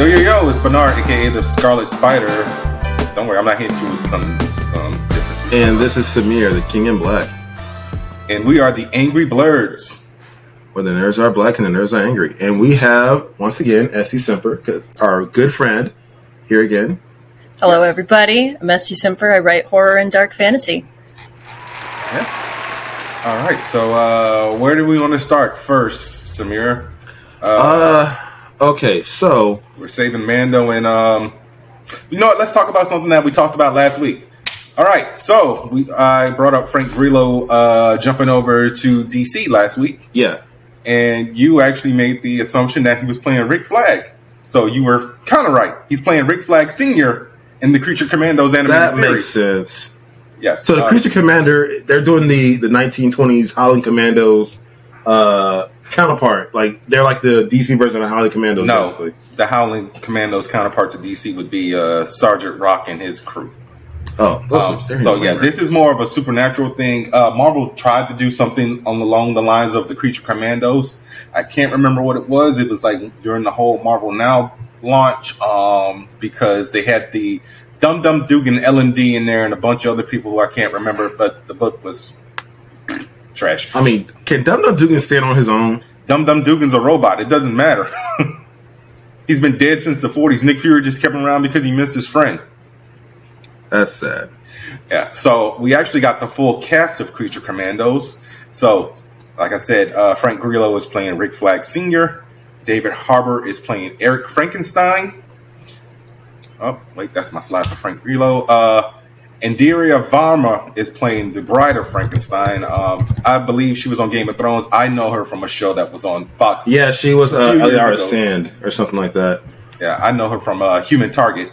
Yo, yo, yo, it's Bernard, aka the Scarlet Spider. Don't worry, I'm not hitting you with some, some different. And this is Samir, the King in Black. And we are the Angry Blerds. Where the nerds are black and the nerds are angry. And we have, once again, SD Simper, because our good friend, here again. Hello, Yes. everybody. I'm SD Simper. I write horror and dark fantasy. Yes. All right, so uh, where do we want to start first, Samir? Uh, okay, so, We're saving Mando and um, you know what? Let's talk about something that we talked about last week. All right, so we I brought up Frank Grillo uh, jumping over to DC last week, yeah. and you actually made the assumption that he was playing Rick Flag. So you were kind of right. He's playing Rick Flag Senior in the Creature Commandos animated That series. makes sense. Yes. So the uh, Creature Commander, they're doing the, the 1920s Howling Commandos uh, counterpart. Like, they're like the DC version of Howling Commandos, No, basically. the Howling Commandos counterpart to DC would be uh, Sergeant Rock and his crew. Oh, Um, so yeah, this is more of a supernatural thing. Uh, Marvel tried to do something on along the lines of the Creature Commandos. I can't remember what it was. It was like during the whole Marvel Now launch um, because they had the Dum Dum Dugan L and D in there and a bunch of other people who I can't remember. But the book was trash. I mean, can Dum Dum Dugan stand on his own? Dum Dum Dugan's a robot. It doesn't matter. He's been dead since the 40s. Nick Fury just kept him around because he missed his friend. That's sad. Yeah. So we actually got the full cast of Creature Commandos. So, like I said, uh, Frank Grillo is playing Rick Flag Sr. David Harbour is playing Eric Frankenstein. Oh, wait, that's my slide for Frank Grillo. Uh, Indira Varma is playing the bride of Frankenstein. Um, I believe she was on Game of Thrones. I know her from a show that was on Fox. Yeah, she was uh, Ellaria. Sand or something like that. Yeah, I know her from uh, Human Target.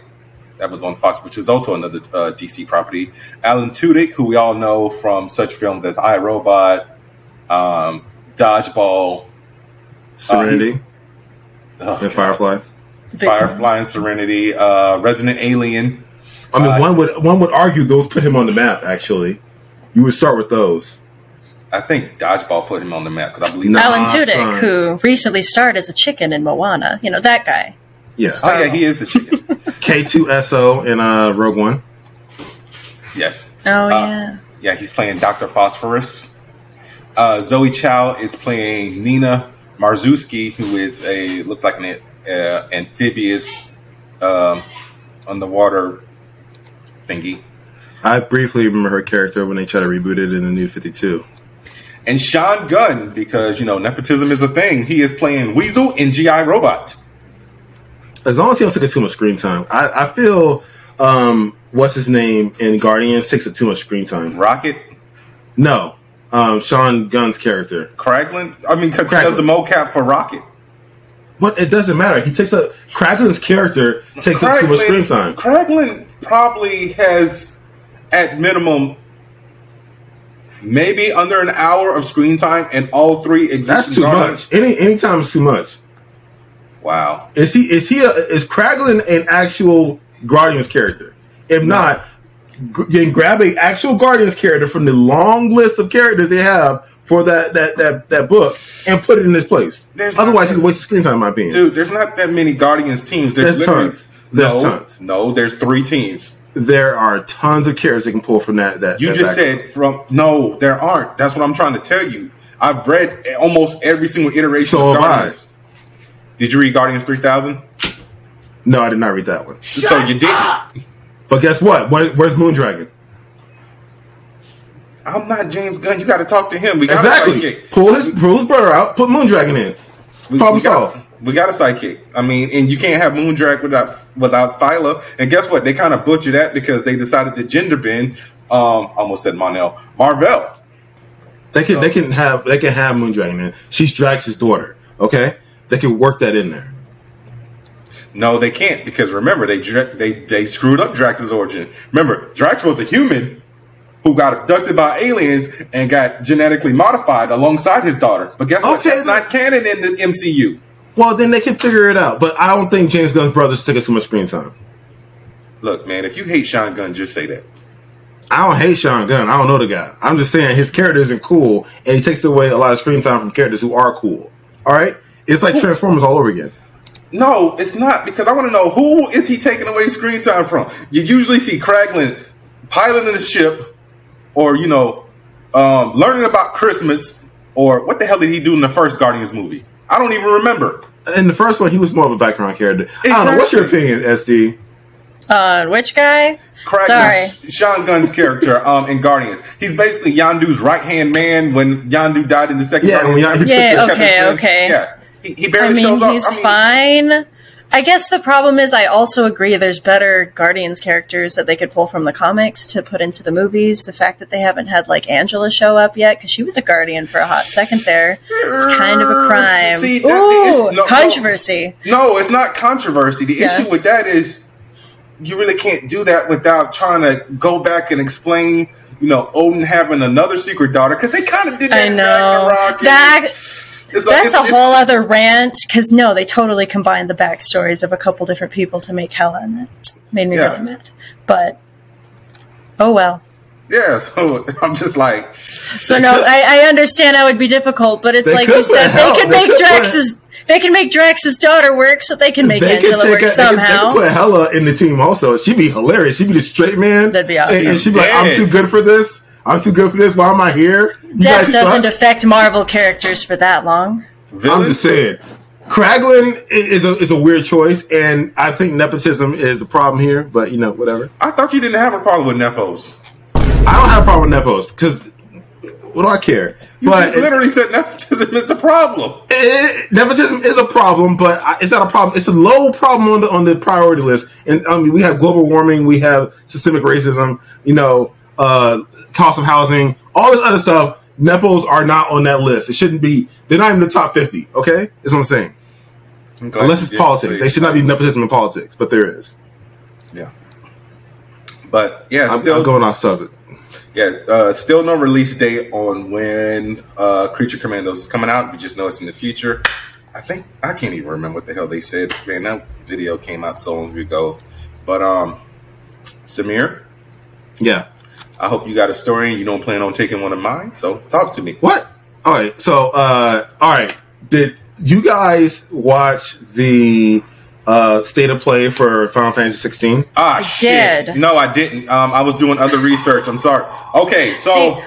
That was on Fox, which is also another uh, DC property. Alan Tudyk, who we all know from such films as I Robot, um, Dodgeball, Serenity ugh, and Firefly. Firefly, and Serenity, uh, Resident Alien. I mean, Uh, one would one would argue those put him on the map. Actually, you would start with those. I think Dodgeball put him on the map because I believe. No. Alan Nah, Tudyk, son. who recently starred as a chicken in Moana. You know, that guy. Yeah, Oh yeah, he is the chicken. K two S O in uh, Rogue One. yes. Oh, Uh, yeah. Yeah, he's playing Dr. Phosphorus. Uh, Zoe Chao is playing Nina Mazursky, who is a looks like an uh, amphibious um, underwater thingy. I briefly remember her character when they tried to reboot it in the New Fifty Two. And Sean Gunn, because you know nepotism is a thing. He is playing Weasel in GI Robot. As long as he don't take too much screen time, I, I feel um, what's his name in Guardians takes too much screen time. Rocket No, um, Sean Gunn's character. Kraglin. I mean, because he does the mocap for Rocket. But it doesn't matter. He takes a Kraglin's character takes up too much screen time. Kraglin probably has, at minimum, maybe under an hour of screen time, and all three exist. That's in too Guardians. much. Any anytime is too much. Wow. Is he is he a, is Kraglin an actual Guardians character? If not, g- then grab a actual Guardians character from the long list of characters they have for that that that, that book and put it in this place. There's Otherwise, he's a waste of screen time, in my opinion. Dude, there's not that many Guardians teams. There's, There's tons. There's no, tons. No, there's three teams. There are tons of characters they can pull from that. That You that just background. said from no, there aren't. That's what I'm trying to tell you. I've read almost every single iteration So of have I. Guardians. Did you read Guardians 3000? no, I did not read that one. so you didn't. But guess what? Where, where's Moondragon? I'm not James Gunn. You got to talk to him. We got a Exactly. Pull his pull his brother out. Put Moondragon in. We, Problem we got, solved. We got a sidekick. I mean, and you can't have Moondrag without without Phyla. And guess what? They kind of butchered that because they decided to gender bend. Um, I almost said Monel Marvel. They can So- they can have they can have Moondragon in. She's Drax's daughter. Okay, they can work that in there. No, they can't because remember they they they screwed up Drax's origin. Remember, Drax was a human who got abducted by aliens and got genetically modified alongside his daughter. But guess what? Okay, That's then- not canon in the MCU. Well, then they can figure it out. But I don't think James Gunn's brothers took us too much screen time. Look, man, if you hate Sean Gunn, just say that. I don't hate Sean Gunn. I don't know the guy. I'm just saying his character isn't cool, and he takes away a lot of screen time from characters who are cool. All right, it's like Transformers all over again. No, it's not because I want to know who is he taking away screen time from. You usually see Kraglin piloting the ship, or you know, um, learning about Christmas, or what the hell did he do in the first Guardians movie? I don't even remember. In the first one, he was more of a background character. I don't know. What's your opinion, SD? Uh, which guy? Kraglin, Sorry. Sean Gunn's character um, in Guardians. He's basically Yondu's right hand man when Yondu died in the second. Yeah, when Guardians. Yondu- Yeah, okay, okay. Yeah, he, he I barely mean, shows up. he's I mean, fine. I guess the problem is, I also agree there's better Guardians characters that they could pull from the comics to put into the movies. The fact that they haven't had like Angela show up yet because she was a Guardian for a hot second there is kind of a mm. crime. See, that- Ooh, issue- no, no. controversy. No, it's not controversy. The Yeah. issue with that is you really can't do that without trying to go back and explain, you know, Odin having another secret daughter because they kind of did that. I in know Ragnarok, that. It's like- That's it's- a it's- whole other rant because no, they totally combined the backstories of a couple different people to make Hela, and that made me Yeah. really mad. But oh well. Yeah, so I'm just like, So no, I, I understand how it'd be difficult, but it's like you said, put they Hel- can they make could put- Drax's they can make Drax's daughter work, so they can make they Angela take work a, they could, they somehow. put Hela in the team also. She'd be hilarious. She'd be the straight man. That'd be awesome. And, and she'd be like, I'm too good for this. I'm too good for this. Why am I here? You Death doesn't suck. affect Marvel characters for that long. I'm just saying. Kraglin is a is a weird choice, and I think nepotism is the problem here. But you know, whatever. I thought you didn't have a problem with nepos. I don't have a problem with nepos because what do I care? You but just literally said nepotism is the problem. it, nepotism is a problem, but I- it's not a problem. It's a low problem on the on the priority list. And I mean, we have global warming, we have systemic racism, you know, uh, cost of housing, all this other stuff. Nepos are not on that list. It shouldn't be. They're not even the top fifty. Okay, is what I'm saying. I'm Unless it's politics, say they should not be nepotism in politics, but there is. Yeah. But yeah, I'm, still I'm going off subject. Yeah, uh, still no release date on when uh, Creature Commandos is coming out. We just know it's in the future. I think I can't even remember what the hell they said. Man, that video came out so long ago. But um, Samir, Yeah. I hope you got a story and you don't plan on taking one of mine. So talk to me. What? All right. So, uh, all right. Did you guys watch the uh, state of play for Final Fantasy 16? Ah, I shit. did. No, I didn't. Um, I was doing other research. I'm sorry. Okay, so. See-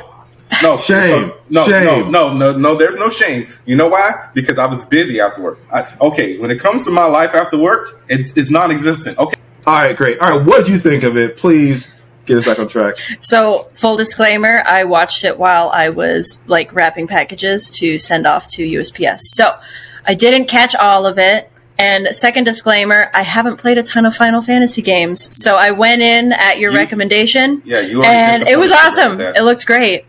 no Shame. so- no, Shame. no, no, no, no. There's no shame. You know why? Because I was busy after work. I, okay, when it comes to my life after work, it's it's non-existent. Okay, All right, great. All right, what did you think of it? Please get us back on track. So, full disclaimer, I watched it while I was like wrapping packages to send off to USPS. So, I didn't catch all of it. And second disclaimer, I haven't played a ton of Final Fantasy games. So, I went in at your You- recommendation. Yeah, you already And it was awesome. like. It looked great.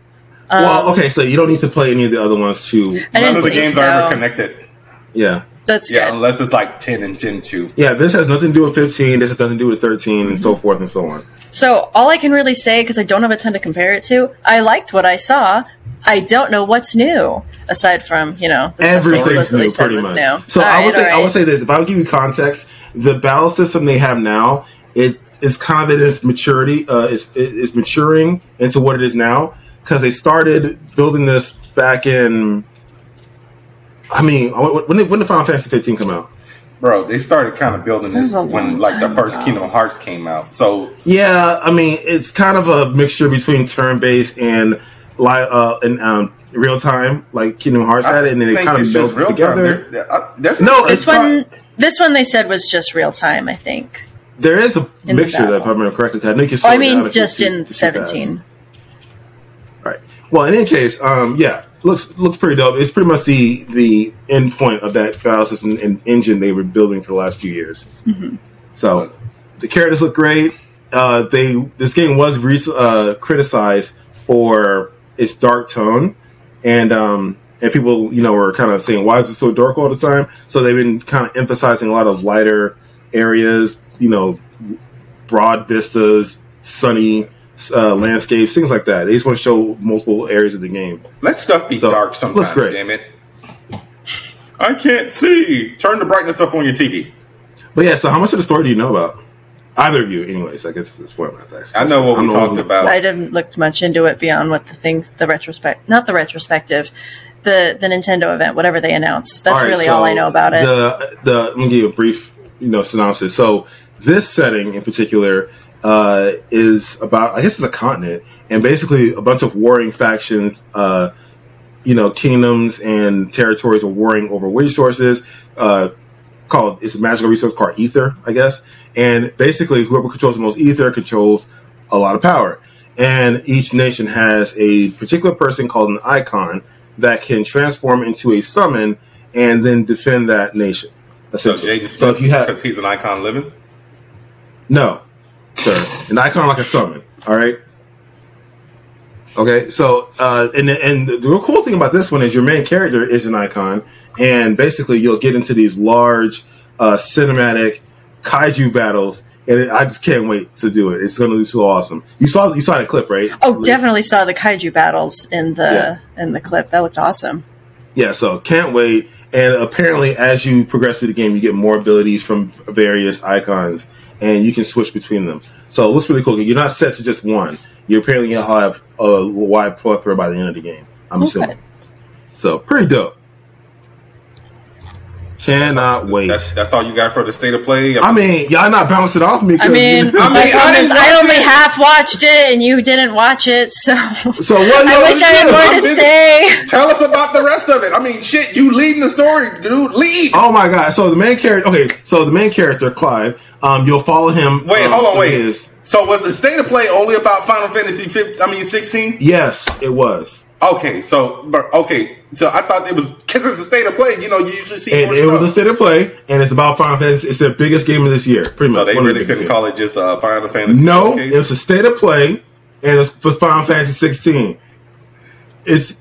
Um, well, okay, so you don't need to play any of the other ones too. None of the games so. are ever connected. Yeah. That's Yeah, good. unless it's like ten and ten two. Yeah, this has nothing to do with 15, this has nothing to do with 13, and so forth and so on. So, all I can really say, because I don't have a ton to compare it to, I liked what I saw. I don't know what's new, aside from, you know, the Everything's explicitly new, said pretty was much. new. So All I right, would say all I would say this. If I would give you context, the battle system they have now, it is kind of in its maturity. Uh, it's, it's maturing into what it is now because they started building this back in. I mean, when did, when did Final Fantasy 15 come out? Bro, they started kind of building That this when like the first ago. Kingdom Hearts came out. So Yeah, I mean, it's kind of a mixture between turn based and li- uh, and um, real time, like Kingdom Hearts had it, and then they kind of it's built just it real time. together. There- uh, there's No, This it's not- one, this one they said was just real time. I think. There is a In mixture, that, if I battle. remember correctly. 'cause I know you can Oh, I slow it down mean, just in too fast. seventeen. Right. Well, in any case, um, yeah, looks looks pretty dope. It's pretty much the the end point of that battle system and engine they were building for the last few years. Mm-hmm. So the characters look great. Uh, they this game was re- uh, criticized for its dark tone, and um, and people you know were kind of saying why is it so dark all the time? So they've been kind of emphasizing a lot of lighter areas, you know, broad vistas, sunny uh, landscapes, things like that. They just want to show multiple areas of the game. let stuff be So, dark sometimes. looks great. Damn it! I can't see. Turn the brightness up on your TV. But yeah, so how much of the story do you know about? Either of you, anyways. I guess it's this point. I know what we I'm the talked one- about. I didn't look much into it beyond what the things, the retrospect, not the retrospective, the the Nintendo event, whatever they announced. That's All right, really so all I know about it. The the let me give you a brief you know synopsis. So this setting in particular uh, is about I guess it's a continent and basically a bunch of warring factions. Uh, you know, kingdoms and territories are warring over resources. Uh, called it's a magical resource called ether, I guess. And basically, whoever controls the most ether controls a lot of power. And each nation has a particular person called an icon that can transform into a summon and then defend that nation. So essentially. Jaden So if you have because he's an icon living. no, sir, an icon like a summon. All right. Okay, so uh, and and the real cool thing about this one is your main character is an icon, and basically you'll get into these large uh, cinematic kaiju battles, and it, I just can't wait to do it. It's going to be so awesome. You saw you saw the clip, right? oh, Liz? definitely saw the kaiju battles in the in the clip. That looked awesome. Yeah, so can't wait. And apparently, as you progress through the game, you get more abilities from various icons, and you can switch between them. So it looks really cool. You're not set to just one. You're apparently gonna have a wide plethora by the end of the game. I'm Okay. assuming. So pretty dope. Cannot wait. That's that's all you got for the state of play. I mean, y'all not bouncing off me. 'cause- I mean, I mean, my I problem didn't is watch I only it. half watched it, and you didn't watch it, so so what? I y'all wish I had more to busy. say. tell us about the rest of it. I mean, shit, you leading the story, dude. Lead. Oh my god! So the main character. Okay, so the main character, Clive. Um, you'll follow him. Wait, um, hold on, wait. his- So was the state of play only about Final Fantasy 15? I mean, 16? yes, it was. Okay, so but okay, so I thought it was because it's a state of play. You know, you usually see it was a state of play, and it's about Final Fantasy. It's their biggest game of this year, pretty so much. they One of the really couldn't call it just uh, Final Fantasy. No, Showcase? it a state of play, and it's for Final Fantasy 16. It's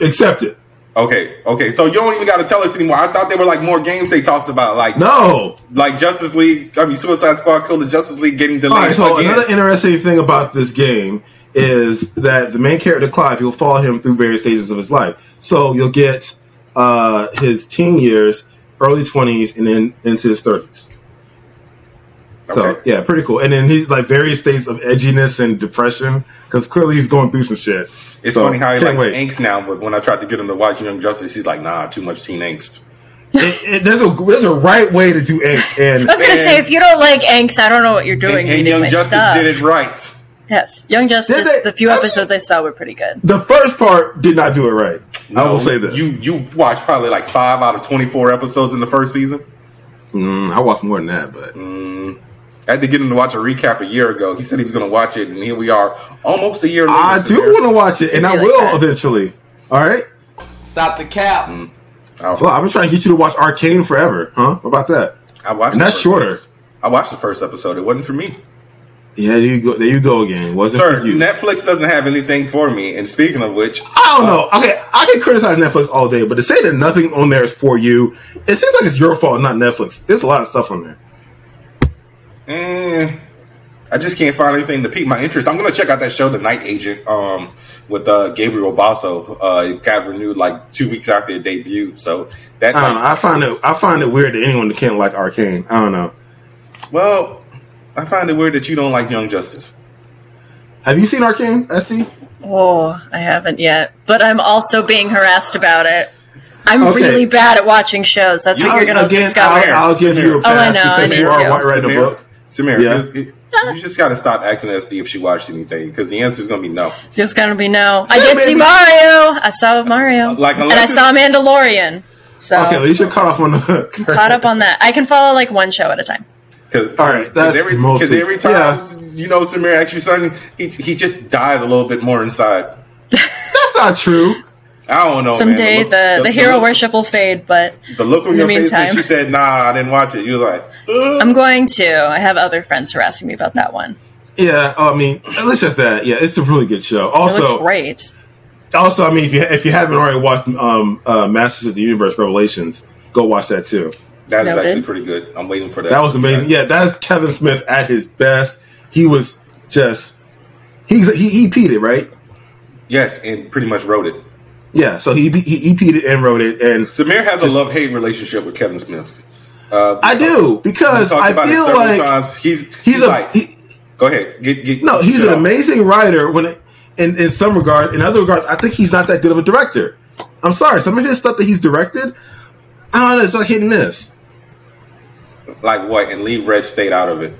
accepted. Okay, okay. So you don't even got to tell us anymore. I thought there were like more games they talked about, like No. like Justice League. I mean, Suicide Squad killed the Justice League getting All delayed right. So again. another interesting thing about this game is that the main character Clive, you'll follow him through various stages of his life. So you'll get uh, his teen years, early 20s, and then into his 30s. So Okay. yeah, pretty cool. And then he's like various states of edginess and depression because clearly he's going through some shit. It's So, funny how he can't likes wait. angst now, but when I tried to get him to watch Young Justice, he's like, "Nah, too much teen angst." It, it, there's a there's a right way to do angst, and I was gonna Man. say if you don't like angst, I don't know what you're doing. And, and Young Justice stuff. did it right. Yes, Young Justice. They? The few I mean- episodes I saw were pretty good. the first part did not do it right. I will say this. You you watched probably like five out of twenty four episodes in the first season. Mm, I watched more than that, but I had to get him to watch a recap a year ago. He said he was going to watch it, and here we are, almost a year later. I do want to watch it, and I Maybe like will eventually. All right. Stop the cap. Mm. I, So I've been trying to get you to watch Arcane forever, huh? What about that? I watched. And that's shorter. episode. I watched the first episode. It wasn't for me, Yeah, there you go. There you go again. Wasn't sir. for you. Netflix doesn't have anything for me. And speaking of which, I don't uh, know. Okay, I can criticize Netflix all day, but to say that nothing on there is for you, it seems like it's your fault, not Netflix. There's a lot of stuff on there. Eh, I just can't find anything to pique my interest. I'm going to check out that show, The Night Agent, um, with uh, Gabriel Basso. Uh, it got renewed like two weeks after it debuted. So that, I don't know. I find it. I find it weird that anyone can't like Arcane. I don't know. well, I find it weird that you don't like Young Justice. Have you seen Arcane, SD? Oh, I haven't yet, but I'm also being harassed about it. I'm Okay. really bad at watching shows. That's what you're going to again, discover. I'll, I'll give you a pass Oh, I know, I because need you are to. writing a book. Samir, Yeah. you- you just got to stop asking SD if she watched anything because the answer is going to be no. It's going to be no. I did see. Mario. I saw Mario, uh, Like, and I it's- saw Mandalorian. So Okay, at least you're caught up on the. Hook. Caught up on that. I can follow like one show at a time. Cause, All right, that's every, mostly- Because every time yeah. you know Samir actually you something, he, he just died a little bit more inside. That's not true. I don't know. Someday man. the, the, hero look, worship will fade, but The look on in your the face when she said, "Nah, I didn't watch it." You was like, Ugh. I'm going to. I have other friends harassing me about that one. Yeah, I mean, at least that's that. Yeah, it's a really good show. It Also, looks great. also, I mean, if you if you haven't already watched um, uh, Masters of the Universe Revelations, go watch that too. That is Noted. actually pretty good. I'm waiting for that. That was amazing. Yeah, that's Kevin Smith at his best. He was just he's he he peed it right. Yes, and pretty much wrote it. Yeah, so he he he peed it and wrote it, and Samir has Just- a love hate relationship with Kevin Smith. Uh, I do because I about it feel several like times. He's he's, he's, a like, he, go ahead, get get. no, he's an off. amazing writer. When it, in in some regards, in other regards, I think he's not that good of a director. I'm sorry, some of his stuff that he's directed, I don't know, it's like hit and miss. Like what? And leave Red State out of it.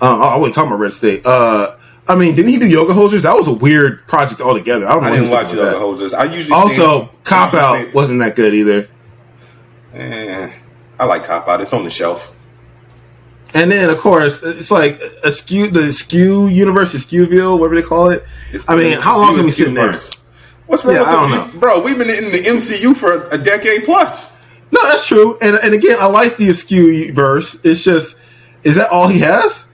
Uh, I wasn't talking about Red State. Uh, I mean, didn't he do Yoga Hosers? That was a weird project altogether. I don't know. I didn't watch Yoga with Hosers. I usually that. Also, stand- Cop usually Out stand- wasn't that good either. Eh, I like Cop Out. It's on the shelf. And then, of course, it's like a skew, the skew universe, Skewville, whatever they call it. It's I mean, how long have we sitting there? What's wrong Yeah, with I don't the, know. bro? We've been in the MCU for a decade plus. No, that's true. And and again, I like the Askew verse. It's just, is that all he has?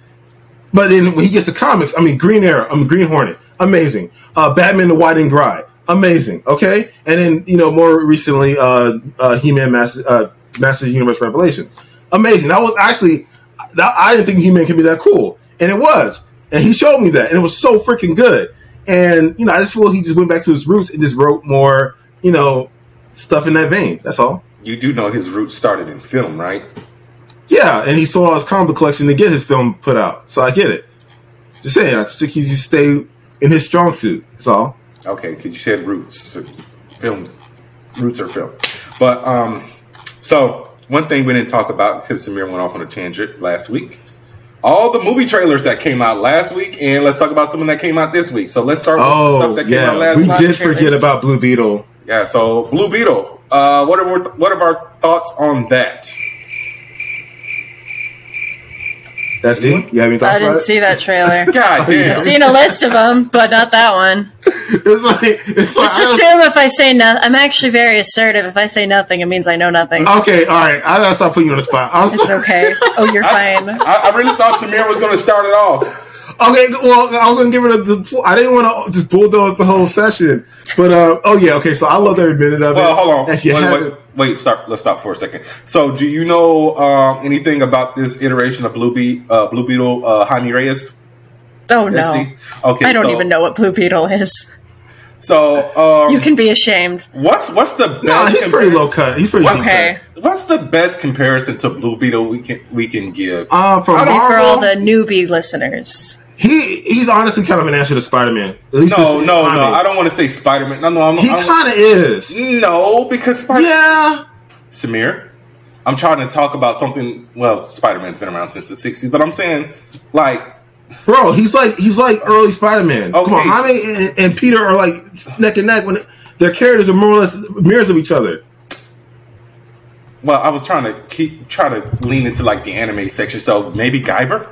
But then when he gets the comics, I mean, Green Arrow, I mean, Green Hornet, amazing. Uh, Batman The Widening Gyre, amazing. Okay, and then you know more recently, uh, uh, He Man Master, uh, Master Universe Revelations, amazing. That was actually, that, I didn't think He Man could be that cool, and it was. And he showed me that, and it was so freaking good. And you know, I just feel he just went back to his roots and just wrote more, you know, stuff in that vein. That's all. You do know his roots started in film, right? Yeah, and he sold all his comic collection to get his film put out. So I get it. Just saying, I think he just stay in his strong suit. That's all. Okay, because you said roots. So film roots are film. But um, so one thing we didn't talk about because Samir went off on a tangent last week. All the movie trailers that came out last week, and let's talk about something that came out this week. So let's start with the Oh, stuff that came out yeah. last We week. did trailers. forget about Blue Beetle. Yeah, so Blue Beetle. Uh, what are what are our thoughts on that? That's it. You have any thoughts I didn't it? see that trailer. God Oh, yeah. damn. I've seen a list of them, but not that one. It's like it's like Just assume if I say nothing, I'm actually very assertive. If I say nothing, it means I know nothing. okay, all right. I gotta stop putting you on the spot. I'm It's sorry. okay. Oh, you're fine. I, I really thought Samir was going to start it off. Okay, well, I was gonna give it a. The, I didn't want to just bulldoze the whole session, but uh, oh yeah, okay. So I love every minute of Well, it. hold on. If you wait, haven't- wait, wait, stop. Let's stop for a second. So, do you know um, anything about this iteration of Blue, Be- uh, Blue Beetle, uh, Jaime Reyes? Oh no, SD? Okay, I don't so, even know what Blue Beetle is. So, um, You can be ashamed. what's what's the best no, he's pretty comparison- low cut. He's pretty deep Okay, What's the best comparison to Blue Beetle we can we can give? cut. Um, from for all the newbie listeners. He he's honestly kind of an answer to Spider Man. no, no, no. I don't want to say Spider Man. No, no. I'm, He kind of is. no because Spider Yeah. Samir. I'm trying to talk about something. Well, Spider Man's been around since the '60s, but I'm saying like Bro, he's like he's like early Spider Man. Come on, Jaime and, and Peter are like neck and neck when their characters are more or less mirrors of each other. Well, I was trying to keep trying to lean into like the anime section, so maybe Guyver.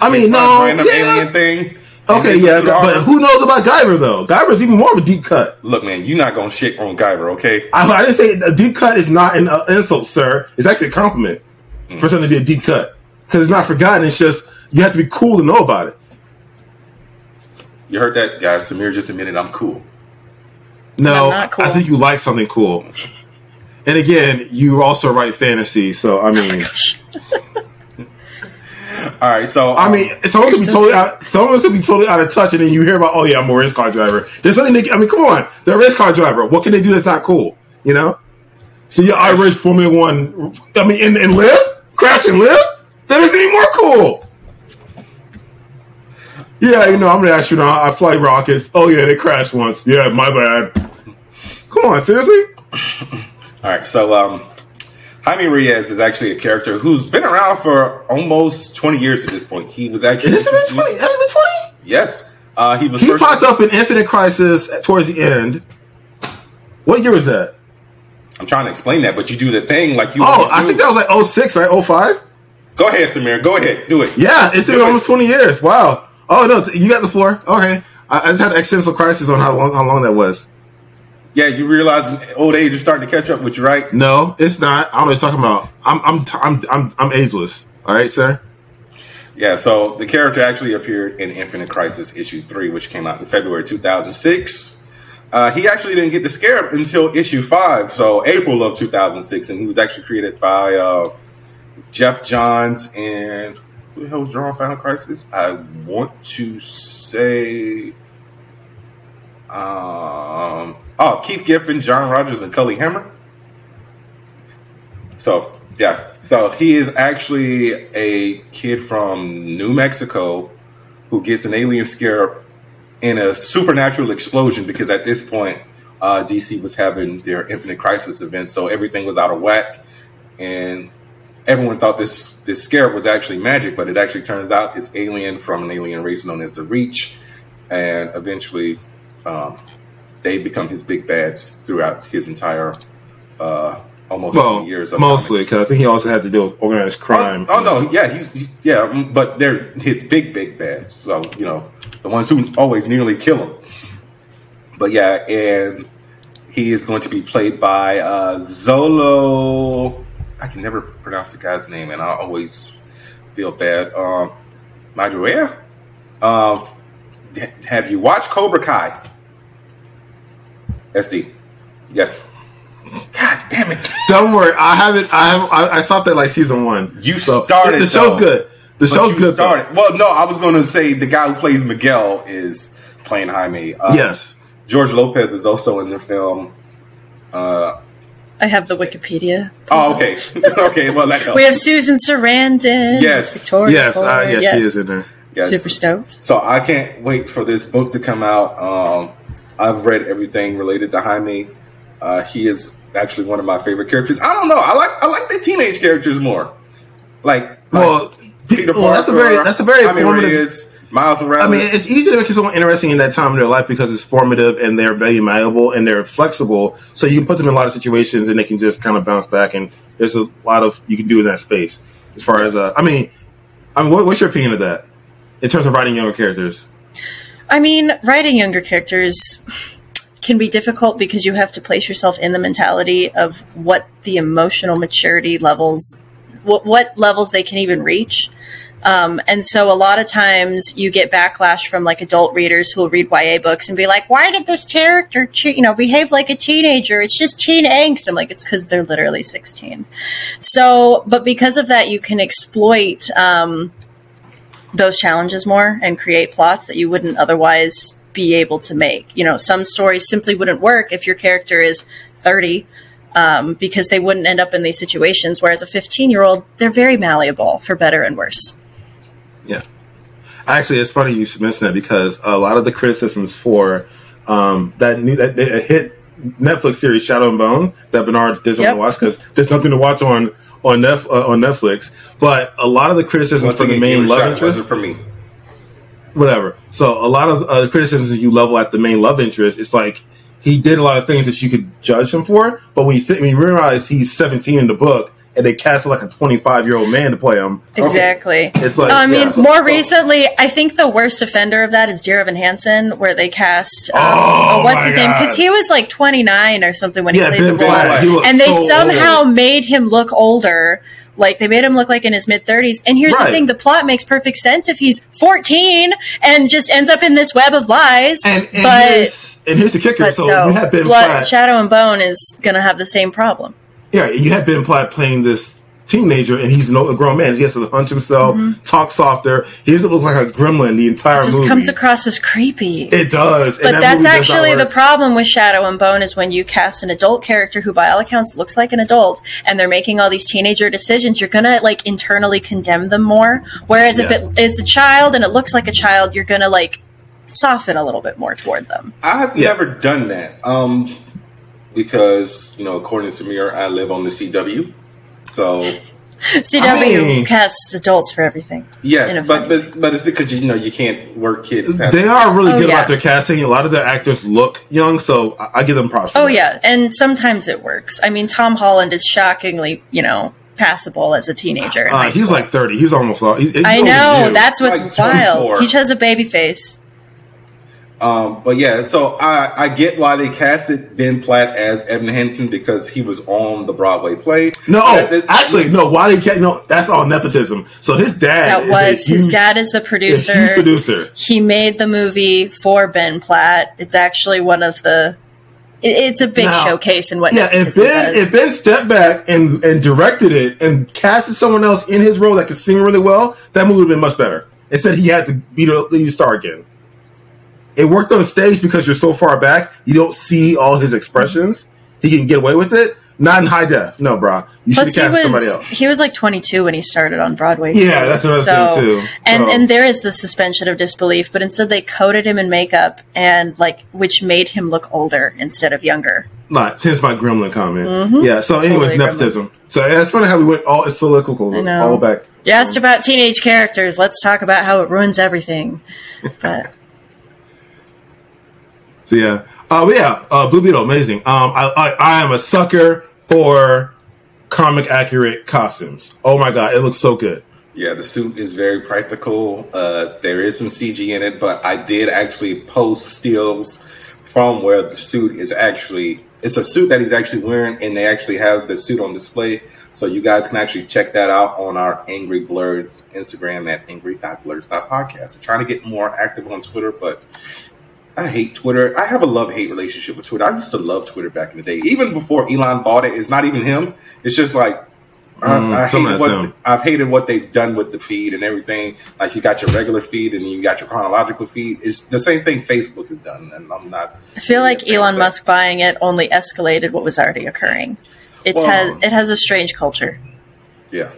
I mean, no, random yeah. alien thing. Okay, yeah, the but who knows about Guyver though? Guyver's even more of a deep cut. Look, man, you're not gonna shit on Guyver, okay? I, I didn't say a deep cut is not an uh, insult, sir. It's actually a compliment Mm. for something to be a deep cut because it's not forgotten. It's just you have to be cool to know about it. You heard that, guys? Samir just admitted I'm cool. No, I'm cool. I think you like something cool. And again, you also write fantasy, so I mean, All right, so I um, mean, someone could be so totally out, someone could be totally out of touch, and then you hear about, oh yeah, I'm a race car driver. There's something. They, I mean, come on, they're a race car driver. What can they do that's not cool? You know? So yeah, I race Formula One. I mean, and, and live, crash and live. That makes it even more cool. Yeah, you know, I'm an astronaut. I fly rockets. Oh yeah, they crashed once. Yeah, my bad. Come on, seriously? all right, so um, Jaime Reyes is actually a character who's been around for almost 20 years at this point. He was actually Has it been twenty? Has it been twenty? Yes, uh, he was. He first- popped up in Infinite Crisis towards the end. What year was that? I'm trying to explain that, but you do the thing like you. Oh, I think that was like 06, right? 05? Go ahead, Samir. Go ahead. Do it. Yeah, it's been Do it. almost 20 years. Wow. Oh, no, you got the floor. Okay. I, I just had an existential crisis on how long, how long that was. Yeah, you realize old age is starting to catch up with you, right? No, it's not. I don't know what you're talking about. I'm, I'm, t- I'm, I'm, I'm ageless. All right, sir? Yeah, so the character actually appeared in Infinite Crisis issue three, which came out in February 2006. Uh, he actually didn't get the scarab until issue five, so April of 2006, and he was actually created by uh, Geoff Johns and who the hell was drawing Final Crisis? I want to say, um, oh, Keith Giffen, John Rogers, and Cully Hamner. So yeah, so he is actually a kid from New Mexico who gets an alien scare in a supernatural explosion because at this point, uh, DC was having their Infinite Crisis event, so everything was out of whack, and everyone thought this this scarab was actually magic, but it actually turns out it's alien from an alien race known as the Reach, and eventually um, they become his big bads throughout his entire uh, almost Well, years. Of mostly because I think he also had to deal with organized crime. Oh, oh, no, yeah, he's, he's yeah, mm, but they're his big big bads. So you know the ones who always nearly kill him. But yeah, and he is going to be played by uh, Xolo. I can never pronounce the guy's name, and I always feel bad. Um, Maridueña. Um, have you watched Cobra Kai? SD. Yes. God damn it! Don't worry, I haven't. I have. I, I stopped at like season one. You started, The show's though. good. The But show's you good. though. Well, no, I was going to say the guy who plays Miguel is playing Jaime. Uh, Yes. George Lopez is also in the film. Uh, I have the Wikipedia. oh, okay, okay. Well, that helps. We have Susan Sarandon. Yes. Victoria Yes. Uh, Ford, yes, she is in there. Yes. Super stoked. So I can't wait for this book to come out. Um, I've read everything related to Jaime. Uh, he is actually one of my favorite characters. I don't know. I like I like the teenage characters more. Like, like Well, Peter well, that's a very that's a very formative. Reyes, Miles Morales. I mean, it's easy to make someone interesting in that time in their life because it's formative and they're very malleable and they're flexible. So you can put them in a lot of situations and they can just kind of bounce back. And there's a lot of you can do in that space. As far as, uh, I mean, I mean, what, what's your opinion of that in terms of writing younger characters? I mean, writing younger characters can be difficult because you have to place yourself in the mentality of what the emotional maturity levels, what, what levels they can even reach. Um, and so a lot of times you get backlash from like adult readers who will read YA books and be like, why did this character, you know, behave like a teenager? It's just teen angst. I'm like, it's because they're literally 16. So, but because of that, you can exploit, um, those challenges more and create plots that you wouldn't otherwise be able to make. You know, some stories simply wouldn't work if your character is 30 um, because they wouldn't end up in these situations. Whereas a 15 year old, they're very malleable for better and worse. Yeah. Actually, it's funny you should mention that because a lot of the criticisms for um, that new that, that hit Netflix series Shadow and Bone that Bernard doesn't Yep. want to watch because there's nothing to watch on on, Nef- uh, on Netflix. But a lot of the criticisms Once for the main give it a love shot. Interest, for me. whatever. So a lot of uh, criticisms that you level at the main love interest, it's like he did a lot of things that you could judge him for. But when you th- when you realize he's 17 in the book and they cast like a 25 year old man to play him, Exactly. it's like I mean, yeah. more so- recently, I think the worst offender of that is Dear Evan Hansen, where they cast um, Oh, what's my his name? Because he was like 29 or something when yeah, he played Ben the role, Platt, he and they so somehow old. made him look older. Like they made him look like in his mid 30s. And here's Right. the thing: the plot makes perfect sense if he's 14 and just ends up in this web of lies. And, and, but here's, and here's the kicker. So, so, you have Ben Blood, Platt. Shadow and Bone is going to have the same problem. Yeah, you have Ben Platt playing this teenager, and he's no, a grown man. He has to hunch himself, talk softer. He doesn't look like a gremlin the entire Mm-hmm. Just movie. comes across as creepy. it does. and But that that's movie does actually the problem with Shadow and Bone is when you cast an adult character who, by all accounts, looks like an adult, and they're making all these teenager decisions. You're gonna like internally condemn them more. Whereas if Yeah. it is a child and it looks like a child, you're gonna like soften a little bit more toward them. I've Yeah. never done that. Um, because you know, according to Samir, I live on the CW. So CW I mean- casts adults for everything. In yes, but, but but it's because you know you can't work kids. Past They are really Oh, good yeah. about their casting. A lot of their actors look young, so I, I give them props. For Oh that. yeah, and sometimes it works. I mean, Tom Holland is shockingly, you know, passable as a teenager. Uh, he's school. like 30. He's almost. He's, he's I know that's what's Like 24. wild. He just has a baby face. Um, but yeah, so I, I get why they casted Ben Platt as Evan Hansen because he was on the Broadway play. No, That- that- actually, no. Why they can't? No, that's all nepotism. So his dad That is was a huge, his dad is the producer. huge producer. He made the movie for Ben Platt. It's actually one of the. it- It's a big Now- showcase and what. Yeah, if nepotism Ben does. if Ben stepped back and and directed it and casted someone else in his role that could sing really well, that movie would have been much better. Instead, he had to be the lead star again. It worked on stage because you're so far back, you don't see all his expressions. He can get away with it. not in high def. No, bro. You should have cast was somebody else. he was like 22 when he started on Broadway. Yeah, too. that's another so, thing, too. And So- and there is the suspension of disbelief, but instead they coated him in makeup and like which made him look older instead of younger. Like, hence my gremlin comment. Mm-hmm. Yeah. So, anyways, Totally nepotism. So it's funny how we went all it's know. all back. You asked about teenage characters. Let's talk about how it ruins everything. But So yeah, uh, yeah, uh, Blue Beetle, amazing. Um, I, I I am a sucker for comic accurate costumes. Oh my god, it looks so good. Yeah, the suit is very practical. Uh, there is some CG in it, but I did actually post stills from where the suit is actually. It's a suit that he's actually wearing, and they actually have the suit on display. So you guys can actually check that out on our Angry Blerds Instagram at angry.blerds.podcast. I'm trying to get more active on Twitter, but I hate Twitter. I have a love hate relationship with Twitter. I used to love Twitter back in the day, even before Elon bought it. It's not even him. It's just like I, Mm, I some hate of what that's him. I've hated what they've done with the feed and everything. Like you got your regular feed and you got your chronological feed. It's the same thing Facebook has done, and I'm not. I feel like really a fan Elon. Musk buying it only escalated what was already occurring. It's Well- has it has a strange culture. Yeah,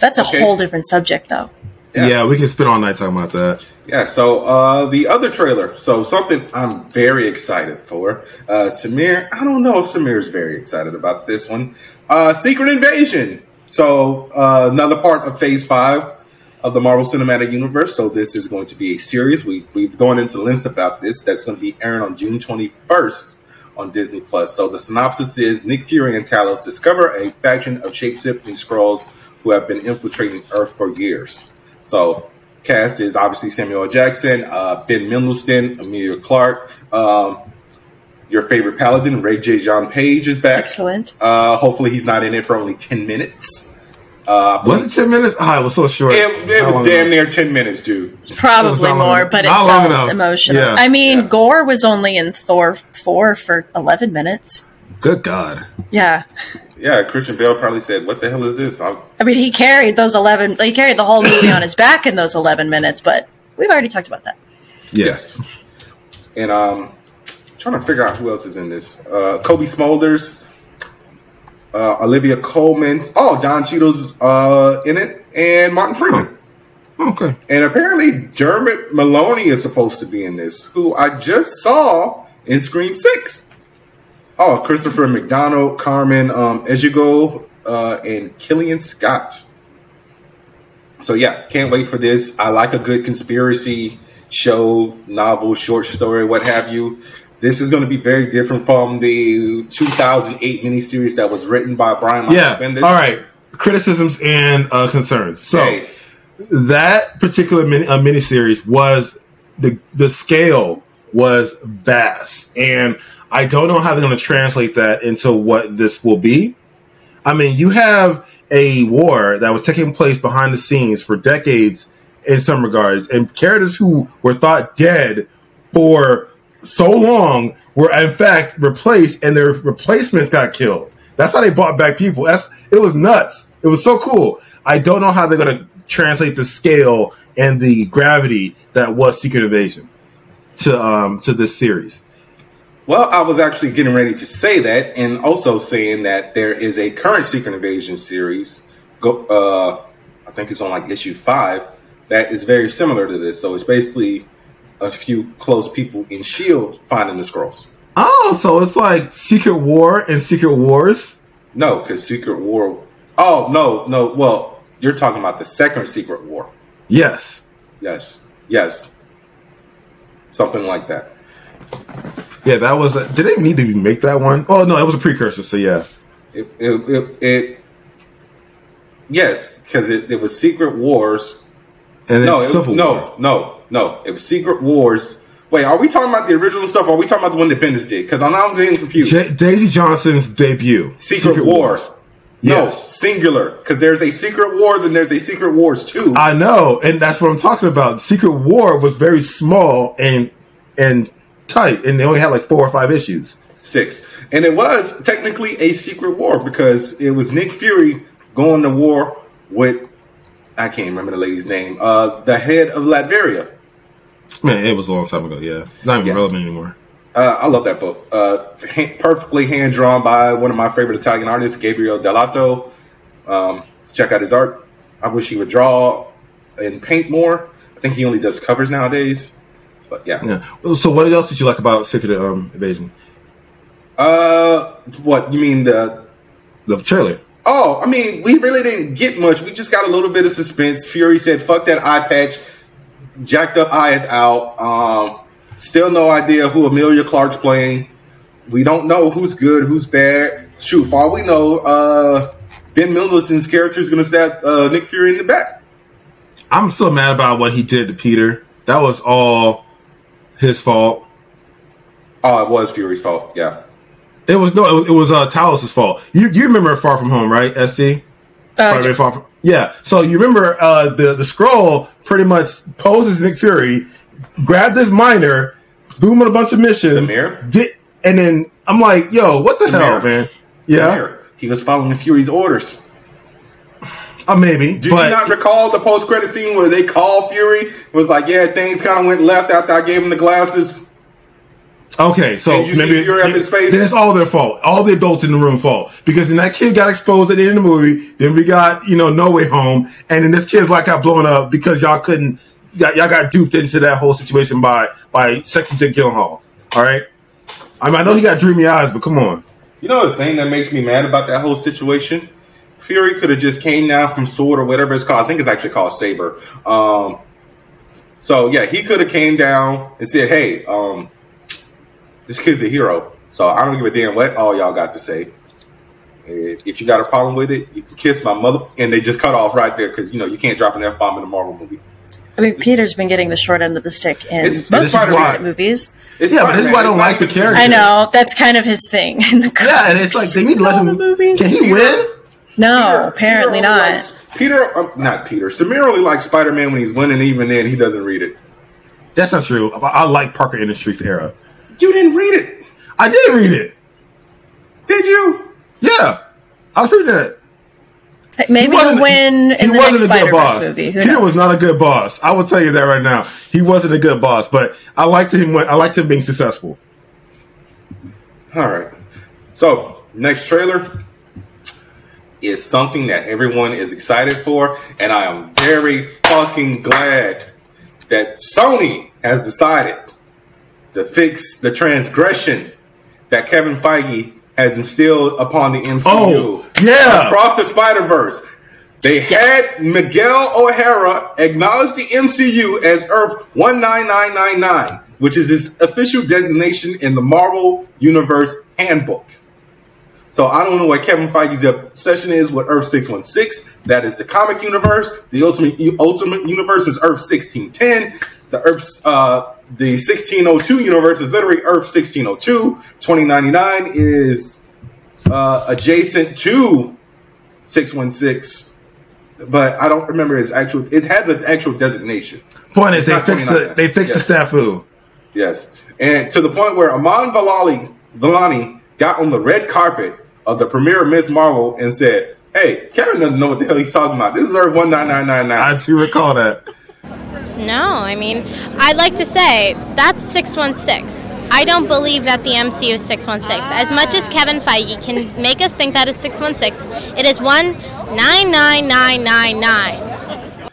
That's a Okay. whole different subject, though. Yeah. Yeah. we can spend all night talking about that. Yeah. So uh, the other trailer. So something I'm very excited for. Uh, Samir, I don't know if Samir is very excited about this one. Uh, Secret Invasion. So uh, another part of Phase Five of the Marvel Cinematic Universe. So this is going to be a series. We we've gone into lengths about this. That's going to be airing on June 21st on Disney Plus. So the synopsis is: Nick Fury and Talos discover a faction of shape-shifting Skrulls who have been infiltrating Earth for years. So cast is obviously Samuel Jackson, uh, Ben Mendelsohn, Emilia Clarke. Um, your favorite Paladin, Regé-Jean Page, is back. Excellent. Uh, hopefully, he's not in it for only ten minutes. Uh, Was it ten minutes? It was so short. it, it Not was damn enough. near ten minutes, dude. It's probably not long more, but it Not long felt enough. emotional. Yeah. I mean, Yeah. Gore was only in Thor four for eleven minutes. Good God. Yeah, Yeah, Christian Bale probably said, "What the hell is this?" I'm, I mean, he carried those eleven. He carried the whole movie on his back in those eleven minutes. But we've already talked about that. Yes. and um, trying to figure out who else is in this. Uh, Cobie Smulders, uh, Olivia Colman. Oh, Don Cheadle's uh, in it, and Martin Freeman. Okay. And apparently, Dermot Mulroney is supposed to be in this, who I just saw in Scream Six. Oh, Christopher McDonald, Carmen um, Ejogo, uh, and Killian Scott. So yeah, can't wait for this. I like a good conspiracy show, novel, short story, what have you. This is going to be very different from the 2008 miniseries that was written by Brian Michael Yeah. Bendis. All right. Criticisms and uh, concerns. So that particular mini uh, miniseries was the the scale was vast, and I don't know how they're going to translate that into what this will be. I mean, you have a war that was taking place behind the scenes for decades in some regards, and characters who were thought dead for so long were in fact replaced, and their replacements got killed. That's how they brought back people. That's it was nuts. It was so cool. I don't know how they're going to translate the scale and the gravity that was Secret Invasion to um to this series. Well, I was actually getting ready to say that, and also saying that there is a current Secret Invasion series. Go, uh, I think it's on like issue five. That is very similar to this. So it's basically a few close people in Shield finding the Skrulls. Oh, so it's like Secret War and Secret Wars. No, because Secret War. Oh no, no. Well, you're talking about the second Secret War. Yes. Yes, yes, something like that. Yeah, that was. A, did they need to make that one? Oh no, it was a precursor. So yeah. It, it, it, it yes, because it, it was Secret Wars. And No, Civil no, War. no, no. It was Secret Wars. Wait, are we talking about the original stuff? or Are we talking about the one that Bendis did? Because I'm now getting confused. J- Daisy Johnson's debut. Secret, Wars. No, Yes. singular. Because there's a Secret Wars and there's a Secret Wars too. I know, and that's what I'm talking about. Secret War was very small and and tight, and they only had like four or five issues. six. And it was technically a secret war because it was Nick Fury going to war with I can't remember the lady's name, uh, the head of Latveria. Man, it was a long time ago. Yeah, not even Yeah. relevant anymore. Uh, I love that book. Uh, ha- perfectly hand drawn by one of my favorite Italian artists, Gabriele Dell'Otto. Um, check out his art. I wish he would draw and paint more. I think he only does covers nowadays. But yeah. Yeah. So, what else did you like about Secret um, Invasion? Uh, what you mean the? The trailer. Oh, I mean, we really didn't get much. We just got a little bit of suspense. Fury said, "Fuck that eye patch." Jacked up eyes out. Um, still no idea who Emilia Clarke's playing. We don't know who's good, who's bad. Shoot, for all we know, uh, Ben Mendelsohn's character is going to stab uh, Nick Fury in the back. I'm so mad about what he did to Peter. That was all his fault. Oh, it was Fury's fault. Yeah. It was no, it was, it was uh, Talos's fault. You you remember Far From Home, right? SD. Uh, yes. Far From- yeah. So you remember uh, the the Skrull pretty much poses Nick Fury, grabbed his miner, threw him on a bunch of missions, Samir? did, and then I'm like, yo, what the hell, man? Yeah, There. He was following Fury's orders. Uh, maybe, Do but you not recall the post credit scene where they call Fury? It was like, yeah, things kind of went left after I gave him the glasses. Okay, so And you see maybe Fury up his face? then it's all their fault. All the adults in the room fault because then that kid got exposed at the end of the movie. Then we got you know No Way Home, and then this kid's like got blown up because y'all couldn't. Y'all y'all got duped into that whole situation by by sexy Jake Gyllenhaal. All right, I mean I know he got dreamy eyes, but come on. You know the thing that makes me mad about that whole situation? Fury could have just came down from Sword or whatever it's called. I think it's actually called Saber. Um, so yeah, he could have came down and said, "Hey, um, this kid's a hero." So I don't give a damn what all y'all got to say. If you got a problem with it, you can kiss my mother. And they just cut off right there because you know you can't drop an f bomb in a Marvel movie. I mean, Peter's been getting the short end of the stick in It's- most it's of his why- recent movies. It's Yeah, but this is why I don't like the character. I know that's kind of his thing in the Yeah, and it's like they need to let him. the movies. Can he win? No, Peter- apparently Peter not. likes- Peter, um, not Peter. Samir only likes Spider Man when he's winning. Even then, he doesn't read it. That's not true. I, I like Parker Industries era. You didn't read it, I did read it. did you? Yeah, I was reading it. Maybe he'll win in the next Spider Verse movie. Who Peter knows? was not a good boss. I will tell you that right now. He wasn't a good boss, but I liked him. When, I liked him being successful. All right. So next trailer is something that everyone is excited for, and I am very fucking glad that Sony has decided to fix the transgression that Kevin Feige has instilled upon the MCU. Oh, yeah. across the Spider Verse. They had Miguel O'Hara acknowledge the MCU as Earth 19999, which is its official designation in the Marvel Universe Handbook. So I don't know what Kevin Feige's obsession is with Earth 616. That is the comic universe. The ultimate ultimate universe is Earth 1610. The Earth uh, the 1602 universe is literally Earth 1602. 2099 is uh, adjacent to 616, but I don't remember its actual. It has an actual designation. Point is, they fixed the 29. they fixed Yes. the snafu. Yes, and to the point where Iman Valali Vellani got on the red carpet of the premiere of Miss Marvel and said, "Hey, Kevin doesn't know what the hell he's talking about. This is Earth one nine nine nine I nine. do recall that. No, I mean, I'd like to say that's 616. I don't believe that the MCU is 616. As much as Kevin Feige can make us think that it's 616, it is 199999.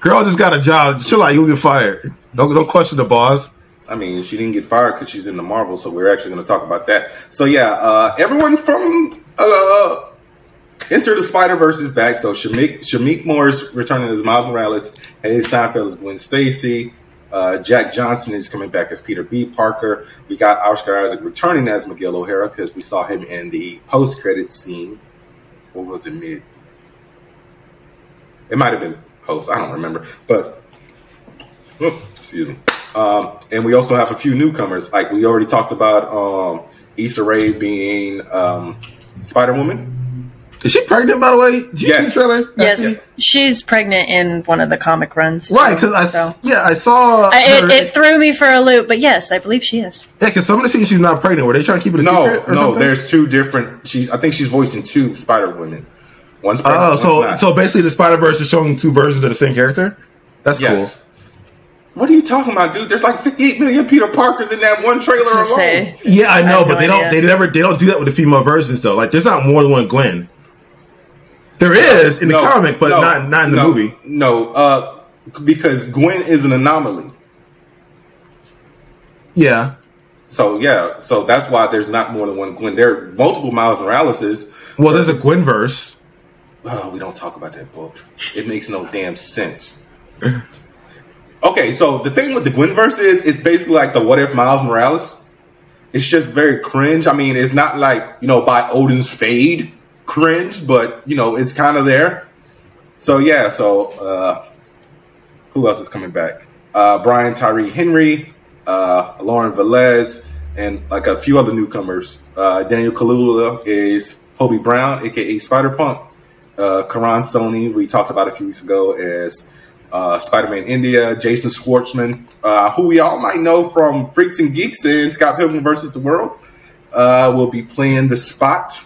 Girl just got a job. Chill out, you'll get fired. Don't don't question the boss. I mean, she didn't get fired because she's in the Marvel, so we're actually going to talk about that. So yeah, uh, everyone from uh, Enter the Spider Verse is back. So Shameik Shameik Moore's returning as Miles Morales. Hailee Steinfeld is Gwen Stacy. Uh, Jake Johnson is coming back as Peter B. Parker. We got Oscar Isaac returning as Miguel O'Hara because we saw him in the post credit scene. What was it? Mid? It might have been post. I don't remember, but oh, excuse me. Um, and we also have a few newcomers. Like we already talked about um, Issa Rae being um, Spider Woman. Is she pregnant, by the way? Did you Yes. see trailer? Yes, she's pregnant in one of the comic runs. too, Right, because I s- so. yeah I saw I, it, it threw me for a loop, but yes, I believe she is. yeah because some of the scenes she's not pregnant. Were they trying to keep it a No, secret? or no. something? There's two different. She's. I think she's voicing two Spider Women. One's pregnant. Oh, one's so not. so basically the Spider Verse is showing two versions of the same character. That's yes. What are you talking about, dude? There's like 58 million Peter Parkers in that one trailer alone. say, Yeah, I know, have but no they don't. They never. They don't do that with the female versions though. Like, there's not more than one Gwen. There is in the No, comic, but no, not not in the no, movie. No, uh, because Gwen is an anomaly. Yeah. So yeah, so that's why there's not more than one Gwen. There are multiple Miles Moraleses. Well, there's a Gwen verse. Oh, we don't talk about that book. It makes no damn sense. Okay, so the thing with the Gwenverse is it's basically like the what if Miles Morales. It's just very cringe. I mean, it's not like, you know, by Odin's fade cringe, but you know, it's kind of there. So yeah, so uh who else is coming back? Uh Brian Tyree Henry, uh Lauren Velez, and like a few other newcomers. Uh Daniel Kaluuya is Hobie Brown, aka Spider Punk. Uh Karan Soni, we talked about a few weeks ago as uh, Spider-Man India, Jason Schwartzman, uh, who we all might know from Freaks and Geeks and Scott Pilgrim versus the World, uh, will be playing the Spot.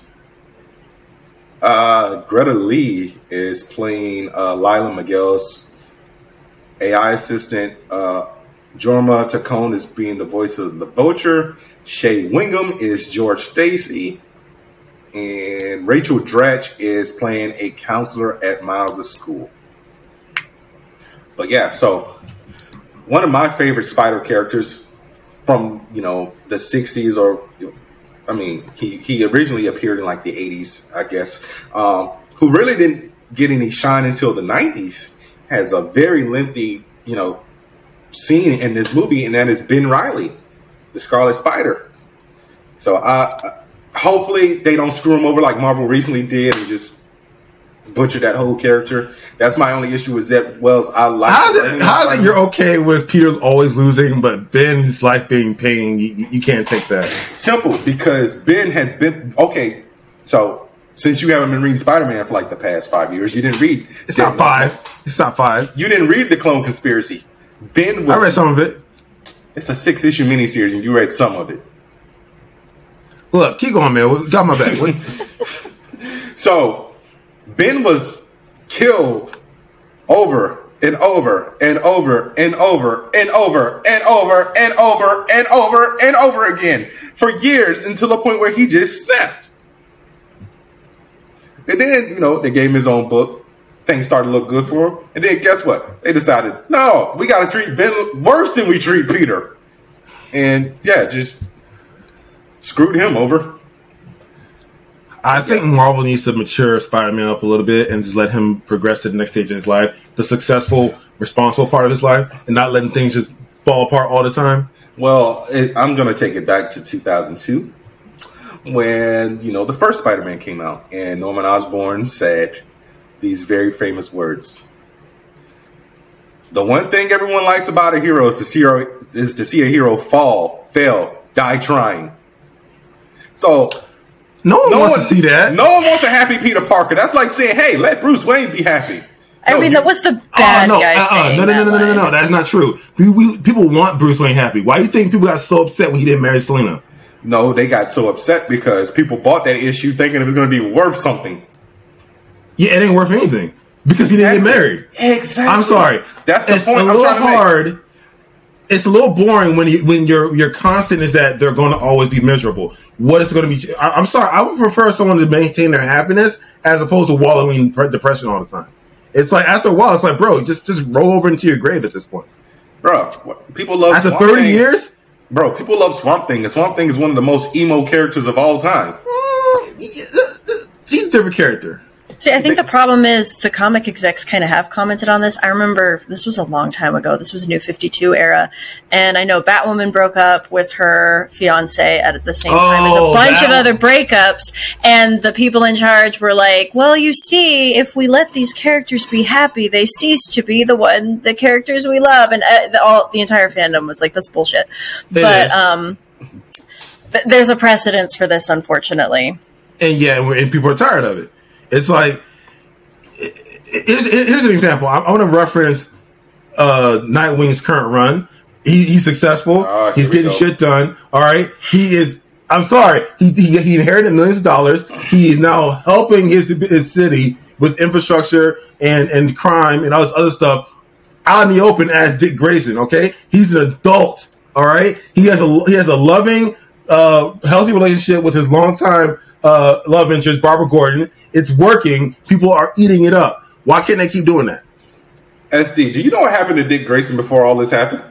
Uh, Greta Lee is playing uh, Lila Miguel's AI assistant. Uh, Jorma Taccone is being the voice of the Vulture. Shea Whigham is George Stacy. And Rachel Dratch is playing a counselor at Miles' school. But yeah, so one of my favorite Spider characters from you know the '60s, or I mean, he he originally appeared in like the '80s, I guess. Um, who really didn't get any shine until the '90s. Has a very lengthy, you know, scene in this movie, and that is Ben Reilly, the Scarlet Spider. So I, hopefully they don't screw him over like Marvel recently did and just butcher that whole character. That's my only issue with Zeb Wells. I like. How's it? How's it? You're okay with Peter always losing, but Ben's life being pain. You, you can't take that. Simple, because Ben has been okay. So since you haven't been reading Spider Man for like the past five years, you didn't read. It's not five. It's not five. You didn't read the Clone Conspiracy. Ben was. I read some of it. It's a six issue miniseries, and you read some of it. Look, keep going, man. We Got my back. So Ben was killed over and over and over and over and over and over and over and over and over again for years until the point where he just snapped. And then, you know, they gave him his own book. Things started to look good for him. And then guess what? They decided, no, we got to treat Ben worse than we treat Peter. And yeah, just screwed him over. I think Marvel needs to mature Spider-Man up a little bit and just let him progress to the next stage in his life, the successful, responsible part of his life, and not letting things just fall apart all the time. Well, it, I'm going to take it back to 2002 when, you know, the first Spider Man came out and Norman Osborn said these very famous words. The one thing everyone likes about a hero is to see, is to see a hero fall, fail, die trying. So No one no wants one to see that. No one wants a happy Peter Parker. That's like saying, "Hey, let Bruce Wayne be happy." I No, mean, you- that was the Oh, bad no, guy uh-uh. saying no, no, no, that no, no, no, line. no, That's not true. We, we, people want Bruce Wayne happy. Why do you think people got so upset when he didn't marry Selina? No, they got so upset because people bought that issue thinking it was going to be worth something. Yeah, it ain't worth anything because he didn't get married. Exactly. I'm sorry. That's the it's point a I'm little trying to make. hard. It's a little boring when you, when your your constant is that they're going to always be miserable. What is going to be? I, I'm sorry. I would prefer someone to maintain their happiness as opposed to wallowing in depression all the time. It's like after a while, it's like, bro, just just roll over into your grave at this point. Bro, people love After Swamp 30 Thing. years, Bro, people love Swamp Thing. And Swamp Thing is one of the most emo characters of all time. mm, he's a different character. See, I think the problem is the comic execs kind of have commented on this. I remember this was a long time ago. This was a new 52 era. And I know Batwoman broke up with her fiance at the same time as a Oh, bunch of other breakups. And the people in charge were like, well, you see, if we let these characters be happy, they cease to be the one, the characters we love. And uh, the, all, the entire fandom was like, that's bullshit. It but, is. um, th- there's a precedence for this, unfortunately. and yeah, and, and people are tired of it. It's like here's, here's an example. I, I want to reference uh, Nightwing's current run. He, he's successful. Here he's getting shit done. All right, he is. I'm sorry. He, he, he inherited millions of dollars. He is now helping his his city with infrastructure and and crime and all this other stuff. out in the open as Dick Grayson. Okay, he's an adult. All right, he has a he has a loving, uh, healthy relationship with his longtime uh, love interest, Barbara Gordon. It's working. People are eating it up. Why can't they keep doing that? SD, do you know what happened to Dick Grayson before all this happened?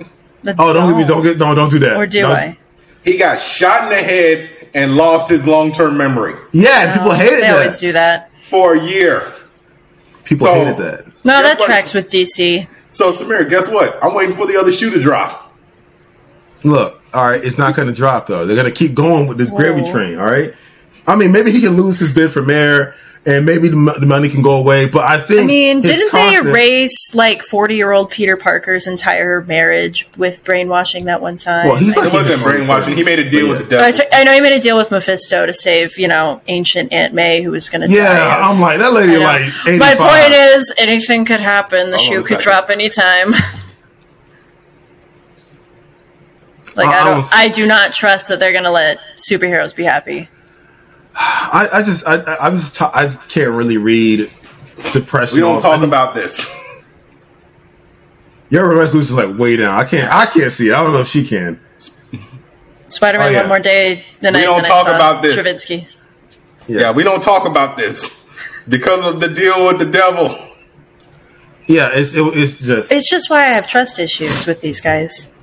That's Oh, don't get me, don't get, no, don't do that. Or do Don't- I? He got shot in the head and lost his long term memory Yeah, and people No, hated They that. always do that. for a year. People So- hated that. No, that what? tracks with DC. So, Samir, guess what? I'm waiting for the other shoe to drop. Look, all right, it's not going to drop though. They're going to keep going with this gravy train. All right. I mean, maybe he can lose his bid for mayor, and maybe the, mo- the money can go away. But I think I mean, his didn't constant- they erase like forty-year-old Peter Parker's entire marriage with brainwashing that one time? Well, he's It like wasn't brainwashing. He made a deal But with the yeah. I, devil. t- I know he made a deal with Mephisto to save, you know, ancient Aunt May, who was going to Yeah, die. I'm like that lady. Like 85. My point is, anything could happen. The Hold shoe could second. drop anytime. like I- I, I don't, was- I do not trust that they're going to let superheroes be happy. I, I just, I, I- I'm just, t- I just can't really read depression. We don't talk I- about this. Your resolution is like way down. I can't, I can't see it. I don't know if she can. Spider-Man Oh, yeah. one more day than We I don't talk about this. Straczynski. Yeah, we don't talk about this because of the deal with the devil. Yeah, it's, it, it's just. It's just why I have trust issues with these guys.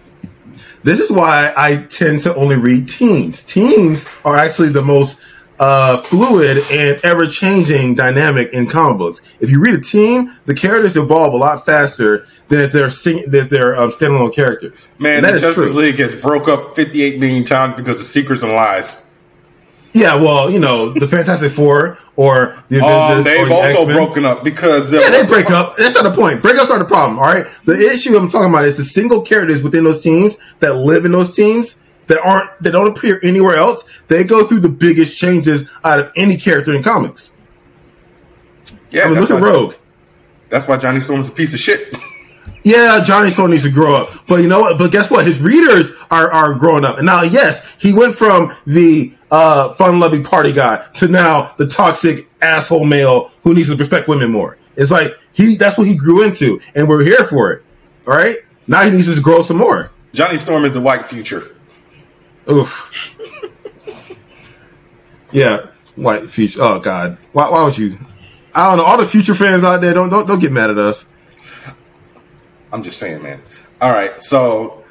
This is why I tend to only read teams. Teams are actually the most uh, fluid and ever changing dynamic in comic books. If you read a team, the characters evolve a lot faster than if they're sing- than if they're um, standalone characters. Man, that the is Justice true. League has broke up 58 million times because of secrets and lies. Yeah, well, you know, the Fantastic Four or the Avengers Um, they've the also X-Men. broken up because Yeah, they break up. That's not the point. Breakups are the problem. All right. The issue I'm talking about is the single characters within those teams that live in those teams that aren't that don't appear anywhere else. They go through the biggest changes out of any character in comics. Yeah, I mean, look at Rogue. That's why Johnny Storm's a piece of shit. Yeah, Johnny Storm needs to grow up. But you know what? But guess what? His readers are, are growing up. And now, yes, he went from the uh, fun loving party guy to now the toxic asshole male who needs to respect women more. It's like he that's what he grew into, and we're here for it. All right? Now he needs to grow some more. Johnny Storm is the white future. Oof. yeah, white future. Oh God, why, why would you? I don't know. All the future fans out there, don't don't don't get mad at us. I'm just saying, man. All right, so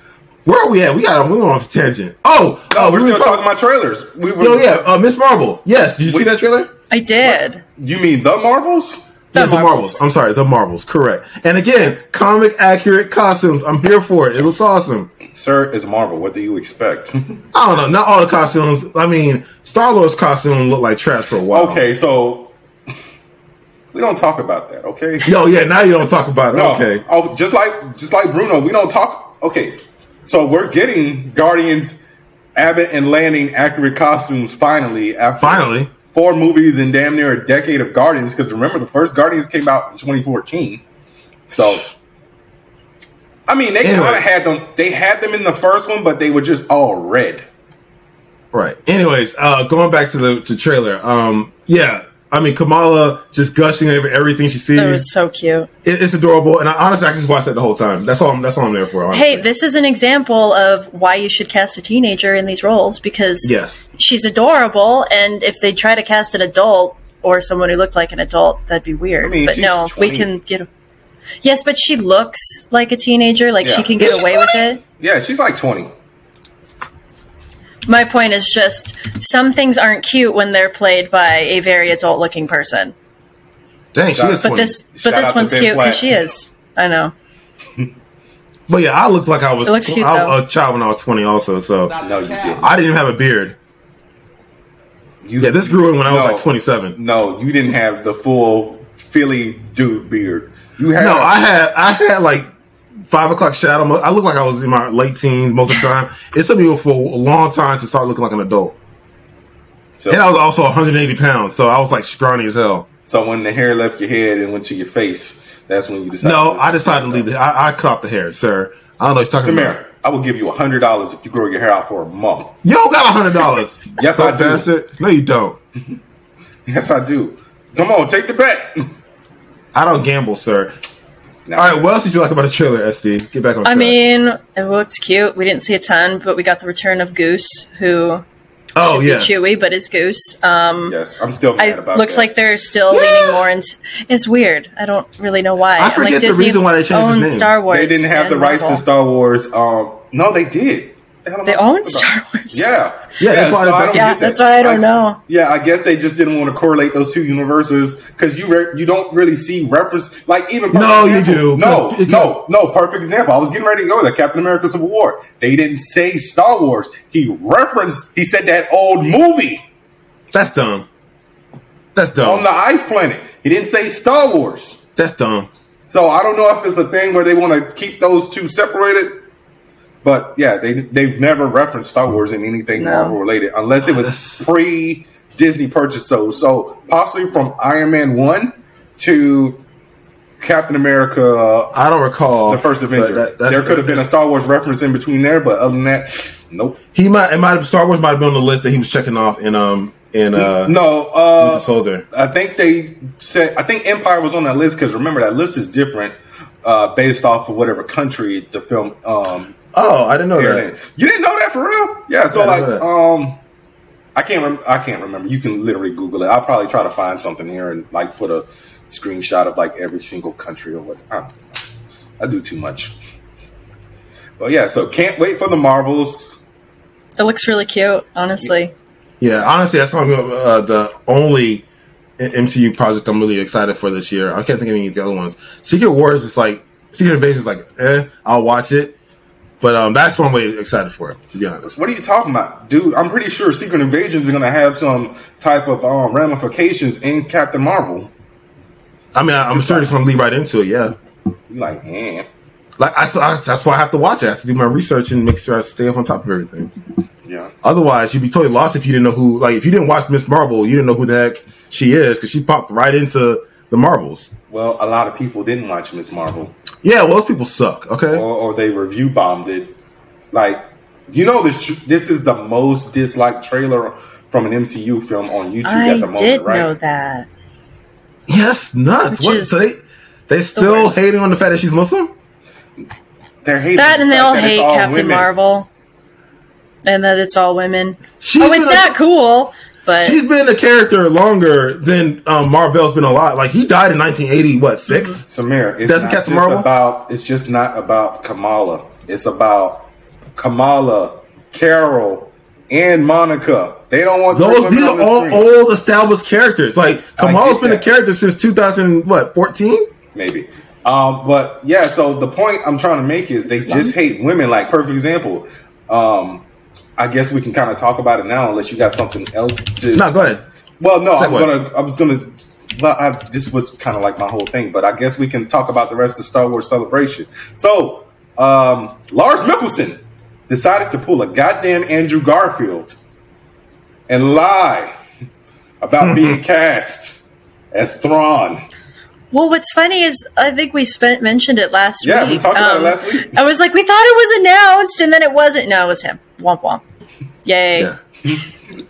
Where are we at? We got we went off a tangent. Oh, no, oh, we're we were still talking about trailers. We were, Yo, yeah, uh, Miss Marvel. Yes, did you see that trailer? I did. You mean the Marvels? The yeah, the Marvels. Marvels. I'm sorry, the Marvels. Correct. And again, comic accurate costumes. I'm here for it. It looks awesome. Sir, it's Marvel. What do you expect? I don't know. Not all the costumes. I mean, Star Lord's costume looked like trash for a while. okay, so we don't talk about that. Okay. Yo, yeah. Now you don't talk about it. No. Okay. Oh, just like just like Bruno, we don't talk. Okay, so we're getting Guardians, Abnett and Lanning accurate costumes finally after Finally. Four movies and damn near a decade of Guardians. Because remember, the first Guardians came out in 2014. So, I mean, they Anyway. kind of had them. They had them in the first one, but they were just all red. Right. Anyways, uh, going back to the to trailer. Um, yeah. I mean, Kamala just gushing over everything she sees. That was so cute. It- it's adorable, and I, honestly, I can just watch that the whole time. That's all. I'm, that's all I'm there for. Honestly. Hey, this is an example of why you should cast a teenager in these roles because Yes. she's adorable, and if they try to cast an adult or someone who looked like an adult, that'd be weird. I mean, but no, 20. we can get. Yes, but she looks like a teenager. Like Yeah. she can get she away with it. Yeah, she's like 20. My point is just some things aren't cute when they're played by a very adult-looking person. Dang, she is But 20. this, but this one's cute because she is. I know. But yeah, I looked like I was, It looks cute, I- though. a child when I was 20 also. So No, you didn't. I didn't even have a beard. You, Yeah, this grew in when I was like 27. No, you didn't have the full Philly dude beard. You had No, I had I had like five o'clock shadow. I look like I was in my late teens most of the time. It took me for a long time to start looking like an adult. so, And I was also 180 pounds, so I was like scrawny as hell. so when the hair left your head and went to your face, that's when you decided. No, I decided to leave it. I, I cut off the hair, sir. I don't know what you're talking about. I will give you a hundred dollars if you grow your hair out for a month. You don't got a hundred dollars. Yes, I do. Bastard. No, you don't. Yes, I do. Come on, take the bet. I don't gamble, sir. All right, what else did you like about the trailer, SD? Get back on. I track. mean, it looks cute. We didn't see a ton, but we got the return of Goose, who oh yeah, Chewie, but is Goose. Um, yes, I'm still I mad about looks that. like they're still Yeah. leaning more into. It's weird. I don't really know why. I forget like, the Disney reason why they changed his name. Star Wars. they didn't have the rights Marvel. to Star Wars. Um, no, they did. The They I own? Star Wars. Yeah, Yeah, they bought it I back. Yeah, that. that's why I don't know. Yeah, I guess they just didn't want to correlate those two universes because you re- you don't really see reference like even perfect No, you example- do, no 'cause- no no perfect example. I was getting ready to go there. Captain America: Civil War. They didn't say Star Wars. He referenced. He said that old movie that's dumb. That's dumb. on the ice planet. He didn't say Star Wars. that's dumb. So I don't know if it's a thing where they want to keep those two separated. But yeah, they they've never referenced Star Wars in anything No. Marvel related unless it was That's- pre Disney purchase. So so possibly from Iron Man one to Captain America, I don't recall the first Avenger. that- that's- there could have been a Star Wars reference in between there, but other than that, nope. He might. It might have. Star Wars might have been on the list that he was checking off in um in uh no, uh, Soldier. I think they said I think Empire was on that list because remember that list is different uh, based off of whatever country the film um, Oh, I didn't know aired that. You didn't know that for real? Yeah. So Yeah, I like, um, I can't. Rem- I can't remember. You can literally Google it. I'll probably try to find something here and like put a screenshot of like every single country or what. I, don't know. I do too much. But yeah, so can't wait for the Marvels. It looks really cute, honestly. Yeah, honestly, that's probably uh, the only MCU project I'm really excited for this year. I can't think of any of the other ones. Secret Wars is like Secret Invasion is like, eh, I'll watch it, but um, that's what I'm really excited for. It, to be honest, What are you talking about, dude? I'm pretty sure Secret Invasions is going to have some type of um, ramifications in Captain Marvel. I mean, I, I'm sure it's going to lead right into it. Yeah, You like, eh? like I, I, that's why I have to watch it. I have to do my research and make sure I stay up on top of everything. Yeah. Otherwise, you'd be totally lost if you didn't know who. Like, if you didn't watch Miss Marvel, you didn't know who the heck she is because she popped right into the Marvels. Well, a lot of people didn't watch Miss Marvel. Yeah, well, those people suck. Okay, or, or they review bombed it. Like, you know, this this is the most disliked trailer from an MCU film on YouTube I at the moment, did right? know that. Yes, nuts. Which What, is so they they still worst. hating on the fact that she's Muslim? They're hating That the and they fact all hate all Captain women. Marvel, and that it's all women. She's oh, it's been a- not cool, but She's been a character longer than um, Marvel's been a lot. Like he died in 1980, what 6 Samir, it's Doesn't Captain just Marvel? about. It's just not about Kamala. It's about Kamala, Carol, and Monica. They don't want three Those these are the all screen. old established characters. Like Kamala's been a character since 2000, what 14? maybe. Um, but yeah, so the point I'm trying to make is they just hate women. Like perfect example. Um, I guess we can kind of talk about it now, unless you got something else to. No, go ahead. Well, no, I'm gonna. I was gonna. Well, I, this was kind of like my whole thing, but I guess we can talk about the rest of Star Wars Celebration. So, um, Lars Mikkelsen decided to pull a goddamn Andrew Garfield and lie about being cast as Thrawn. Well, what's funny is I think we spent mentioned it last Yeah, week. we talked about it Um, last week. I was like, we thought it was announced, and then it wasn't. No, it was him. Womp womp. Yay! Yeah.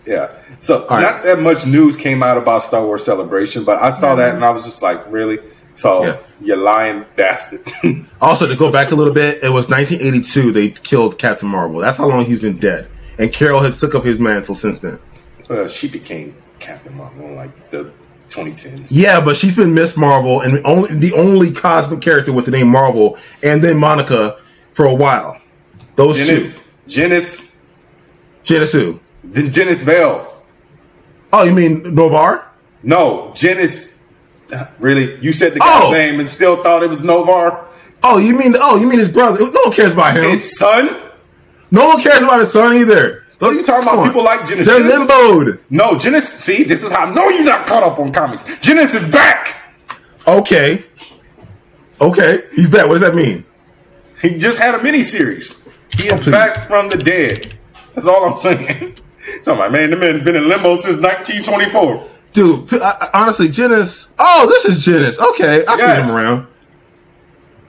Yeah. So All right. not that much news came out about Star Wars Celebration, but I saw that and I was just like, really? So Yeah. you lying bastard. Also, to go back a little bit, it was 1982 they killed Captain Marvel. That's how long he's been dead. And Carol has took up his mantle since then. uh, she became Captain Marvel like the 2010s. Yeah, but she's been Miss Marvel and only the only cosmic character with the name Marvel, and then Monica for a while. Those Genis, Genis, two. Genis who? then Genis-Vell. Oh, you mean Novar? No, Janice. Really? You said the guy's Oh. name and still thought it was Novar? Oh, you mean oh, you mean his brother? No one cares about him. His son? No one cares about his son either. What are you talking Come about? on. People like Genis. They're limboed. No, Genis. See, this is how I know you're not caught up on comics. Genis is back. Okay. Okay. He's back. What does that mean? He just had a miniseries. He is Oh, back from the dead. That's all I'm saying. No, my man, the man has been in limbo since 1924. Dude, I- I- honestly, Genis. Oh, this is Genis. Okay. I've Yes. seen him around.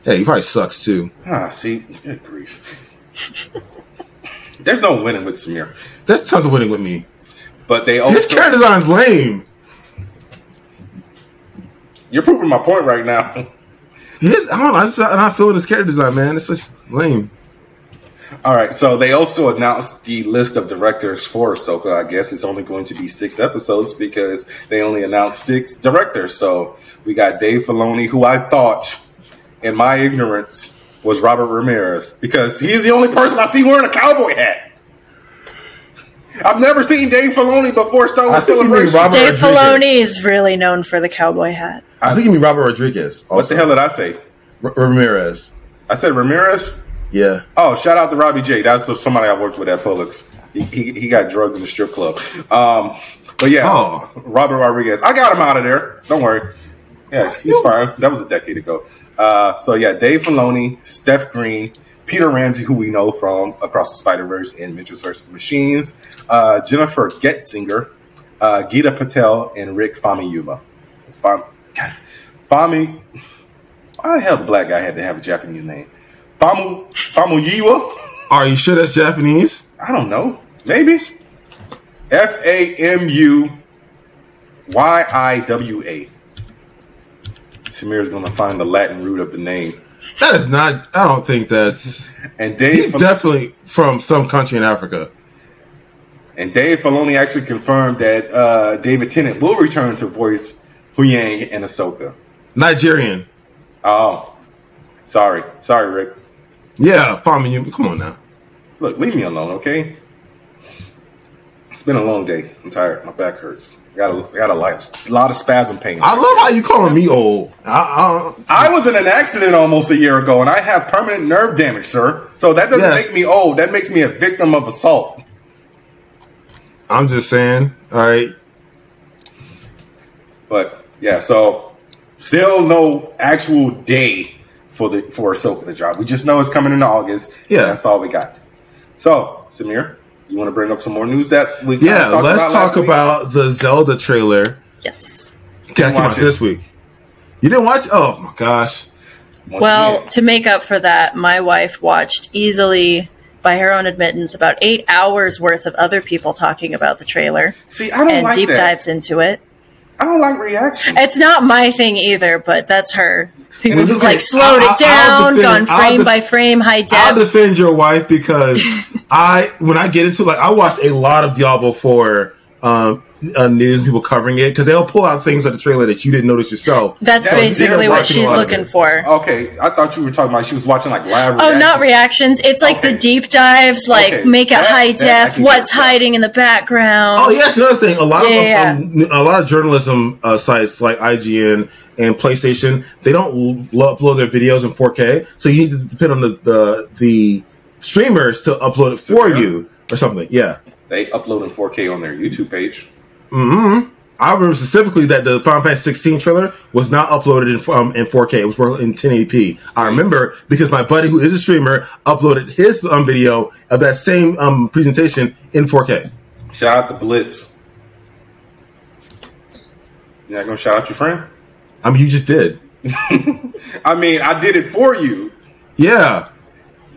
Hey, he probably sucks too. Ah, see, good grief. There's no winning with Samir, There's tons of winning with me. but they also His character design's lame. You're proving my point right now. His, I don't know. I'm just I'm not feeling his character design, man. It's just lame. All right, so they also announced the list of directors for Ahsoka. I guess it's only going to be six episodes because they only announced six directors. So we got Dave Filoni, who I thought, in my ignorance, was Robert Ramirez because he's the only person I see wearing a cowboy hat. I've never seen Dave Filoni before Star Wars think you Celebration. Dave Rodriguez. Filoni is really known for the cowboy hat. I think you mean Robert Rodriguez. What the hell did I say? R- Ramirez. I said Ramirez. Yeah. Oh, shout out to Robbie J. That's somebody I worked with at Publix. He, he, he got drugged in the strip club. Um, but yeah, Oh. Robert Rodriguez. I got him out of there. Don't worry. Yeah, he's fine. That was a decade ago. Uh, so yeah, Dave Filoni, Steph Green, Peter Ramsey, who we know from Across the Spider Verse and Mitchell's vs. Machines, uh, Jennifer Getzinger, uh, Gita Patel, and Rick Famuyiwa. Fam- Fami, why the hell the black guy had to have a Japanese name? Famu Famuyiwa. Are you sure that's Japanese? I don't know. Maybe. F A M U Y I W A. Samir's gonna find the Latin root of the name. That is not. I don't think that's. And Dave He's definitely from some country in Africa. and Dave Filoni actually confirmed that uh, David Tennant will return to voice Huyang and Ahsoka. Nigerian. Oh, sorry, sorry, Rick. Yeah, farming you come on now. Look, leave me alone, okay? It's been a long day. I'm tired. My back hurts. I got a, I got a lot, lot of spasm pain. I love how you calling me old. I, I was in an accident almost a year ago, and I have permanent nerve damage, sir. So that doesn't Yes. make me old. That makes me a victim of assault. I, I'm just saying. All right. But yeah, so still no actual day for the for Ahsoka to drop. We just know it's coming in August. Yeah. that's all we got. So Samir, you want to bring up some more news that we Yeah, talked let's about talk week? about the Zelda trailer Yes. that came watch out it. this week. You didn't watch? Oh my gosh. Once Well, to make up for that, my wife watched easily, by her own admittance, about eight hours worth of other people talking about the trailer see, I don't and like deep that. dives into it. I don't like reactions. It's not my thing either, but that's her. People who've okay. like slowed I'll- I'll it down, defend- gone frame def- by frame, high def. I'll defend your wife because I, when I get into like, I watched a lot of Diablo for um, uh, news and people covering it because they'll pull out things of the trailer that you didn't notice yourself. That's Yeah, basically what she's looking for. okay, I thought you were talking about she was watching like live. Oh, not reactions. reactions. It's like Okay. the deep dives, like Okay. make it That- high def. What's hiding in the background? Oh, yeah, that's another thing. A lot Yeah. of um, a lot of journalism uh, sites like IGN and PlayStation, they don't l- upload their videos in 4K, so you need to depend on the the, the streamers to upload it for Yeah. you or something. Yeah. They upload in 4K on their YouTube page. hmm I remember specifically that the Final Fantasy 16 trailer was not uploaded in, um, in 4K. It was in 1080p. I remember because my buddy, who is a streamer, uploaded his um, video of that same um, presentation in 4K. Shout out to Blitz. You're not gonna shout out your friend? I mean, you just did. I mean, I did it for you. Yeah.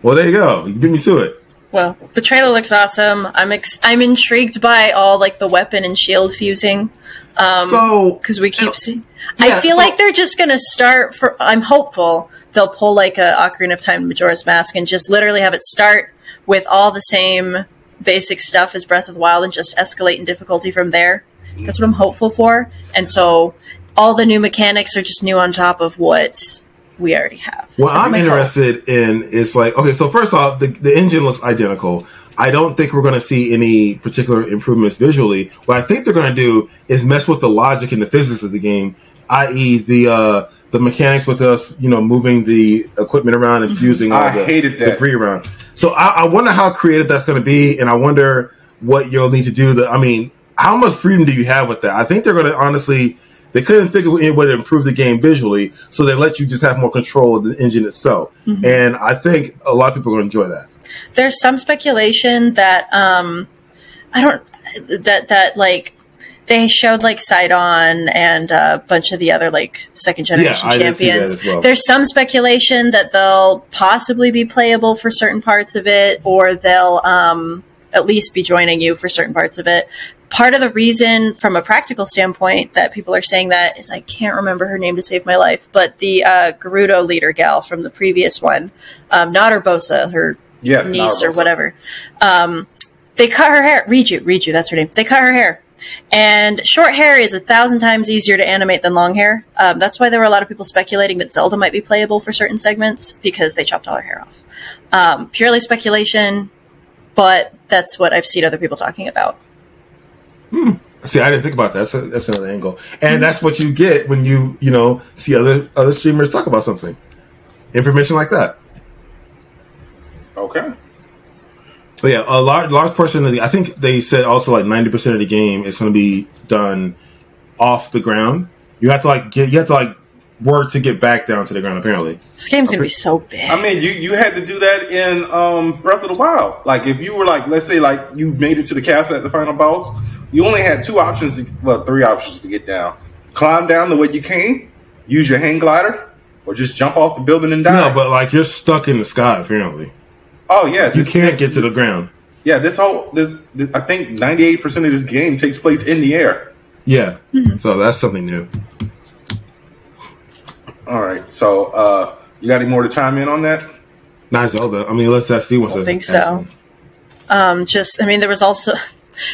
Well, there you go. You beat me to it. Well, the trailer looks awesome. I'm ex- I'm intrigued by all like the weapon and shield fusing um, so, because we keep uh, seeing. Yeah, I feel so- like they're just gonna start for. I'm hopeful they'll pull like a Ocarina of Time Majora's Mask and just literally have it start with all the same basic stuff as Breath of the Wild and just escalate in difficulty from there. That's what I'm hopeful for. And so all the new mechanics are just new on top of what we already have. what That's I'm my hope. interested in is like, okay, so first off, the, the engine looks identical. I don't think we're going to see any particular improvements visually. What I think they're going to do is mess with the logic and the physics of the game, i.e., the uh, the mechanics with us, you know, moving the equipment around and fusing all I the hated that. debris around. So I, I wonder how creative that's going to be, and I wonder what you'll need to do. That I mean, how much freedom do you have with that? I think they're going to honestly. They couldn't figure out a way to improve the game visually, so they let you just have more control of the engine itself. And I think a lot of people are going to enjoy that. there's some speculation that um I don't that that like they showed like Sidon and a bunch of the other like second generation that champions. well. There's some speculation that they'll possibly be playable for certain parts of it, or they'll um at least be joining you for certain parts of it. Part of the reason, from a practical standpoint, that people are saying that is I can't remember her name to save my life, but the uh, Gerudo leader gal from the previous one, um, not Urbosa, her Yes, niece or whatever. Um, they cut her hair. Riju, Riju, that's her name. They cut her hair. And short hair is a thousand times easier to animate than long hair. Um, that's why there were a lot of people speculating that Zelda might be playable for certain segments because they chopped all her hair off. Um, purely speculation, but that's what I've seen other people talking about. See, I didn't think about that. That's, a, that's another angle, and that's what you get when you you know see other other streamers talk about something, information like that. Okay. But yeah, a large large portion of the I think they said also like ninety percent of the game is going to be done off the ground. You have to like get you have to like work to get back down to the ground. Apparently, This game's going to be so big. I mean, you you had to do that in um, Breath of the Wild. Like, if you were like, let's say, like you made it to the castle at the final boss, you only had two options. To, well, three options to get down: climb down the way you came, use your hang glider, or just jump off the building and die. no, but like you're stuck in the sky. Apparently, oh yeah, you this- can't this- get to the ground. Yeah, this whole this, this- I think ninety eight percent of this game takes place in the air. Yeah, so that's something new. All right, so uh, you got any more to chime in on that? Not Zelda. I mean, unless that Steve wants I think so. something. Um, just, I mean, there was also.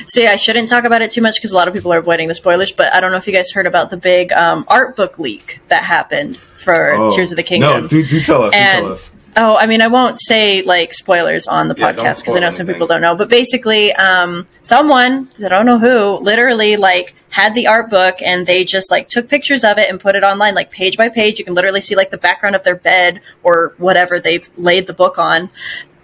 See, I shouldn't talk about it too much because a lot of people are avoiding the spoilers. But I don't know if you guys heard about the big um, art book leak that happened for Oh. Tears of the Kingdom. No, do, do tell us. Do tell us. Oh, I mean, I won't say like spoilers on the Yeah, podcast because I know spoil some people don't know. But basically, um, someone I don't know who literally like had the art book and they just like took pictures of it and put it online, like page by page. You can literally see like the background of their bed or whatever they've laid the book on.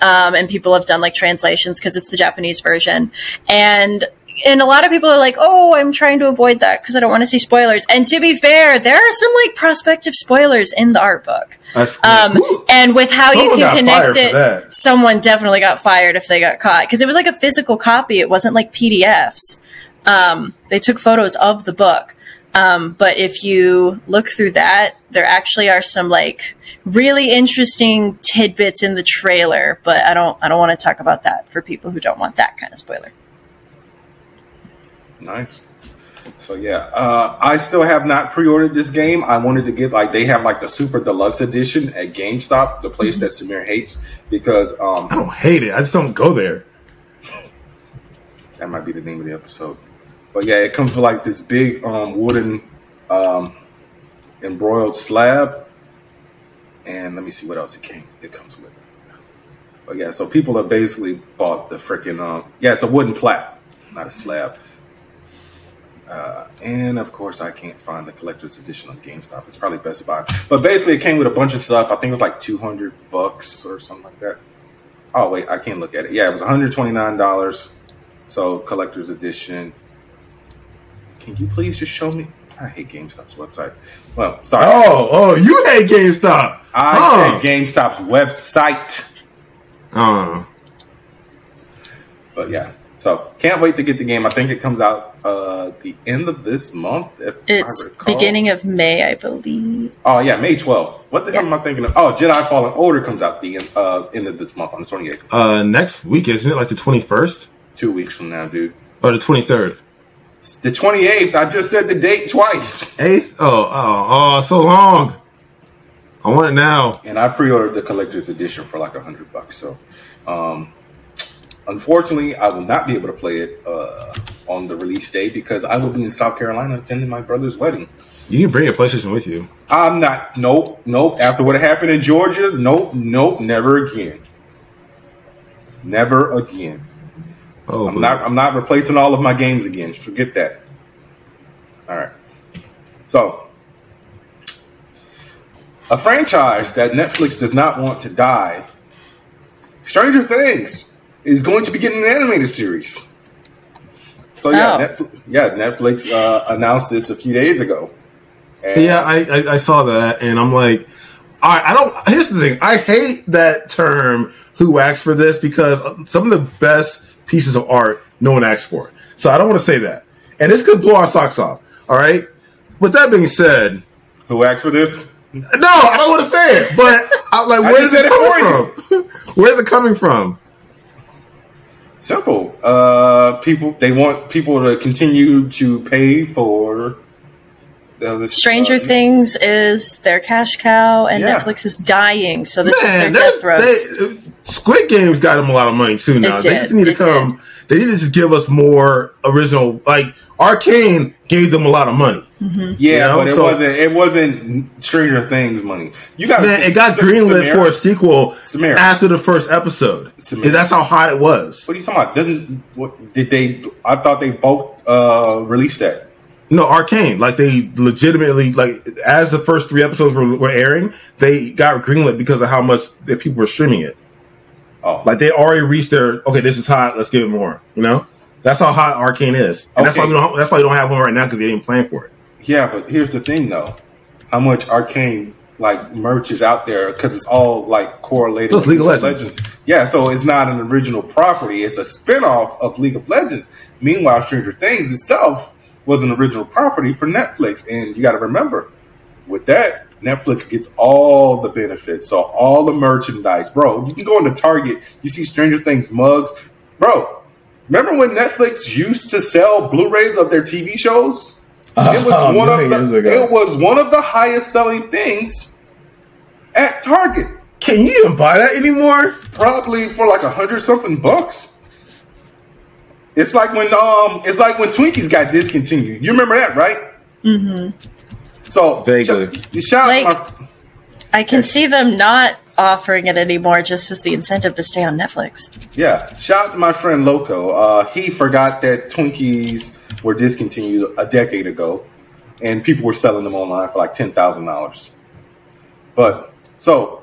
Um, and people have done like translations because it's the Japanese version. And and a lot of people are like, "Oh, I'm trying to avoid that because I don't want to see spoilers." And to be fair, there are some like prospective spoilers in the art book. Um, and with how Someone you can connect it, someone definitely got fired if they got caught because it was like a physical copy. It wasn't like PDFs. Um, they took photos of the book. Um, but if you look through that, there actually are some like really interesting tidbits in the trailer. But I don't, I don't want to talk about that for people who don't want that kind of spoiler. Nice. So yeah, uh, I still have not pre-ordered this game. I wanted to get like they have like the super deluxe edition at GameStop, the place that Samir hates, because um, I don't hate it. I just don't go there. that might be the name of the episode. But yeah, it comes with like this big um, wooden um, embroiled slab, and let me see what else it came. It comes with. But yeah, so people have basically bought the freaking um, yeah, it's a wooden plaque, not a slab. Uh, and of course, I can't find the collector's edition on GameStop. It's probably Best Buy. But basically, it came with a bunch of stuff. I think it was like two hundred bucks or something like that. Oh wait, I can't look at it. Yeah, it was one hundred twenty nine dollars. So collector's edition. Can you please just show me? I hate GameStop's website. Well, sorry. Oh, oh, you hate GameStop. I Huh. said GameStop's website. Uh, But yeah, so can't wait to get the game. I think it comes out uh the end of this month. If It's I beginning of May, I believe. Oh yeah, May 12th. What the hell am I thinking of? Oh, Jedi Fallen Order comes out the uh, end of this month on the 28th. uh, next week isn't it like the twenty first Two weeks from now, dude. or the twenty third? It's the 28th. I just said the date twice. Eighth? Oh, oh, oh, so long. I want it now. And I pre-ordered the collector's edition for like a hundred bucks. So, um, unfortunately, I will not be able to play it uh, on the release day because I will be in South Carolina attending my brother's wedding. You can bring your PlayStation with you. I'm not. Nope. Nope. After what happened in Georgia, nope. Nope. Never again. Never again. Oh, I'm but- not. I'm not replacing all of my games again. Forget that. All right. So, a franchise that Netflix does not want to die. Stranger Things is going to be getting an animated series. So yeah, Oh. Netflix, yeah, Netflix uh, announced this a few days ago. And Yeah, I, I I saw that, and I'm like, all right, I don't. Here's the thing: I hate that term "who asked for this" because some of the best pieces of art no one asked for. So I don't want to say that, and this could blow our socks off. All right. With that being said, who asked for this? no, I don't want to say it, but I'm like, I where's just it it coming from? Where's it coming from? Simple. Uh, people they want people to continue to pay for. Uh, this, Stranger uh, Things is their cash cow, and Yeah. Netflix is dying. So this Man, is their that's- death throes. they- Squid Games got them a lot of money too. Now It they did, just need to it come. They need to just give us more original. Like Arcane gave them a lot of money. Mm-hmm. Yeah, You know, but it so- wasn't. It wasn't Stranger Things money. You got Man, it got greenlit for a sequel Samira. after the first episode. Samira. That's how hot it was. What are you talking about? Didn't what did they? I thought they both uh, released that. No, Arcane. Like they legitimately, like as the first three episodes were, were airing, they got greenlit because of how much that people were streaming it. Oh, Like they already reached their okay, this is hot. Let's give it more. You know, that's how hot Arcane is, and that's why Okay. we don't. That's why we don't have one right now because they didn't plan for it. yeah, but here's the thing though: how much arcane like merch is out there because it's all like correlated. Just League of Legends. Yeah, so it's not an original property; it's a spinoff of League of Legends. Meanwhile, Stranger Things itself was an original property for Netflix, and you got to remember with that. Netflix gets all the benefits, so all the merchandise, bro. You can go into Target, you see Stranger Things mugs, bro. Remember when Netflix used to sell Blu-rays of their TV shows? It was Oh, one of the, ago. it was one of the highest selling things at Target. Can you even buy that anymore? Probably for like a hundred something bucks. It's like when um, it's like when Twinkies got discontinued. You remember that, right? Mm-hmm. So Vaguely. sh- shout Like- out my I can see them not offering it anymore just as the incentive to stay on Netflix. yeah, shout out to my friend Loco. Uh, he forgot that Twinkies were discontinued a decade ago, and people were selling them online for like ten thousand dollars. But so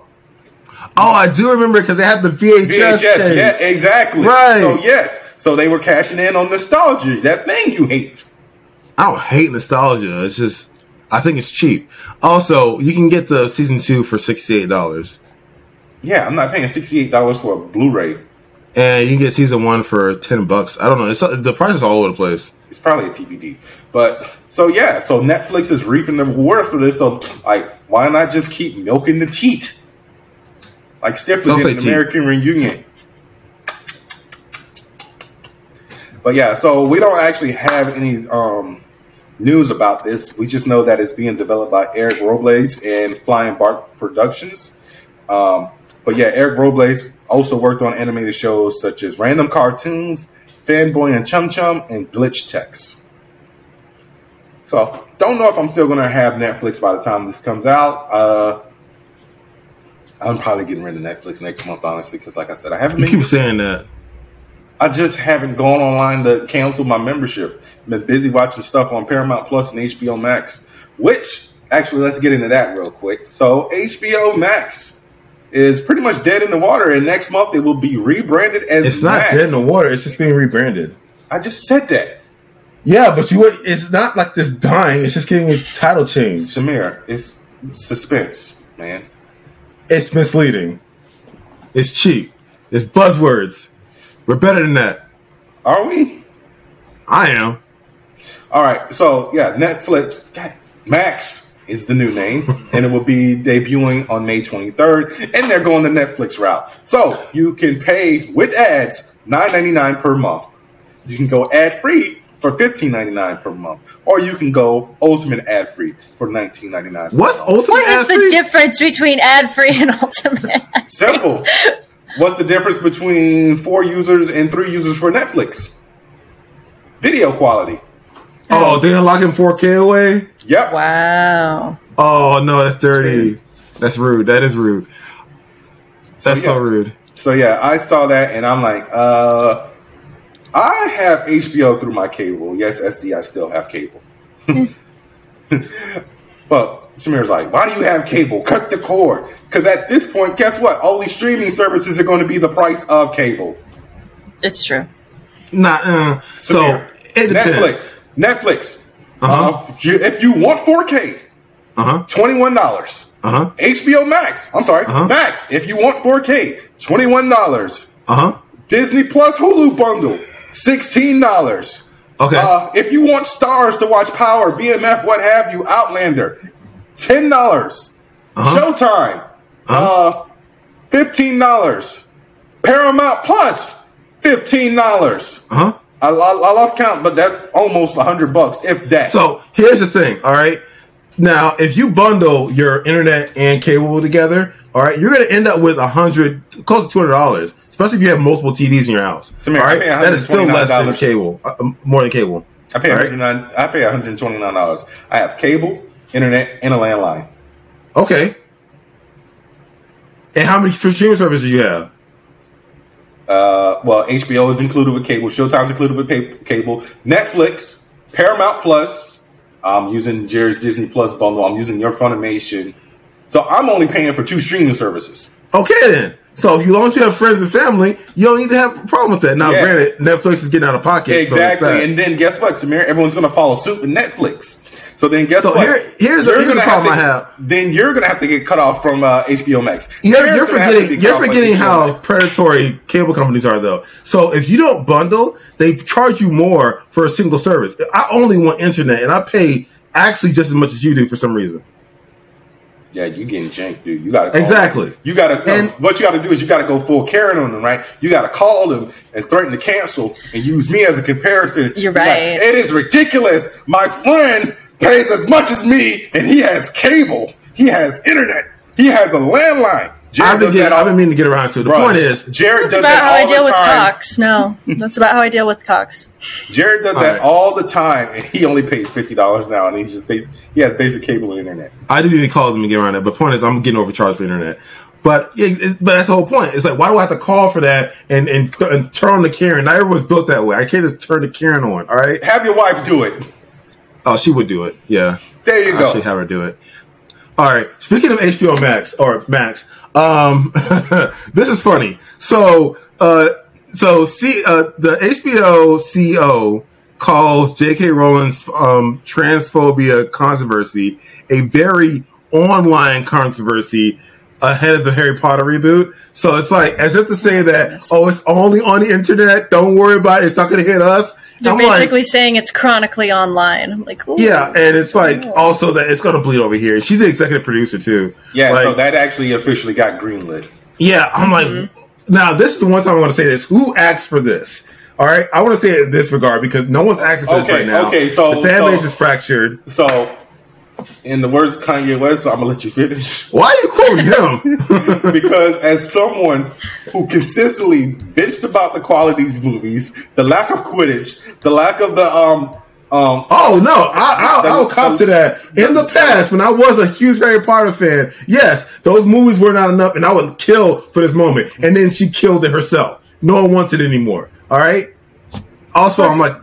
Oh, I do remember because they had the VHS. VHS, days. yeah, exactly. Right. So yes, so they were cashing in on nostalgia. That thing you hate. I don't hate nostalgia. It's just I think it's cheap. Also, you can get the season two for sixty eight dollars, Yeah, I'm not paying sixty eight dollars for a Blu-ray. and you can get season one for ten bucks. I don't know. It's the price is all over the place. It's probably a DVD. But so yeah, so Netflix is reaping the reward for this. So like, why not just keep milking the teat? Like Stifler did in. American Reunion. But yeah, so we don't actually have any um, news about this. We just know that it's being developed by Eric Robles and Flying Bark Productions. Um, but yeah, Eric Robles also worked on animated shows such as Random Cartoons, Fanboy and Chum Chum, and Glitch Techs. So don't know if I'm still going to have Netflix by the time this comes out. Uh, I'm probably getting rid of Netflix next month, honestly, because like I said, I haven't You been. keep saying that. I just haven't gone online to cancel my membership. Been busy watching stuff on Paramount Plus and HBO Max. Which actually, let's get into that real quick. So HBO Max is pretty much dead in the water, and next month it will be rebranded as It's not Max. dead in the water. It's just being rebranded. I just said that, Yeah, but you. It's not like this dying. It's just getting a title change. Samir. It's suspense, man. It's misleading. It's cheap. It's buzzwords. We're better than that. Are we? I am. All right, so yeah, Netflix God, Max is the new name, and it will be debuting on May 23rd. And they're going the Netflix route, so you can pay with ads $9.99 per month. You can go ad free for $15.99 per month, or you can go ultimate ad free for $19.99. per What's ultimate What is the ad-free? difference between ad free and ultimate? Simple. What's the difference between four users and three users for Netflix? Video quality. Oh, they're locking 4K away? Yep. Wow. Oh no, that's dirty. That's rude. That is rude. That's so yeah. rude. So yeah, I saw that and I'm like, uh, I have HBO through my cable. Yes, SD, I still have cable. but Samir's like, why do you have cable? Cut the cord. Because at this point, guess what? All these streaming services are going to be the price of cable. It's true. Nah, uh, so it. Netflix. Netflix. Uh-huh. Uh, if, you, if you want 4K, Uh huh. $21. Uh huh. HBO Max. I'm sorry, Uh-huh. Max. If you want 4K, $21. Uh huh. Disney Plus Hulu bundle, $16. Okay. Uh, if you want stars to watch Power, BMF, what have you, Outlander, ten dollars. Uh-huh. Showtime, Uh-huh. uh, fifteen dollars. Paramount Plus, Fifteen dollars. Uh huh. I, I, I lost count, but that's almost a hundred bucks, if that. So here's the thing, all right. Now, if you bundle your internet and cable together, all right, you're going to end up with a hundred, close to two hundred dollars, especially if you have multiple TVs in your house. Samir, all I right, that is still less than cable, uh, more than cable. I pay all right? 109 I pay 129 dollars. I have cable, internet, and a landline. Okay. And how many streaming services do you have? Uh, well, HBO is included with cable. Showtime's included with pay- cable. Netflix, Paramount Plus. I'm using Jerry's Disney Plus bundle. I'm using your Funimation. So I'm only paying for two streaming services. Okay, then. So if you long as you have friends and family, you don't need to have a problem with that. Now, Yeah. granted, Netflix is getting out of pocket. exactly. sad. and then guess what, Samir? Everyone's going to follow suit with Netflix. So then guess So what? here- here's the- You're here's the problem to- I have. Then you're going to have to get cut off from uh, HBO Max. You're, you're gonna have to forgetting. You're cut off by forgetting how Max. predatory cable companies are, though. So if you don't bundle, they charge you more for a single service. I only want internet, and I pay actually just as much as you do for some reason. Yeah, you getting janked, dude. You got to Exactly. You got to. And- what you got to do is you got to go full Karen on them, right? You got to call them and threaten to cancel and use me as a comparison. You're Be like, right. it is ridiculous. My friend pays as much as me, and he has cable. He has internet. He has a landline. Jared I've been, does getting, that I've been meaning to get around to. it. The Bro, point is, Jared That's does about that how I all deal the with time. Cox. No, that's about how I deal with Cox. Jared does All that right. all the time, and he only pays fifty dollars now, and he just pays. He has basic cable and internet. I didn't even call them to get around that. But the point is, I'm getting overcharged for internet. But it, it- but that's the whole point. It's like, why do I have to call for that and and, and turn on the Karen? Not everyone's built that way. I can't just turn the Karen on. All right. Have your wife do it. Oh, she would do it. Yeah. There you I go. should have her do it. All right. Speaking of HBO Max or Max, um, this is funny. So, uh, so see, uh, the HBO CEO calls J.K. Rowling's um, transphobia controversy a very online controversy ahead of the Harry Potter reboot. So it's like as if to say that, oh, it's only on the internet. Don't worry about it. It's not going to hit us. They're I'm like, basically saying it's chronically online. I'm like, ooh. yeah, and it's like also that it's going to bleed over here. She's the executive producer too. Yeah, Like, so that actually officially got greenlit. yeah, I'm like, mm-hmm. now this is the one time I want to say this. Who asked for this? All right, I want to say it in this regard because no one's asking for this right now. okay, so- the fan so- base is fractured. So, in the words of Kanye West, so I'm gonna let you finish Why are you quoting him? because as someone who consistently bitched about the quality of these movies, the lack of Quidditch, the lack of the um um Oh no, I, I, I'll cop to that. In the past, when I was a huge Harry Potter fan, yes, those movies were not enough, and I would kill for this moment. And then she killed it herself. No one wants it anymore. All right. Also, I'm like,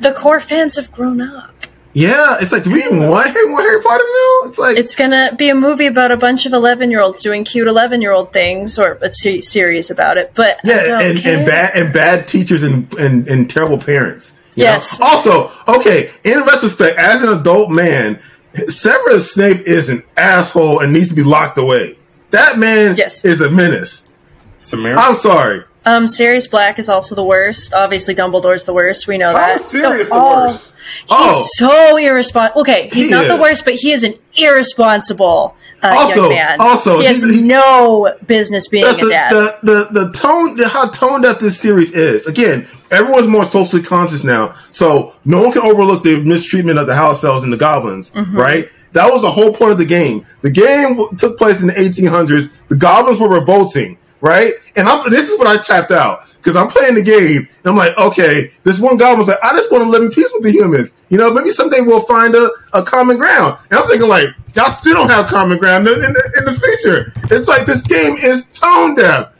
the core fans have grown up. Yeah, it's like, do we even want Harry, more Harry Potter now? It's like, It's gonna be a movie about a bunch of eleven-year-olds doing cute eleven-year-old things, or a se- series about it. But yeah, and, and bad and bad teachers and and, and terrible parents. you know? Yes. Also, okay, in retrospect, as an adult man, Severus Snape is an asshole and needs to be locked away. That man Yes. is a menace. Samir. I'm sorry. Um, Sirius Black is also the worst. Obviously, Dumbledore's the worst. We know How that. is Sirius the Oh, worst? He's Oh. so irresponsible. Okay, he's He not the worst, but he is an irresponsible uh, Also- young man. also, he has he- no business being a the, dad. the, the the tone the, how toned up this series is. Again, everyone's more socially conscious now, so no one can overlook the mistreatment of the house elves and the goblins. Mm-hmm. Right? That was the whole point of the game. The game w- took place in the 1800s. The goblins were revolting. Right? And I'm, this is what I tapped out because I'm playing the game and I'm like, okay, this one goblin's like, I just want to live in peace with the humans. You know, maybe someday we'll find a, a common ground. And I'm thinking like, y'all still don't have common ground in, in, the, in the future. It's like this game is tone deaf.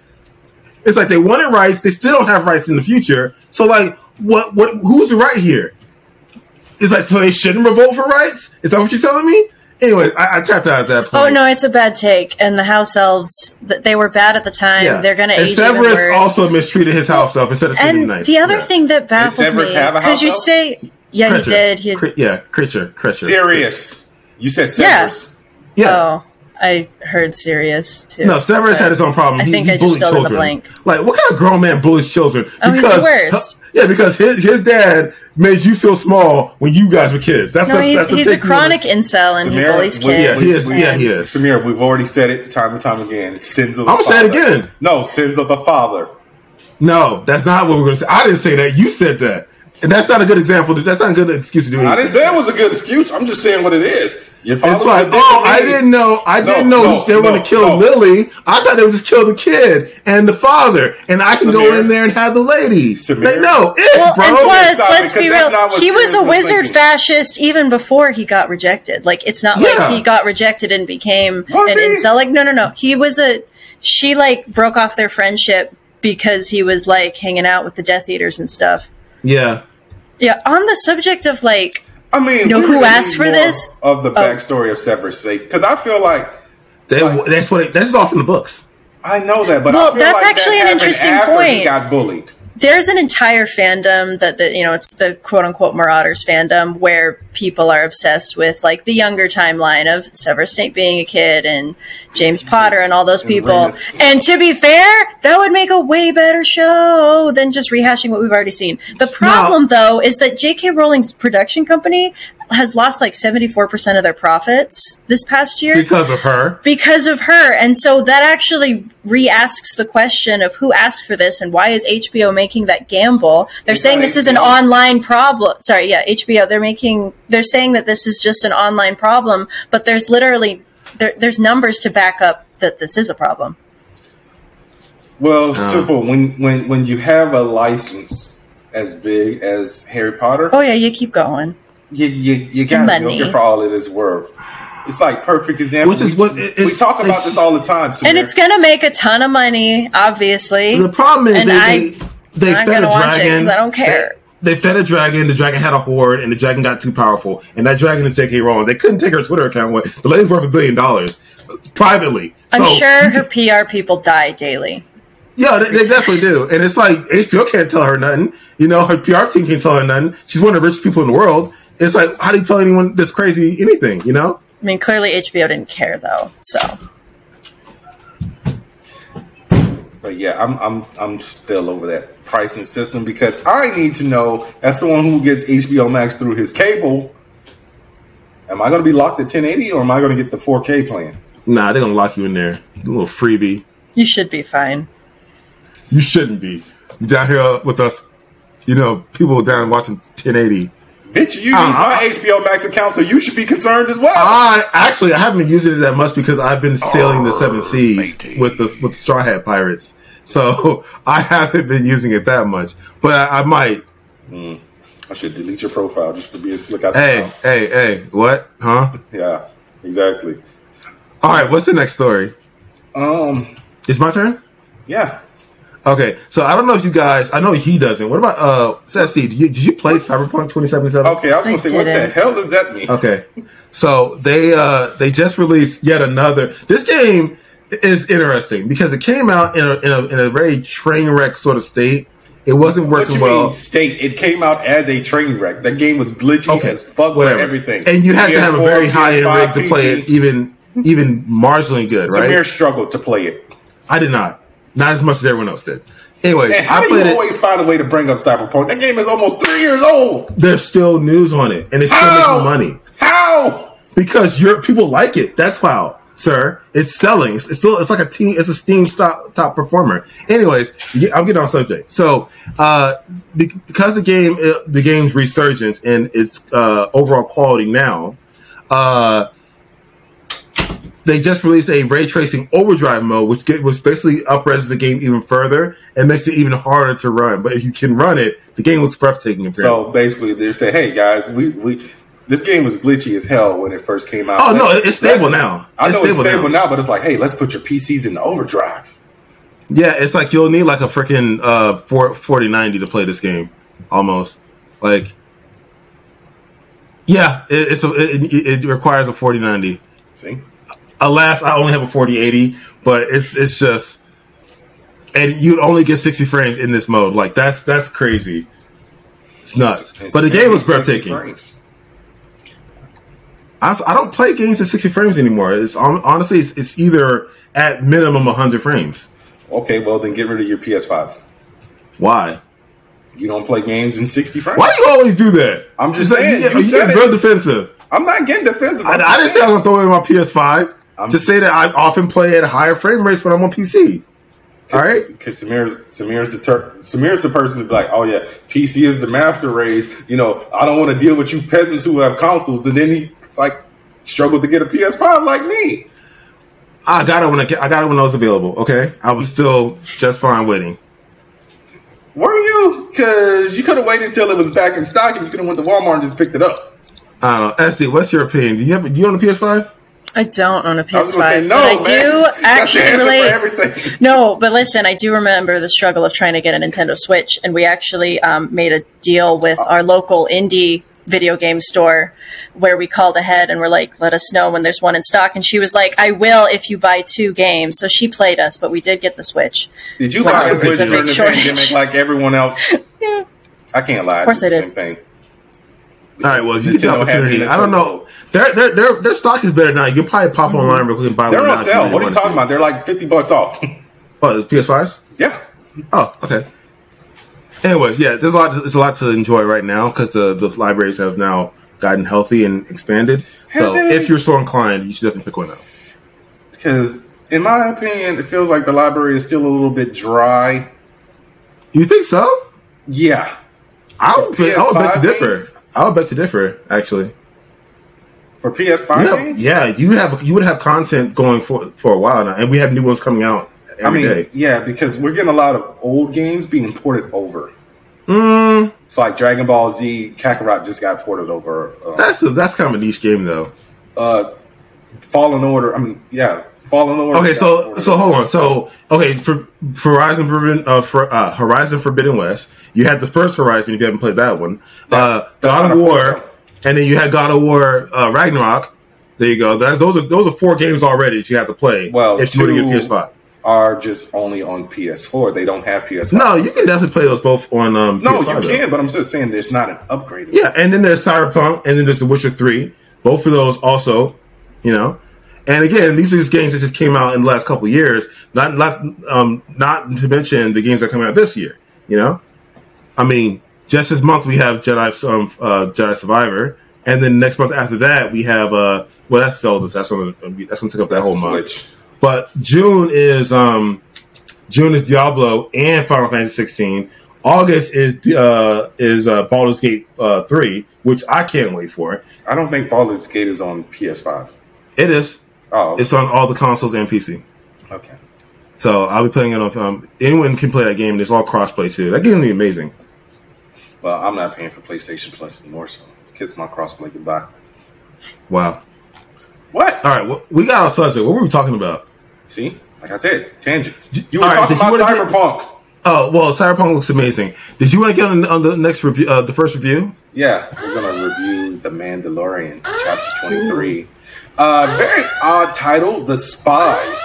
It's like they wanted rights, they still don't have rights in the future. So like, what what who's right here? It's like so they shouldn't revolt for rights. Is that what you're telling me? Anyway, I, I tapped out at that oh, point. oh no, it's a bad take. And the house elves, they were bad at the time. They're going to and age even Severus worse. also mistreated his house elf instead of treating him and nice. the other Yeah. thing that baffles me Severus have a because you elf? say, yeah, Kreacher. he did. He, Cre- yeah, Kreacher, Kreacher. Sirius. You said Yeah. Severus. Yeah. Oh, I heard Sirius too. No, Severus had his own problem. I He- think he I just bullied filled in the children. blank. Like, what kind of grown man bullies children? Oh, he's the worst. Yeah, because his, his dad made you feel small when you guys were kids. That's No, that's, he's, that's the he's a thing. chronic incel and he Samira, bullies we- kids. Yeah, he is. We- Yeah, he is. Samir, we've already said it time and time again. Sins of the I'ma father. say it again. No, sins of the father. No, that's not what we're going to say. I didn't say that. You said that. And that's not a good example. That's not a good excuse to do I anything. didn't say it was a good excuse. I'm just saying what it is. Your It's like, was a oh, I dick to me. didn't know. I didn't No, know no, they were going to kill no. Lily. I thought they would just kill the kid and the father, and I can go in there and have the lady. Samir. Like, no, it, Well, bro. and plus, let's be real. He was a wizard thinking. fascist even before he got rejected. Like, it's not Yeah. like he got rejected and became Was an he? incel. Like, no, no, no. He was a. She like broke off their friendship because he was like hanging out with the Death Eaters and stuff. yeah, Yeah. On the subject of like, I mean, know who asked for this? Of the Oh. backstory of Severus Snape, because I feel like they, Like- that's what. It, that's all from the books. I know that, but Well, I feel that's like actually that an interesting after He point. got bullied. There's an entire fandom that the you know it's the quote unquote Marauders fandom where people are obsessed with like the younger timeline of Severus Snape being a kid and James Potter and all those people. And to be fair, that would make a way better show than just rehashing what we've already seen. The problem though is that J.K. Rowling's production company has lost like 74% of their profits this past year because of her. because of her. And so that actually re-asks the question of who asked for this and why is HBO making that gamble? They're It's saying not this is an online problem. Sorry, yeah, HBO. They're making they're saying that this is just an online problem, but there's literally there, there's numbers to back up that this is a problem. Well, Oh. simple. When when when you have a license as big as Harry Potter, Oh yeah, you keep going. You you, you got to Money. milk it for all it is worth. It's like perfect example. Which is we, what- we talk about it's- this all the time. And it's gonna make a ton of money, obviously. The problem is And they, I- they, they I'm fed a gonna watch it dragon. 'cause I don't care. They, they fed a dragon. The dragon had a horde, and the dragon got too powerful. And that dragon is J.K. Rowling. They couldn't take her Twitter account away. The lady's worth a billion dollars privately. I'm So, sure her PR people die daily. Yeah, they, they definitely do. And it's like HBO can't tell her nothing. You know, her PR team can't tell her nothing. She's one of the richest people in the world. It's like, how do you tell anyone this crazy anything? You know? I mean, clearly HBO didn't care though. So But yeah, I'm I'm I'm still over that pricing system because I need to know as someone who gets HBO Max through his cable, am I going to be locked at 1080 or am I going to get the 4K plan? Nah, they're gonna lock you in there. You little freebie. you should be fine. You shouldn't be down here with us. You know, people down watching 1080. Bitch, you use Uh, my I- HBO Max account, so you should be concerned as well. I actually I haven't been using it that much because I've been sailing the seven seas with the with the Straw Hat Pirates. So I haven't been using it that much, but I, I might. I should delete your profile just to be a slick out. Hey, hey, hey! What? Huh? Yeah, exactly. All right. What's the next story? Um, It's my turn. yeah. Okay, so I don't know if you guys. I know he doesn't. What about uh, Sassy? Did you, did you play Cyberpunk 2077? Okay, I was going I to say, what the hell does that mean? Okay. So they uh they just released yet another. This game is interesting because it came out in a in a, in a very train wreck sort of state. It wasn't What working you well. mean, state? It came out as a train wreck. That game was glitchy Okay, as fuck whatever. everything. And you had to have a PS4, very high end PS5, rig to play it, even even marginally good, Samir right? struggled to play it. I did not, not as much as everyone else did. Anyways, And how I do you it. always find a way to bring up Cyberpunk? That game is almost three years old. There's still news on it, and it's still making money. How? because your people like it. That's how, sir. It's selling. It's, it's still. It's like a team. It's a Steam top top performer. Anyways, I'm getting on subject. So, uh, because the game, uh, the game's resurgence and its uh, overall quality now, uh, they just released a ray tracing overdrive mode, which get, which basically upreses the game even further and makes it even harder to run. But if you can run it, the game looks breathtaking. Apparently. So basically, they say, "Hey guys, we we this game was glitchy as hell when it first came out." Oh, no, Let's- it's stable now. I It's know it's stable stable now. now. but it's like, hey, let's put your PCs in overdrive. Yeah, it's like you'll need like a freaking uh 4, 4090 to play this game, almost. Like, yeah, it, it's a, it, it requires a 4090. See, Alas, I only have a 4080, but it's it's just, and you'd only get 60 frames in this mode. Like that's that's crazy. It's nuts. It's- but the game was breathtaking. I, I don't play games at 60 frames anymore. It's honestly it's, it's either at minimum 100 frames. Okay, well then get rid of your PS5. Why? You don't play games in 60 frames. Why do you always do that? I'm just It's like saying, You, get, you you get real defensive. I'm not getting defensive. I, I'm I didn't say I was gonna throw in my PS5. I'm just say that I often play at higher frame rates when I'm on PC. All right. Because Samir's Samir's the ter- Samir's the person to be like, oh yeah, PC is the master race. You know, I don't want to deal with you peasants who have consoles. And then he like struggled to get a PS5 like me. I got it when I, I got it when it was available. Okay, I was still just fine waiting. Were you? Because you could have waited until it was back in stock, and you could have went to Walmart and just picked it up. I don't know. Essie, what's your opinion? Do you have do you own a PS5? I don't own a PS5. I was say no, but I man. do actually relate. No, but listen, I do remember the struggle of trying to get a Nintendo Switch, and we actually um, made a deal with our local indie video game store where we called ahead and we're like, let us know when there's one in stock. And she was like, I will if you buy two games. So she played us, but we did get the Switch. Did you buy a there's Switch a big during the shortage. pandemic like everyone else? Yeah. I can't lie. Of course I did I the did. same thing. All right. Well, if you get the opportunity, me in a I don't know. Their, their their their stock is better now. You can probably pop mm-hmm. online real quick and buy They're one on now if sale. really What are you talking to. about? They're like fifty bucks off. Oh, the PS5s. yeah. Oh, okay. Anyways, yeah, there's a lot. There's a lot to enjoy right now because the the libraries have now gotten healthy and expanded. So, they? if you're so inclined, you should definitely pick one up. Because in my opinion, it feels like the library is still a little bit dry. You think so? Yeah. I would, bet, I would bet to differ. I would bet to differ. Actually, For PS5 yeah, games? yeah, you would have you would have content going for for a while now, and we have new ones coming out I mean, day. yeah, because we're getting a lot of old games being ported over. Mm, It's like Dragon Ball Z Kakarot just got ported over. Uh, that's a, that's kind of a niche game though. uh, Fallen Order. I mean, yeah, Fallen Order. Okay, so so hold on. So okay, for, for Horizon Forbidden, uh, for uh, Horizon Forbidden West, you had the first Horizon. If you haven't played that one, uh, God of War. And then you had God of War uh, Ragnarok. There you go. That's, those are those are four games already that you have to play. Well, if you were to get PS5. Are just only on PS4. They don't have PS5. No, you can definitely play those both on. Um, no, PS5 you though. can, but I'm just saying there's not an upgrade. Yeah, and then there's Cyberpunk, and then there's The Witcher Three. Both of those also, you know. And again, these are just games that just came out in the last couple years. Not not um not to mention the games that are coming out this year. You know, I mean, just this month we have Jedi um uh, Jedi Survivor, and then next month after that we have uh well that's Zelda. That's gonna that's gonna take up that whole month. But June is um June is Diablo and Final Fantasy 16. August is uh is uh Baldur's Gate uh 3, which I can't wait for. I don't think Baldur's Gate is on PS5. It is. Oh, It's on all the consoles and PC. okay. So I'll be playing it on um anyone can play that game. It's all crossplay too. That game be amazing. Well, I'm not paying for PlayStation Plus anymore, so kiss my crossplay goodbye. Wow. What? All right, well, we got our subject. What were we talking about? See, like I said, tangents. You were All talking about wanna get- Cyberpunk. Oh well, Cyberpunk looks amazing. Did you want to get on, on the next review, uh, the first review? Yeah, we're gonna review The Mandalorian, chapter twenty-three. Uh, very odd title, The Spies.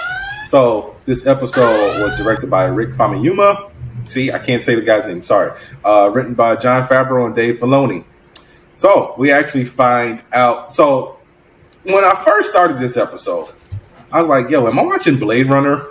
So this episode was directed by Rick Famuyiwa. See, I can't say the guy's name. Sorry. Uh, written by Jon Favreau and Dave Filoni. So we actually find out. So when I first started this episode, I was like, "Yo, am I watching Blade Runner?"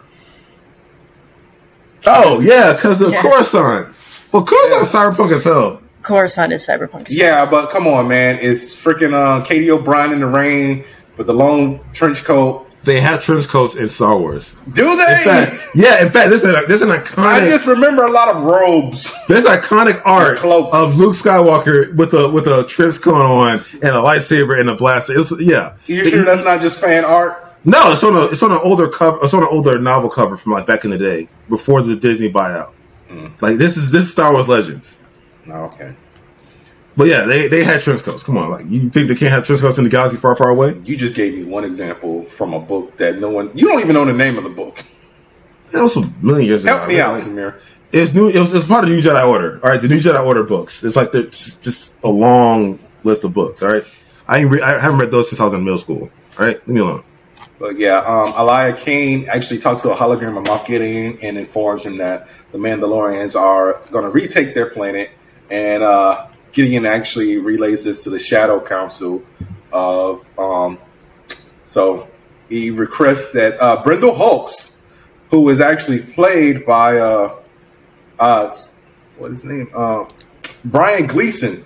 Oh yeah, because of Yeah. Coruscant. Well, Coruscant's cyberpunk as hell. Coruscant is cyberpunk. Yeah, but come on, man! It's freaking uh, Katie O'Brien in the rain with the long trench coat. They have trench coats in Star Wars. Do they? In fact, yeah, in fact, there's an there's an iconic. I just remember a lot of robes. there's iconic art of Luke Skywalker with a with a trench coat on and a lightsaber and a blaster. It's, yeah, You sure that's not just fan art? no, it's on a it's on an older cover. It's on an older novel cover from like back in the day before the Disney buyout. Hmm. Like this is this is Star Wars Legends. No, okay. But yeah, they they had trench coats. Come on, like you think they can't have trench coats in the galaxy far far away? You just gave me one example from a book that no one. You don't even know the name of the book. That was a million years ago. Help me Like, out, Samir. It's new. It was, it's part of the New Jedi Order. All right, the New Jedi Order books. It's like just, just a long list of books. All right, I ain't re- I haven't read those since I was in middle school. All right, leave me alone. But yeah, um, Elia Kane actually talks to a hologram of Moff Gideon and informs him that the Mandalorians are going to retake their planet. And uh, Gideon actually relays this to the Shadow Council of. Um, so he requests that uh, Brendol Hux, who is actually played by uh, uh, what is his name? Uh, Brian Gleeson,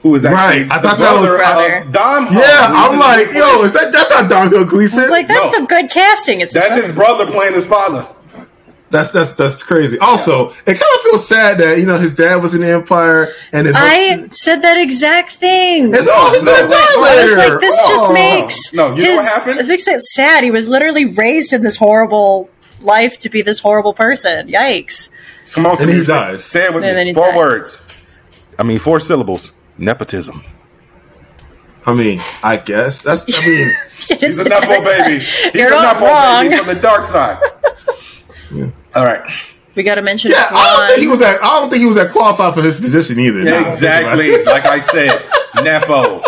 who is actually Right, I the thought that was- brother Brother. of Dom. Hulk, Yeah, who's I'm like, yo, is that that's not Domhnall Gleeson? I like, that's No. some good casting. It's That's his brother playing his father. That's that's that's crazy. Also, it kind of feels sad that you know his dad was in the Empire, and his I said that exact thing. It's all his No, gonna wait, die I later. was like, this just Oh. makes No, you know what happened? It makes it sad. He was literally raised in this horrible life to be this horrible person. Yikes! Come on, And he Samir, say- dies. Say it with And me. he Four dies. words. I mean, four syllables. Nepotism. I mean, I guess that's. I mean, He's a the Nepo baby. He's You're a not Nepo baby from the dark side. All right. We got to mention yeah, I don't think he was that. I don't think he was that qualified for his position either. now that I think about Exactly. like I said, Nepo.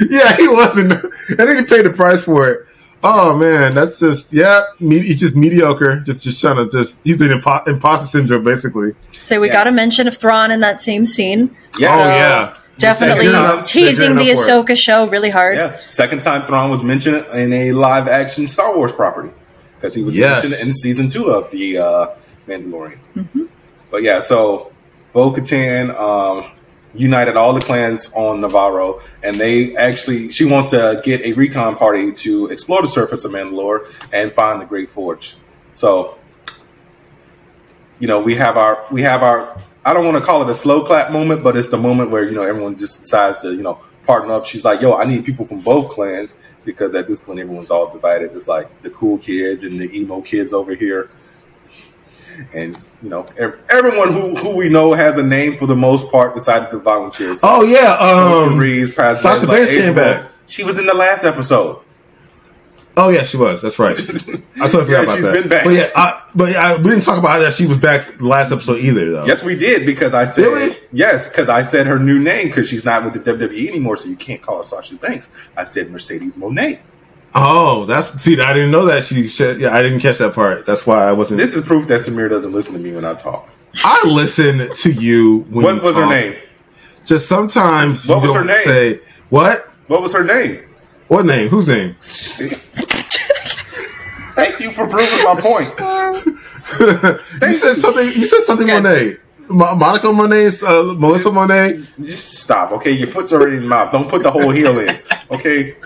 yeah, he wasn't. And then he paid the price for it. Oh man, that's just yeah. Me, he's just mediocre. Just just trying to just. He's an impo- imposter syndrome basically. So we Yeah. got to mention of Thrawn in that same scene. Yeah. Oh yeah. Definitely They're gearing up- they're teasing the gearing up for it. Ahsoka show really hard. Yeah. Second time Thrawn was mentioned in a live action Star Wars property because he was Yes. mentioned in season two of the uh, Mandalorian. Mm-hmm. But yeah, so Bo Katan um, united all the clans on Nevarro, and they actually she wants to get a recon party to explore the surface of Mandalore and find the Great Forge. So, you know, we have our we have our I don't want to call it a slow clap moment, but it's the moment where you know everyone just decides to you know partner up. She's like, "Yo, I need people from both clans because at this point everyone's all divided. It's like the cool kids and the emo kids over here." And you know, ev- everyone who, who we know has a name for the most part decided to volunteer. So Oh yeah. Um. Reeves, Sasha Banks came back. She was in the last episode. Oh yeah, she was. That's right. I totally forgot Yeah, about she's that. been back. But yeah, I, but yeah, I, we didn't talk about that she was back last episode either, though. Yes, we did because I said Really? yes because I said her new name because she's not with the WWE anymore, so you can't call her Sasha Banks. I said Mercedes Monet. Oh, that's see. I didn't know that she. she yeah, I didn't catch that part. That's why I wasn't. This is proof that Samir doesn't listen to me when I talk. I listen to you. When What you was her name? Just sometimes What you was her don't name? say what. What was her name? What name? Whose name? Thank you for proving my point. you said something. You said something. It's. Monet. Mo- Monica Monet. Uh, Melissa Monet. Just stop, okay? Your foot's already in the mouth. Don't put the whole heel in, okay?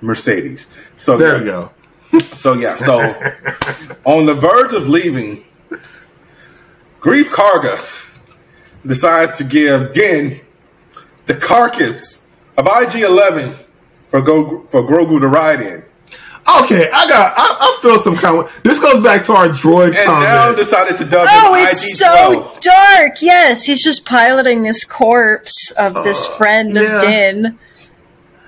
Mercedes. So There yeah. we go. So yeah, so on the verge of leaving, Greef Karga decides to give Din the carcass of IG-11 for Go for Grogu to ride in, Okay, I got. I, I feel some kind of. This goes back to our droid and comment. now decided to dub Oh, it's IG-12. so dark. Yes, he's just piloting this corpse of this friend Uh, yeah. of Din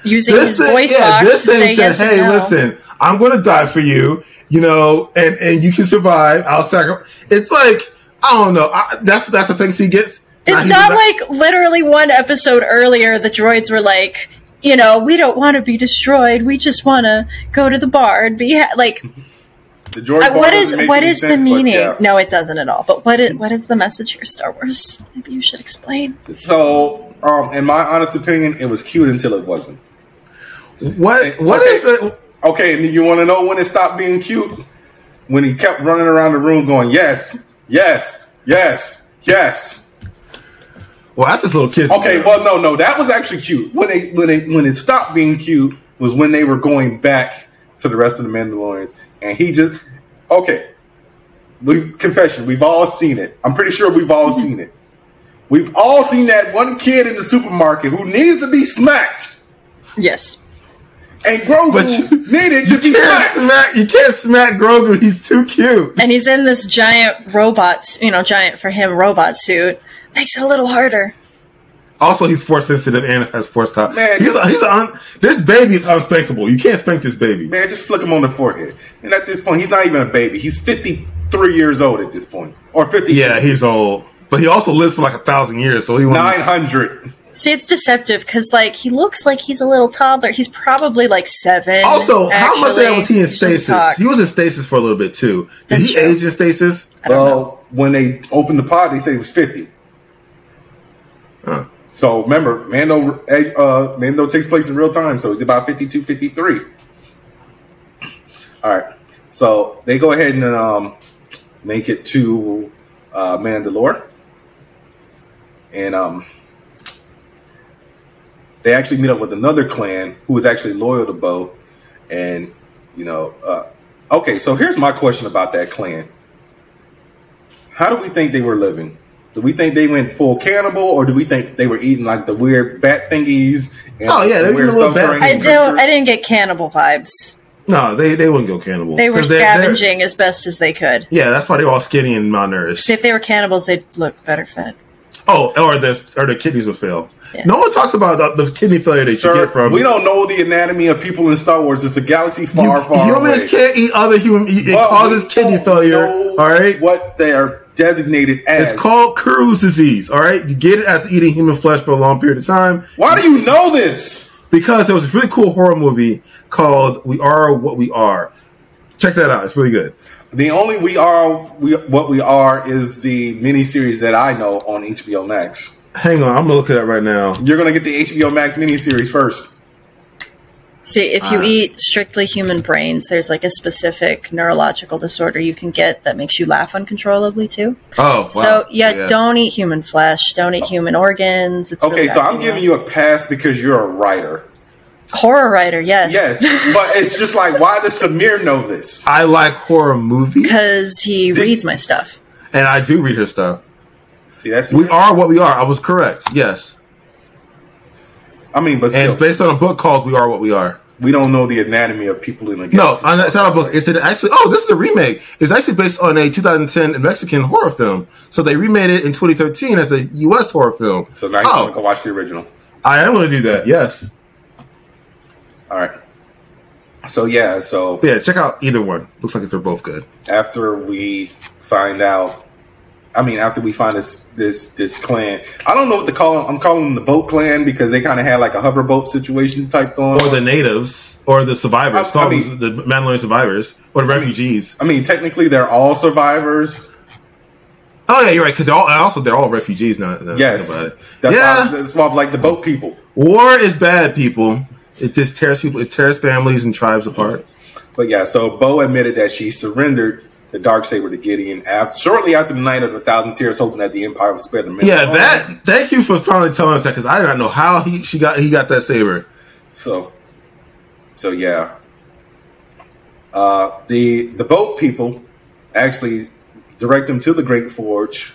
using this his thing, voice yeah, box this to thing say said, yes "Hey, no. listen, I'm going to die for you, you know, and and you can survive. I'll sacrifice." It's like I don't know. I, that's that's the thing he gets. Now It's he's not like literally one episode earlier the droids were like, you know, we don't want to be destroyed. We just want to go to the bar and be ha-. like. The droid uh, bar what is doesn't make what any is sense, the but meaning? yeah. No, it doesn't at all. But what is what is the message here, Star Wars? Maybe you should explain. So, um, in my honest opinion, it was cute until it wasn't. what what Okay. is the Okay, and you want to know when it stopped being cute? When he kept running around the room going, "Yes, yes, yes, yes." Well? That's this little kid. Okay, well, no, no, that was actually cute. When they when it when it stopped being cute was when they were going back to the rest of the Mandalorians, and he just okay. We confession, we've all seen it. I'm pretty sure we've all seen it. We've all seen that one kid in the supermarket who needs to be smacked, Yes. and Grogu But you- needed to you be can't smacked. smack. You can't smack Grogu. He's too cute. And he's in this giant robot, you know, giant for him robot suit. Makes it a little harder. Also, he's force sensitive and has force top. Man, he's this- he's un, this baby is unspankable. You can't spank this baby. Man, just flick him on the forehead. And at this point, he's not even a baby. He's 53 years old at this point, or fifty. Yeah, he's old, but he also lives for like a thousand years. So he wants 900. See, it's deceptive because, like, he looks like he's a little toddler. He's probably like seven. Also, how much of that actually. was he in stasis? He was in stasis for a little bit too. Did That's he true. age in stasis? I don't know. Well, when they opened the pod, they said he was 50. Huh. So remember, Mando uh, Mando takes place in real time, so it's about 52, 53. All right. So they go ahead and um, make it to uh, Mandalore. And um, they actually meet up with another clan who is actually loyal to Bo. And, you know, uh, Okay, so here's my question about that clan. How do we think they were living? Do we think they went full cannibal, or do we think they were eating like the weird bat thingies? And Oh, yeah, the they were weird eating little bat I don't. I didn't get cannibal vibes. No, they they wouldn't go cannibal. They were 'Cause they're- they're- scavenging as best as they could. Yeah, that's why they're all skinny and malnourished. See, if they were cannibals, they'd look better fed. Oh, or the or the kidneys would fail. Yeah. No one talks about the, the kidney failure that Sir, you get from. we don't know the anatomy of people in Star Wars. It's a galaxy far, You- far humans away. can't eat other human. It But causes we kidney don't failure. know All right. what they're designated as. It's called kuru disease. All right. You get it after eating human flesh for a long period of time Why do you know this? because there was a really cool horror movie called "We Are What We Are." Check that out. It's really good. The only we are we what we are is the miniseries that I know on HBO Max. Hang on, I'm gonna look at that right now. You're gonna get the HBO Max miniseries first. See, if you eat strictly human brains, there's like a specific neurological disorder you can get that makes you laugh uncontrollably too. Oh, wow. So yeah, don't eat human flesh. Don't eat oh. human organs. It's Okay, really so I'm giving you a pass because you're a writer. horror writer. Yes, Yes, but it's just like why does Samir know this? I like horror movies, because he Did- reads my stuff. and I do read her stuff. See, that's We are what we are. I was correct. Yes, I mean, but and it's based on a book called "We Are What We Are." we don't know the anatomy of people in the No, it's not a book. It's an actually. Oh, this is a remake. It's actually based on a 2010 Mexican horror film. So they remade it in 2013 as a U.S. horror film. So now you're oh, go watch the original. I am going to do that. Yes. All right. So yeah, so But yeah, check out either one. Looks like they're both good. after we find out I mean, after we find this this this clan, I don't know what to call them. I'm calling them the boat clan because they kind of had like a hoverboat situation type going. Or the natives, or the survivors. I- I Call them mean- the Mandalorian survivors, or the refugees. I mean, technically, they're all survivors. Oh yeah, you're right. Because they're all also they're all refugees now. now Yes, think about it. that's yeah, why, that's why I like the boat people. war is bad, people. It just tears people, it tears families and tribes apart. But yeah, so Bo admitted that she surrendered the dark saber to Gideon after, shortly after the night of the thousand tears, hoping that the empire would spare the men. Yeah, that. Thank you for finally telling us that because I did not know how he she got he got that saber. So, so yeah, uh, the the boat people actually direct them to the Great Forge,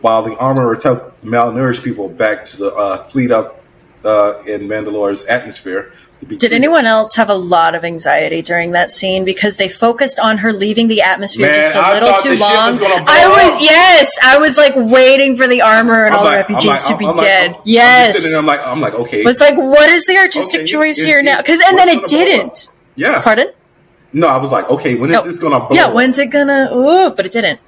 while the armorer took malnourished people back to the uh, fleet up uh, in Mandalore's atmosphere. Did anyone else have a lot of anxiety during that scene because they focused on her leaving the atmosphere Man, just a I little too long? was I was up. yes, I was like waiting for the armor and I'm all like- the refugees like- to be I'm dead. I'm- I'm yes, there, I'm like, I'm like, okay, was like, what is the artistic Okay, choice here it- now? Because and then it gonna blow up? didn't. yeah. Pardon? No, I was like, okay, when is No. this gonna blow? Yeah, when's it gonna? Ooh, but it didn't.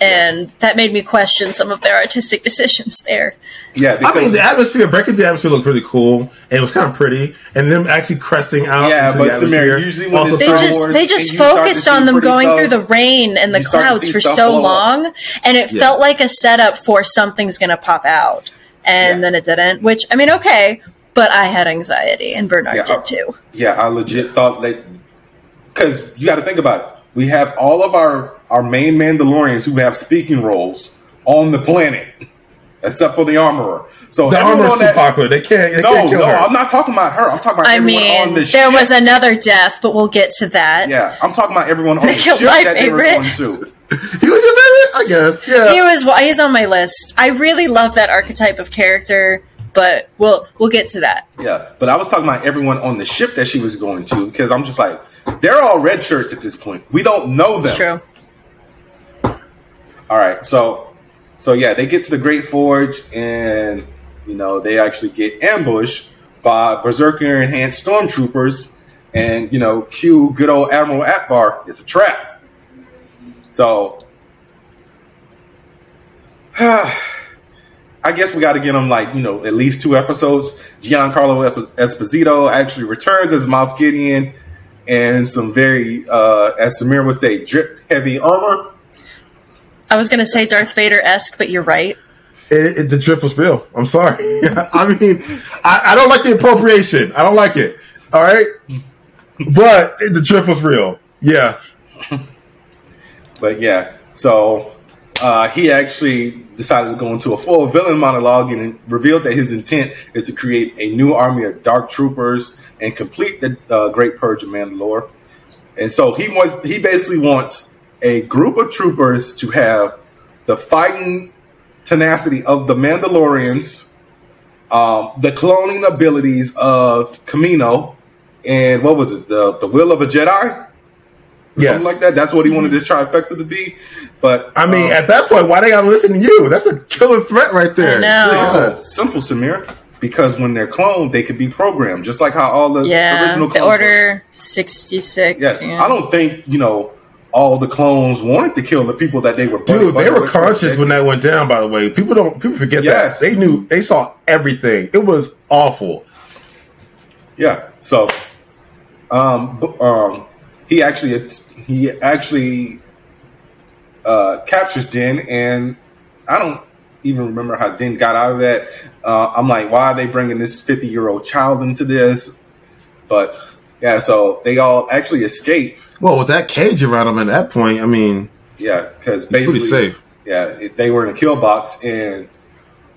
And that made me question some of their artistic decisions there. Yeah, I mean, the atmosphere, breaking the atmosphere looked really cool, and it was kind of pretty. And them actually cresting out. Yeah, into but the Samir, usually when also They Star Star just Wars, they just you start to focused on them going stuff, through the rain and the you start to clouds for so blow up. long, and it Yeah. felt like a setup for something's going to pop out, and Yeah. then it didn't. Which I mean, okay, but I had anxiety, and Burnard Yeah, did I- too. Yeah, I legit thought that because you got to think about it. We have all of our our main Mandalorians who have speaking roles on the planet, except for the armorer. So The everyone armor's on too that- popular. They can't. They No, can't kill no, her. I'm not talking about her. I'm talking about I everyone on mean, the there was another death, but we'll get to that. yeah, I'm talking about everyone on the ship my that they were favorite. going to. He was your favorite, I guess. Yeah. He was he's on my list. I really love that archetype of character, but we'll we'll get to that. Yeah, but I was talking about everyone on the ship that she was going to because I'm just like, they're all red shirts at this point. We don't know them. It's true. All right, so so yeah, they get to the Great Forge and you know they actually get ambushed by Berserker enhanced stormtroopers, and you know cue good old Admiral Ackbar It's a trap. So I guess we got to get him like you know at least two episodes. Giancarlo Esposito actually returns as Moff Gideon and some very, uh, as Samir would say, drip heavy armor. I was gonna say Darth Vader esque, but you're right. It, it, the drip was real. I'm sorry. I mean, I, I don't like the appropriation. I don't like it. All right, but it, the drip was real. Yeah. But yeah, so uh, he actually decided to go into a full villain monologue and revealed that his intent is to create a new army of dark troopers and complete the uh, Great Purge of Mandalore. And so he wants he basically wants a group of troopers to have the fighting tenacity of the Mandalorians, um, the cloning abilities of Kamino, and what was it? The the will of a Jedi? Yes. Something like that. That's what he wanted this trifecta to be. But I mean, um, at that point, why they gotta listen to you? That's a killer threat right there. I know. simple, simple, Samir. Because when they're cloned, they could be programmed, just like how all the Yeah, original clones were. Order sixty six. Yeah, Yeah, I don't think you know all the clones wanted to kill the people that they were. Dude, they were conscious when that went down. By the way, people don't people forget Yes. that they knew they saw everything. It was awful. Yeah. So, um, um, he actually he actually uh, captures Din, and I don't even remember how Din got out of that. Uh, I'm like, why are they bringing this 50 year old child into this? But yeah, so they all actually escape. Well, with that cage around him at that point, I mean, Yeah, because basically, safe. yeah, they were in a kill box, and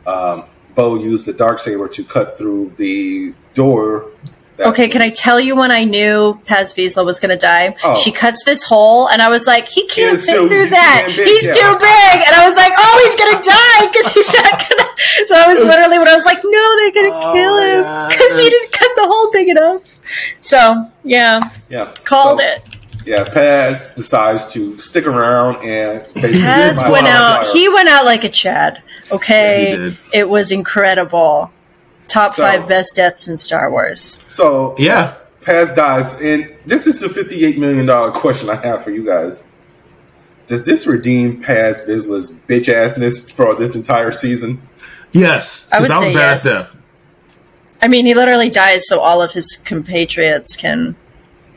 um, Bo used the dark saber to cut through the door. that Okay, can I tell you when I knew Paz Vizsla was going to die? Oh. She cuts this hole, and I was like, he can't is fit too- through he's that. big, he's yeah. too big. And I was like, oh, he's going to die because he's not going to. So I was literally when I was like, no, they're going to Oh, kill him yeah, because he didn't cut the hole big enough. So, yeah, Yeah, called so- it. Yeah, Paz decides to stick around and Paz went out. fire. He went out like a Chad. Okay, Yeah, he did. it was incredible. Top So- five best deaths in Star Wars. so Yeah, Paz dies, and this is the fifty-eight million dollar question I have for you guys. Does this redeem Paz Vizsla's bitch assness for this entire season? yes, I would 'Cause that say was yes. badass death. I mean, he literally dies so all of his compatriots can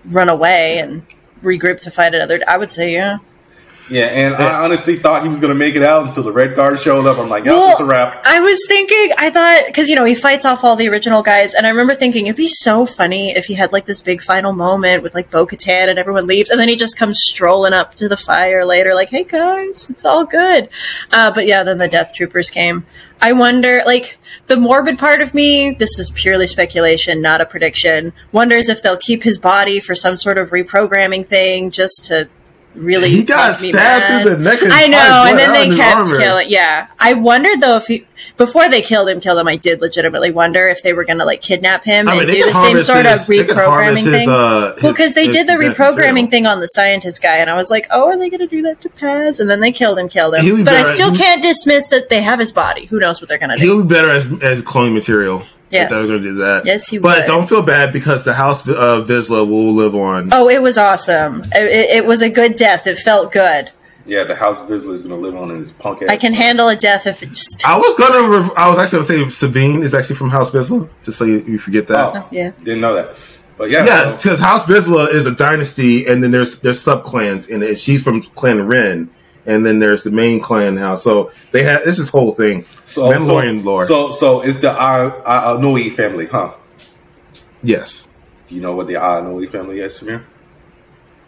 run away and regroup to fight another. I would say, yeah. Yeah, and I honestly thought he was going to make it out until the red guard showed up. I'm like, yeah, it's a wrap. I was thinking, I thought, because, you know, he fights off all the original guys, and I remember thinking it'd be so funny if he had, like, this big final moment with, like, Bo Katan and everyone leaves, and then he just comes strolling up to the fire later, like, hey, guys, it's all good. Uh, but yeah, then the Death Troopers came. I wonder, like, the morbid part of me, this is purely speculation, not a prediction, wonders if they'll keep his body for some sort of reprogramming thing just to really He got stabbed through the neck. I know, and then they kept armor. killing. Yeah, I wondered though if he before they killed him, killed him. I did legitimately wonder if they were going to like kidnap him I mean, and do the same sort of his- reprogramming his, thing. uh, well, because they his did the reprogramming thing on the scientist guy, and I was like, oh, are they going to do that to Paz? And then they killed him, killed him. But I still can't dismiss that they have his body. Who knows what they're going to do? He'll be better as as cloning material. Yes. if they were going to do that. Yes, he But would. don't feel bad because the House of Vizsla will live on. Oh, it was awesome. It, it, it was a good death. It felt good. Yeah, the House of Vizsla is going to live on in his punk ass. I can handle a death if it just. I was gonna. Rev- I was actually gonna say Sabine is actually from House Vizsla, just so you, you forget that. Oh, Yeah. Didn't know that. But yeah, Yeah, so- because House Vizsla is a dynasty, and then there's there's sub clans in it. She's from Clan Wren, and then there's the main clan house. So they have this is whole thing. so, Mandalorian so, lore. So, so it's the A- Anoa'i family, huh? yes, Do you know what the Anoa'i family is, Samir?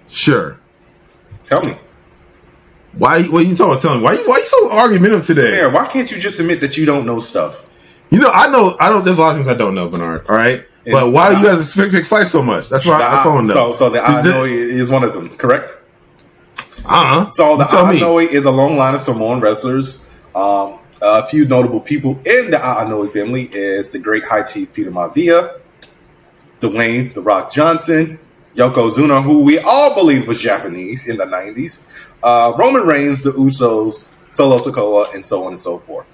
sure. Tell me. Why? What are you talking? Telling why? You, why you so argumentative today? Samir, why can't you just admit that you don't know stuff? You know, I know. I don't. There's a lot of things I don't know, Burnard. All right, Yeah. but why do you guys pick, pick fight so much? That's why. That's what I to so, know. so the it- Anoa'i is one of them, correct? Uh-huh. So the tell me. Anoa'i is a long line of Samoan wrestlers. Um, a few notable people in the Anoa'i family is the great High Chief Peter Maivia, Dwayne The Rock Johnson, Yokozuna, who we all believe was Japanese in the 90s, uh, Roman Reigns, the Usos, Solo Sikoa, and so on and so forth.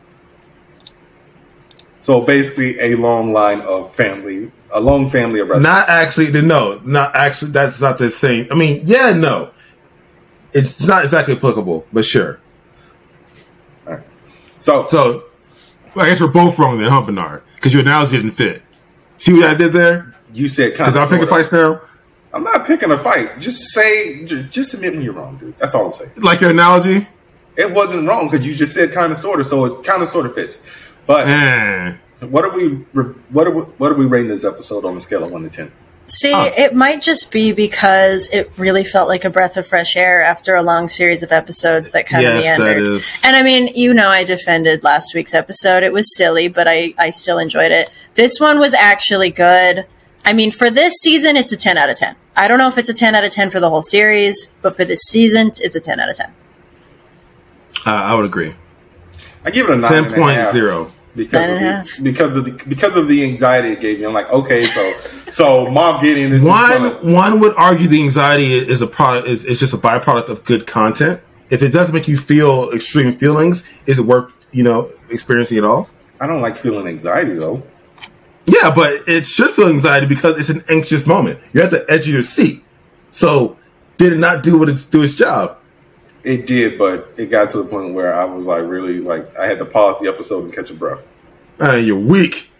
So basically, a long line of family, a long family of wrestlers. Not actually. No, not actually. That's not the same. I mean, yeah, no. It's not exactly applicable, but sure. so, So, I guess we're both wrong then, huh, Burnard? Because your analogy didn't fit. See what I did there? you said Because I'm picking fights now. I'm not picking a fight. Just say, just admit when you're wrong, dude. That's all I'm saying. Like your analogy? It wasn't wrong because you just said kind of sort of, so it kind of sort of fits. But what are we? What are we, what are we rating this episode on a scale of one to ten? See, Huh. it might just be because it really felt like a breath of fresh air after a long series of episodes that kind of Yes, that meandered. is. And I mean, you know, I defended last week's episode. It was silly, but I, I still enjoyed it. This one was actually good. I mean, for this season, it's a 10 out of 10. I don't know if it's a 10 out of 10 for the whole series, but for this season, it's a 10 out of 10. Uh, I would agree. I give it a nine Ten and a point half zero. because Nine of the, because of the because of the anxiety it gave me. I'm like, okay, so so Moff Gideon is One gonna- one would argue the anxiety is a product is, is just a byproduct of good content. If it doesn't make you feel extreme feelings, is it worth you know experiencing it all? I don't like feeling anxiety though. Yeah, but it should feel anxiety because it's an anxious moment. You're at the edge of your seat. So did it not do what it's do its job? It did, but it got to the point where I was like, really, like, I had to pause the episode and catch a breath. Uh, you're weak.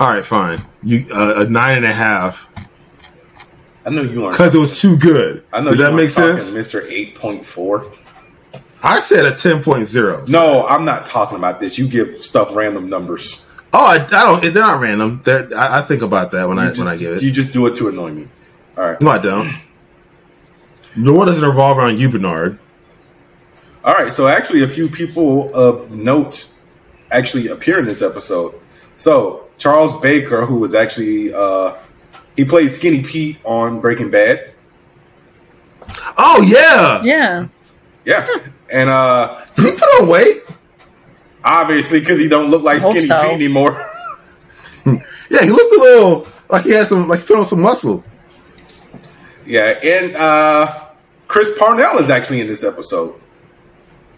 All right, fine. You uh, a nine and a half I know you aren't. because it was too good. I know Does that make sense? Mister Eight Point Four. I said a ten point zero. No, I'm not talking about this. You give stuff random numbers. Oh, I, I don't. They're not random. They're, I, I think about that when I You when I give it. You just do it to annoy me. All right. no, I don't. Nor does it revolve around you, Burnard. All right. So actually, a few people of note actually appear in this episode. So Charles Baker, who was actually uh, he played Skinny Pete on Breaking Bad. Oh yeah, Yeah. Yeah, and uh, did he put on weight. obviously because he don't look like Skinny so. Pete anymore. Yeah, he looked a little like he had some like he put on some muscle. yeah, and uh, Chris Parnell is actually in this episode.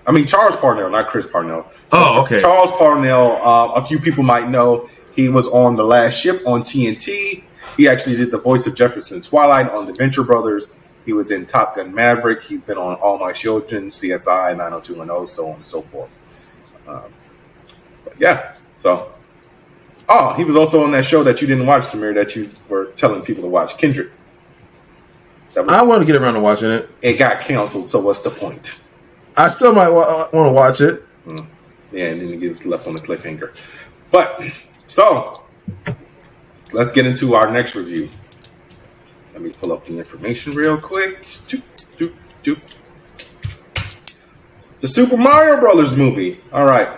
I mean Charles Parnell, not Chris Parnell. Oh, okay. Charles Parnell. Uh, a few people might know he was on the Last Ship on TNT. He actually did the voice of Jefferson Twilight on the Venture Brothers. He was in Top Gun Maverick. He's been on All My Children, CSI, 90210, so on and so forth. Um, but yeah, so. Oh, he was also on that show that you didn't watch, Samir, that you were telling people to watch, Kindred. Was, I want to get around to watching it. it got canceled, so what's the point? I still might wa- want to watch it. Yeah, and then it gets left on the cliffhanger. But so let's get into our next review. Let me pull up the information real quick. Doop, doop, doop. The Super Mario Brothers movie. All right.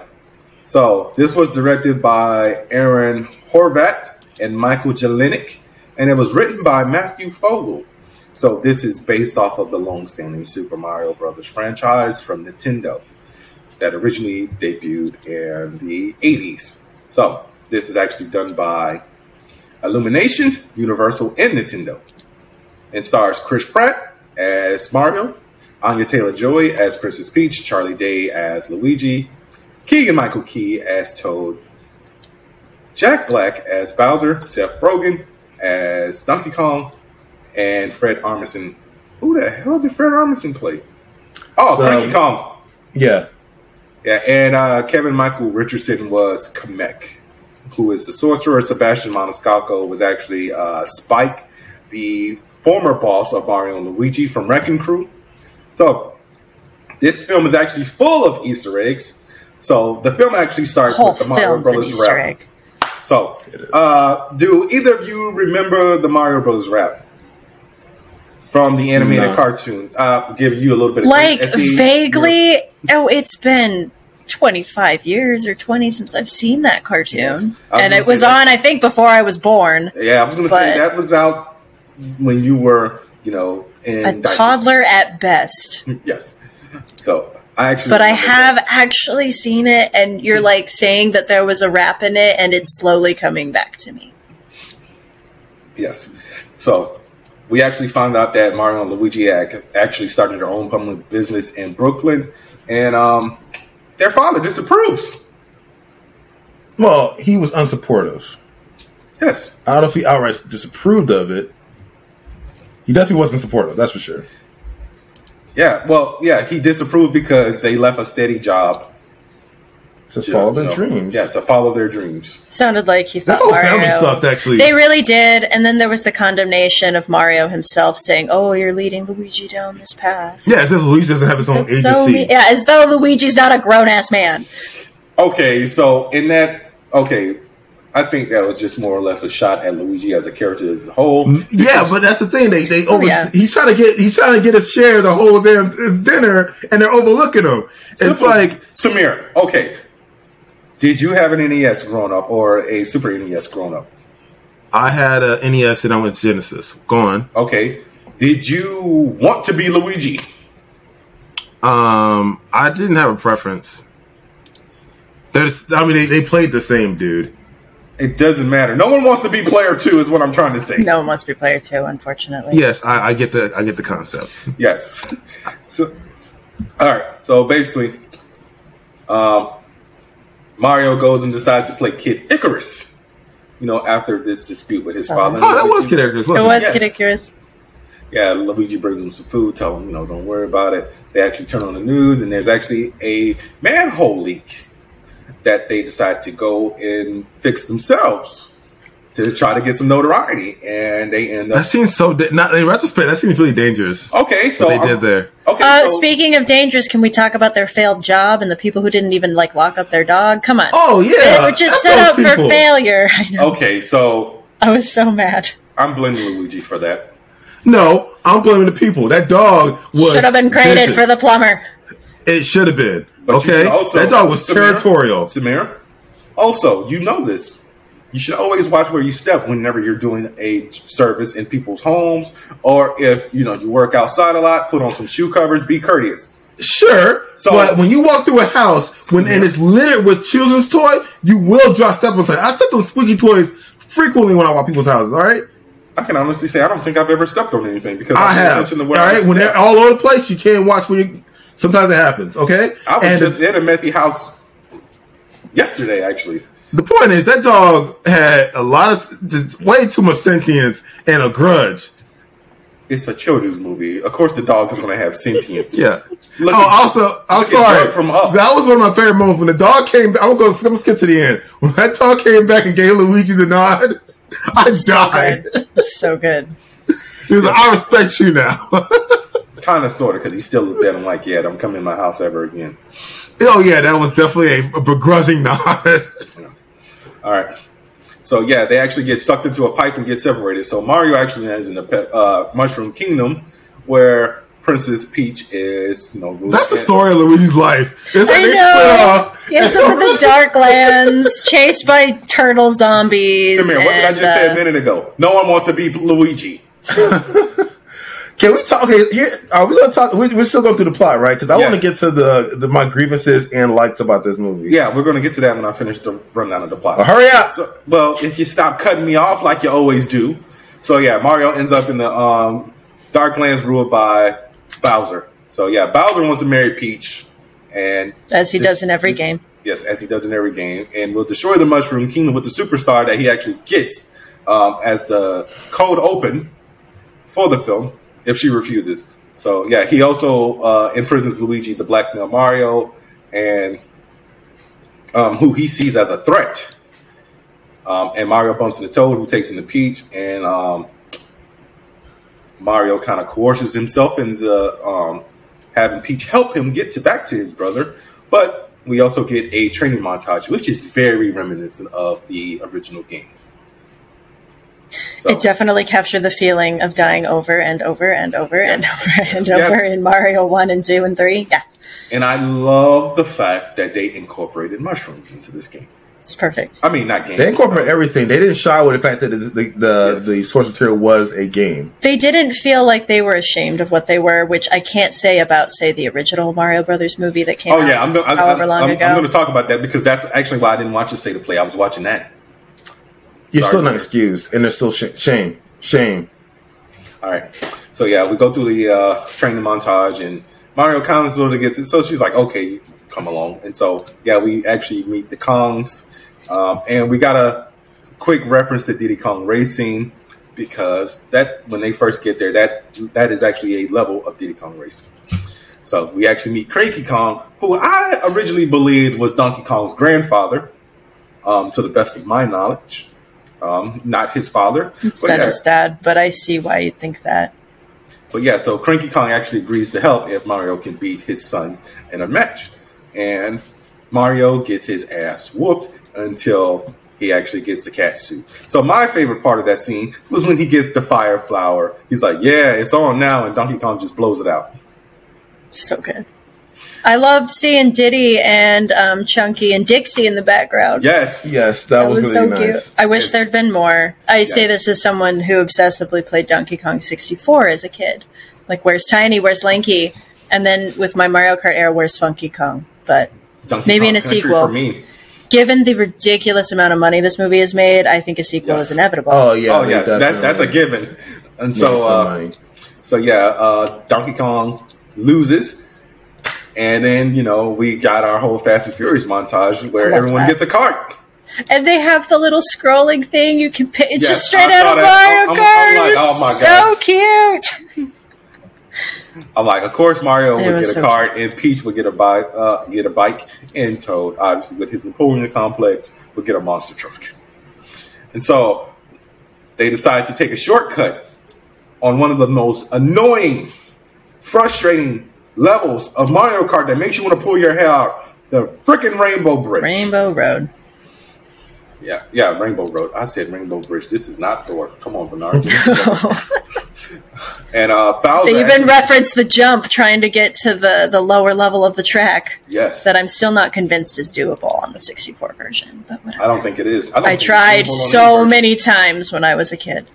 So this was directed by Aaron Horvat and Michael Jelenic, and it was written by Matthew Fogel. So this is based off of the long-standing Super Mario Brothers franchise from Nintendo that originally debuted in the 80s. So this is actually done by Illumination, Universal, and Nintendo. And stars Chris Pratt as Mario, Anya Taylor Joy as Princess Peach, Charlie Day as Luigi, Keegan Michael Key as Toad, Jack Black as Bowser, Seth Rogen as Donkey Kong, and Fred Armisen. Who the hell did Fred Armisen play? Oh, Donkey Um, Kong. Yeah, Yeah, and uh, Kevin Michael Richardson was Kamek, who is the sorcerer. Sebastian Maniscalco was actually uh, Spike, the former boss of Mario and Luigi from Wrecking Crew. So, this film is actually full of Easter eggs. So, the film actually starts Whole with the Mario Brothers rap. egg. So, uh, do either of you remember the Mario Brothers rap from the animated No. cartoon? Uh, give you a little bit of Like SD. vaguely. Oh, it's been 25 years or 20 since I've seen that cartoon. Yes. And it was that. on, I think, before I was born. Yeah, I was going to say that was out when you were, you know, in A diapers. toddler at best. Yes. So I actually, But I have that. actually seen it, and you're like saying that there was a rap in it, and it's slowly coming back to me. Yes. So we actually found out that Mario and Luigi actually started their own public business in Brooklyn, and um, their father disapproves. well, he was unsupportive. Yes. I don't know if he outright disapproved of it. He definitely wasn't supportive. That's for sure. Yeah. Well, yeah, he disapproved because they left a steady job To to, follow their you know, dreams. Yeah, to follow their dreams. Sounded like he that thought whole Mario. family sucked. Actually, They really did, and then there was the condemnation of Mario himself saying, "Oh, you're leading Luigi down this path." yeah, it says Luigi doesn't have his own That's so agency. me- yeah, as though Luigi's not a grown ass man. Okay, so in that, okay, I think that was just more or less a shot at Luigi as a character as a whole. Yeah, but that's the thing. They they over. Oh, yeah. He's trying to get he's trying to get his share of the whole damn his dinner, and they're overlooking him. It's like Samir, okay. Did you have an NES growing up or a Super NES growing up? I had a NES and I went to Genesis. Go on. Okay. Did you want to be Luigi? Um, I didn't have a preference. There's, I mean, they, they played the same, dude. It doesn't matter. No one wants to be player two, is what I'm trying to say. No one wants to be player two, unfortunately. Yes, I, I get the I get the concept. Yes. So, all right. So basically, um, Mario goes and decides to play Kid Icarus. You know, after this dispute with his So- father. Oh, that was Kid Icarus, It wasn't was Yes. ridiculous. Yeah, Luigi brings him some food, tell him, you know, don't worry about it. They actually turn on the news, and there's actually a manhole leak that they decide to go and fix themselves to try to get some notoriety, and they end up. That seems so. Da- not in retrospect, that seems really dangerous. Okay, so what they I'm- did there. Okay, Uh, so- speaking of dangerous, can we talk about their failed job and the people who didn't even like lock up their dog? Come on. Oh yeah, they were just set up those for failure. I know. okay, so I was so mad. I'm blaming Luigi for that. No, I'm blaming the people. That dog was Should have been created vicious. for the plumber. It should have been. But okay, also- that dog was Samir? territorial. Samir, also, you know this. You should always watch where you step whenever you're doing a service in people's homes, or if you know you work outside a lot. Put on some shoe covers. Be courteous. Sure, So- but when you walk through a house when and it's littered with children's toy, you will drop step on something. I step on squeaky toys frequently when I walk people's houses. All right, I can honestly say I don't think I've ever stepped on anything because I I, have. attention to All where right, when they're all over the place, you can't watch when you. Sometimes it happens. Okay, I was and just in a messy house yesterday, actually. the point is that dog had a lot of just way too much sentience and a grudge. It's a children's movie. Of course, the dog is going to have sentience. Yeah. Look oh, at- also, I'm sorry. From Up. That was one of my favorite moments when the dog came. back. I'm gonna go. I'm gonna skip to the end. When that dog came back and gave Luigi the nod, I died. Good. So good. He was like, "I respect you now." Kind of, sort of, because he's still a bit. I'm like, yeah, don't come in my house ever again. oh yeah, that was definitely a, a begrudging nod. All right. So yeah, they actually get sucked into a pipe and get separated. So Mario actually ends in the pe- uh, Mushroom Kingdom, where Princess Peach is, you know, That's the story of Luigi's life. It's like I they know. off. He ends the dark lands, chased by turtle zombies. Samir, what did I and, just say uh, a minute ago? No one wants to be Luigi. Can we talk? Okay, here are we gonna talk? We, we're still going through the plot, right? Because I want to get to the, the my grievances and likes about this movie. Yeah, we're going to get to that when I finish the rundown of the plot. Well, hurry up. So, well, if you stop cutting me off like you always do. So yeah, Mario ends up in the um, Darklands ruled by Bowser. So yeah, Bowser wants to marry Peach, and As he This- does in every game. yes, as he does in every game, and will destroy the Mushroom Kingdom with the superstar that he actually gets um, as the code open for the film if she refuses. So yeah, he also uh, imprisons Luigi the blackmail Mario, and um, who he sees as a threat. Um, and Mario bumps into Toad, who takes into Peach, and um, Mario kind of coerces himself into um, having Peach help him get to back to his brother. But we also get a training montage, which is very reminiscent of the original game. So, It definitely captured the feeling of dying over and over and over and over and Yes. over in Mario 1 and 2 and 3. Yeah, and I love the fact that they incorporated mushrooms into this game. it's perfect. I mean, not game. They incorporate everything. They didn't shy with the fact that the the, the, Yes. the source material was a game. They didn't feel like they were ashamed of what they were, which I can't say about, say, the original Mario Brothers movie that came Oh out yeah, I'm, gonna- however I'm, long I'm, ago. I'm going to talk about that because that's actually why I didn't watch the state of play. I was watching that. You're Sorry, still not excused, and there's still sh- shame, shame. All right. So yeah, we go through the uh, training montage, and Mario sort of gets it. So she's like, "Okay, come along." And so yeah, we actually meet the Kongs, um, and we got a quick reference to Diddy Kong Racing because that when they first get there, that that is actually a level of Diddy Kong Racing. So we actually meet Cranky Kong, who I originally believed was Donkey Kong's grandfather, um, to the best of my knowledge, um, not his father. it's But been yeah. his dad, but I see why you think that. But yeah, so Cranky Kong actually agrees to help if Mario can beat his son in a match. And Mario gets his ass whooped until he actually gets the cat suit. So my favorite part of that scene was when he gets the fire flower. He's like, yeah, it's on now. And Donkey Kong just blows it out. So good. I loved seeing Diddy and um, Chunky and Dixie in the background. Yes. Yes, that, That was, was, really so nice. cute. I wish Yes. there'd been more. I say this as someone who obsessively played Donkey Kong 64 as a kid. Like, where's Tiny? Where's Lanky? And then with my Mario Kart era, where's Funky Kong? But Donkey Maybe Kong in a sequel. for me. given the ridiculous amount of money this movie has made, I think a sequel Yes. is inevitable. Oh yeah, oh yeah, that, that's a given. And made so, uh, so yeah, uh, Donkey Kong loses, and then you know we got our whole Fast and Furious montage where everyone that. gets a cart. And they have the little scrolling thing you can pick. It's Yes, just straight out of that. Mario I'm- I'm Kart. like, oh my so cute. I'm like, of course Mario It would get a so cart, and Peach would get a bike, uh, get a bike, and Toad, obviously with his Napoleon complex, would get a monster truck. And so they decide to take a shortcut on one of the most annoying, frustrating levels of Mario Kart that makes you want to pull your hair out. The freaking Rainbow Bridge. Rainbow Road. Yeah, yeah, Rainbow Road. I said Rainbow Bridge. This is not Thor. Come on, Burnard. and uh, Bowser. They even reference the jump trying to get to the, the lower level of the track yes. that I'm still not convinced is doable on the 64 version. But whatever. I don't think it is. I, don't I tried doable on any so many times when I was a kid.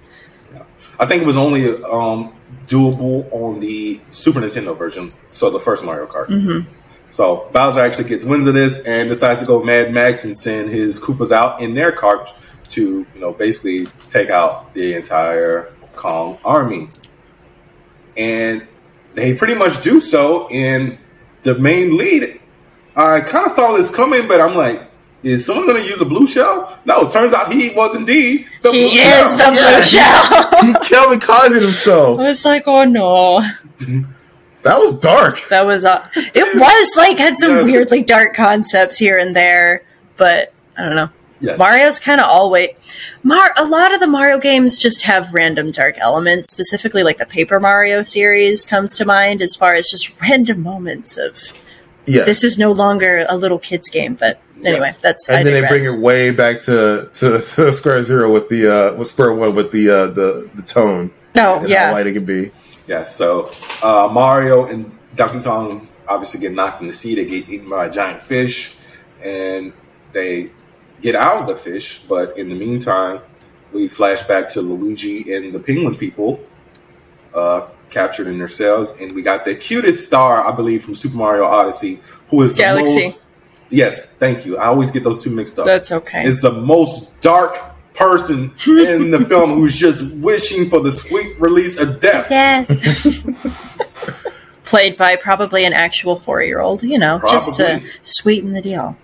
I think it was only um, doable on the Super Nintendo version, so the first Mario Kart. Mm-hmm. So Bowser actually gets wind of this and decides to go Mad Max and send his Koopas out in their cart to, you know, basically take out the entire Kong army. And they pretty much do so in the main lead. I kind of saw this coming, but I'm like, is someone going to use a blue shell? No, turns out he was indeed the blue shell. He is the blue shell. he Kelvin causing himself. I was like, oh no. That was dark. That was uh, it was like had some Yes. weirdly dark concepts here and there, but I don't know. Yes. Mario's kind of always Mar. A lot of the Mario games just have random dark elements. Specifically, like the Paper Mario series comes to mind as far as just random moments of Yes. this is no longer a little kids game. But anyway, Yes. that's I and then they bring it way back to, to, to square zero with the uh, with square one with the uh, the the tone Oh and how yeah, light it can be. Yes, so uh, Mario and Donkey Kong obviously get knocked in the sea. They get eaten by a giant fish, and they get out of the fish. But in the meantime, we flash back to Luigi and the Penguin people uh, captured in their cells, and we got the cutest star, I believe, from Super Mario Odyssey, who is the Galaxy. most. Yes, thank you. I always get those two mixed up that's okay. is the most dark person in the film who's just wishing for the sweet release of death. Played by probably an actual four-year-old, you know, just to sweeten the deal.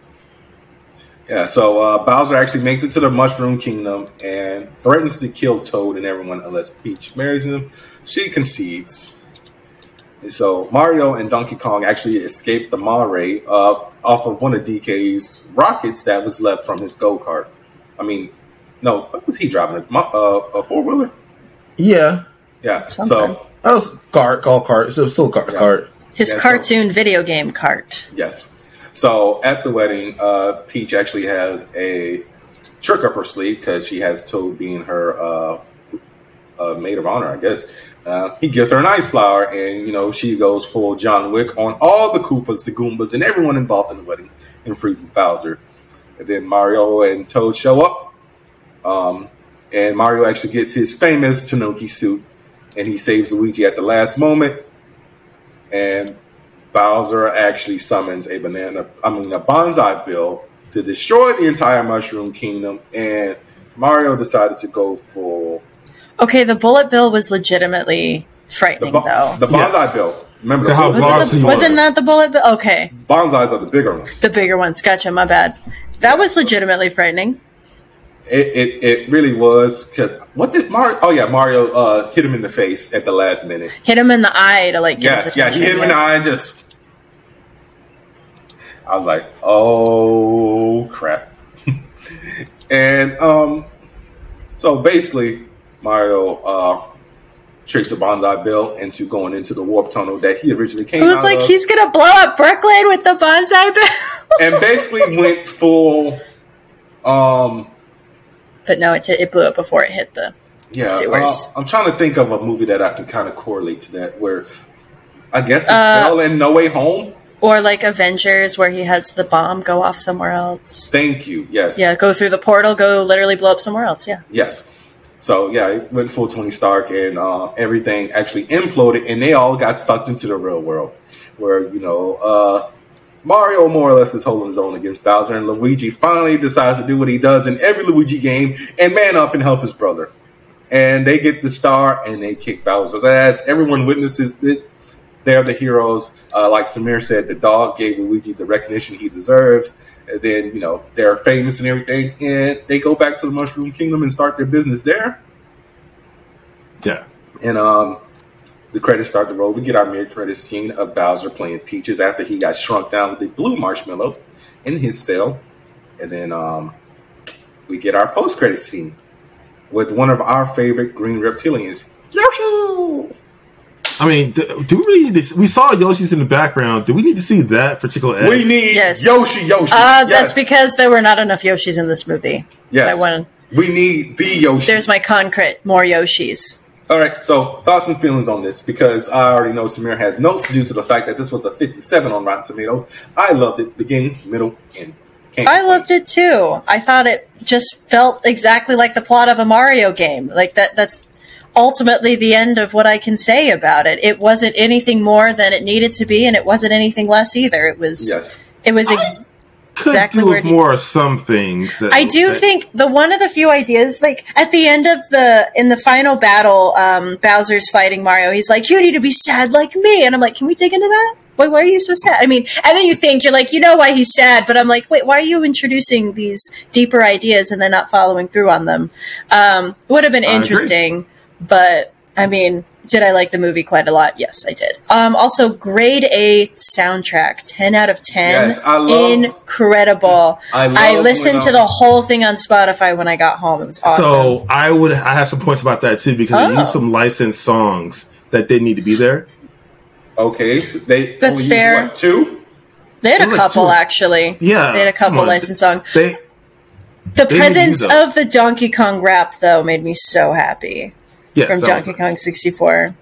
Yeah, so uh, Bowser actually makes it to the Mushroom Kingdom and threatens to kill Toad and everyone unless Peach marries him. She concedes. And so Mario and Donkey Kong actually escaped the Mare uh, off of one of DK's rockets that was left from his go kart. I mean, no, what was he driving? A, uh, a four wheeler? Yeah, Yeah. Something. So that was cart, call cart. So still cart, Yeah. cart. His Yeah, so- cartoon video game cart. Yes. So at the wedding, uh, Peach actually has a trick up her sleeve because she has Toad being her uh, uh, maid of honor, I guess. Uh, he gives her an ice flower, and you know she goes full John Wick on all the Koopas, the Goombas, and everyone involved in the wedding, and freezes Bowser. And then Mario and Toad show up, um, and Mario actually gets his famous Tanuki suit, and he saves Luigi at the last moment. And Bowser actually summons a banana, I mean, a bonsai bill to destroy the entire Mushroom Kingdom, and Mario decided to go full Okay, the bullet bill was legitimately the, frightening, bo- though. the bonsai Yes. bill. Remember, the how bullet- bossy was, it the, was was. it not the bullet bill? Okay, bonsais are the bigger ones. the bigger ones. Gotcha. My bad. That was legitimately frightening. It, it, it really was because what did Mario? Oh yeah, Mario uh, hit him in the face at the last minute. Hit him in the eye to like get Yeah, yeah, he hit him in the eye and just. I was like, oh crap, and um, so basically Mario uh tricks the bonsai bill into going into the warp tunnel that he originally came It was like of. he's gonna blow up Brooklyn with the bonsai bill. and basically went full um but no, it, it blew up before it hit the. yeah uh, i'm trying to think of a movie that i can kind of correlate to that where i guess it's Uh, spell in no way home Or like Avengers, where he has the bomb go off somewhere else. Thank you. Yes. Yeah, go through the portal, go literally blow up somewhere else. Yeah. Yes. So yeah, it went full Tony Stark, and uh, everything actually imploded, and they all got sucked into the real world, where you know uh, Mario more or less is holding his own against Bowser, and Luigi finally decides to do what he does in every Luigi game and man up and help his brother. And they get the star, and they kick Bowser's ass. Everyone witnesses it. They're the heroes. Uh, like Samir said, the dog gave Luigi the recognition he deserves. And then, you know, they're famous and everything, and they go back to the Mushroom Kingdom and start their business there. Yeah. And um, the credits start to roll. We get our mid credit scene of Bowser playing Peaches after he got shrunk down with a blue marshmallow in his cell. And then um, we get our post credit scene with one of our favorite green reptilians, Yoshi. I mean, do, do we really need to, we saw Yoshi's in the background. Do we need to see that particular egg? We need Yes. Yoshi, Yoshi. Uh, yes. That's because there were not enough Yoshis in this movie. yes. I want. we need the Yoshi. There's my concrete. More Yoshis. All right, so thoughts and feelings on this because I already know Samir has notes due to the fact that this was a 57 on Rotten Tomatoes. I loved it, beginning, middle, and end. Can't I loved it too. I thought it just felt exactly like the plot of a Mario game. Like that. That's ultimately the end of what I can say about it. It wasn't anything more than it needed to be, and it wasn't anything less either. It was. Yes. It was. Ex- Could exactly do with more of some things. That, I do that- think the one of the few ideas, like at the end of the in the final battle, um, Bowser's fighting Mario. He's like, "You need to be sad like me," and I'm like, "Can we dig into that? Why, why are you so sad?" I mean, and then you think you're like, you know why he's sad, but I'm like, wait, why are you introducing these deeper ideas and then not following through on them? Um, would have been I agree. Interesting, but I mean. Did I like the movie quite a lot? Yes, I did. Um, also, grade A soundtrack, ten out of ten. Yes, I love- incredible. I love I listened to um, the whole thing on Spotify when I got home. It was awesome. So I would. I have some points about that too because they Oh. used some licensed songs that didn't need to be there. Okay, they That's only fair. Used, what, two? they had a was like couple two- actually. Yeah, They had a couple licensed songs. They The They presence of the Donkey Kong rap though made me so happy yes, from that was Donkey nice. Kong 64.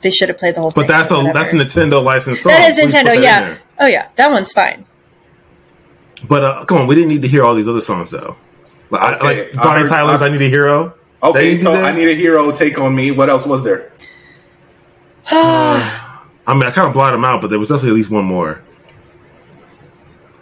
They should have played the whole thing. But that's a whatever. that's a Nintendo licensed song. That is Please put that Nintendo, yeah. Oh yeah, that one's fine. But uh, come on, we didn't need to hear all these other songs though. Like, I, like Bonnie heard- Tyler's I- "I Need a Hero." Okay, so that? I need a hero. Take on me. What else was there? I mean, I kind of blotted them out, but there was definitely at least one more.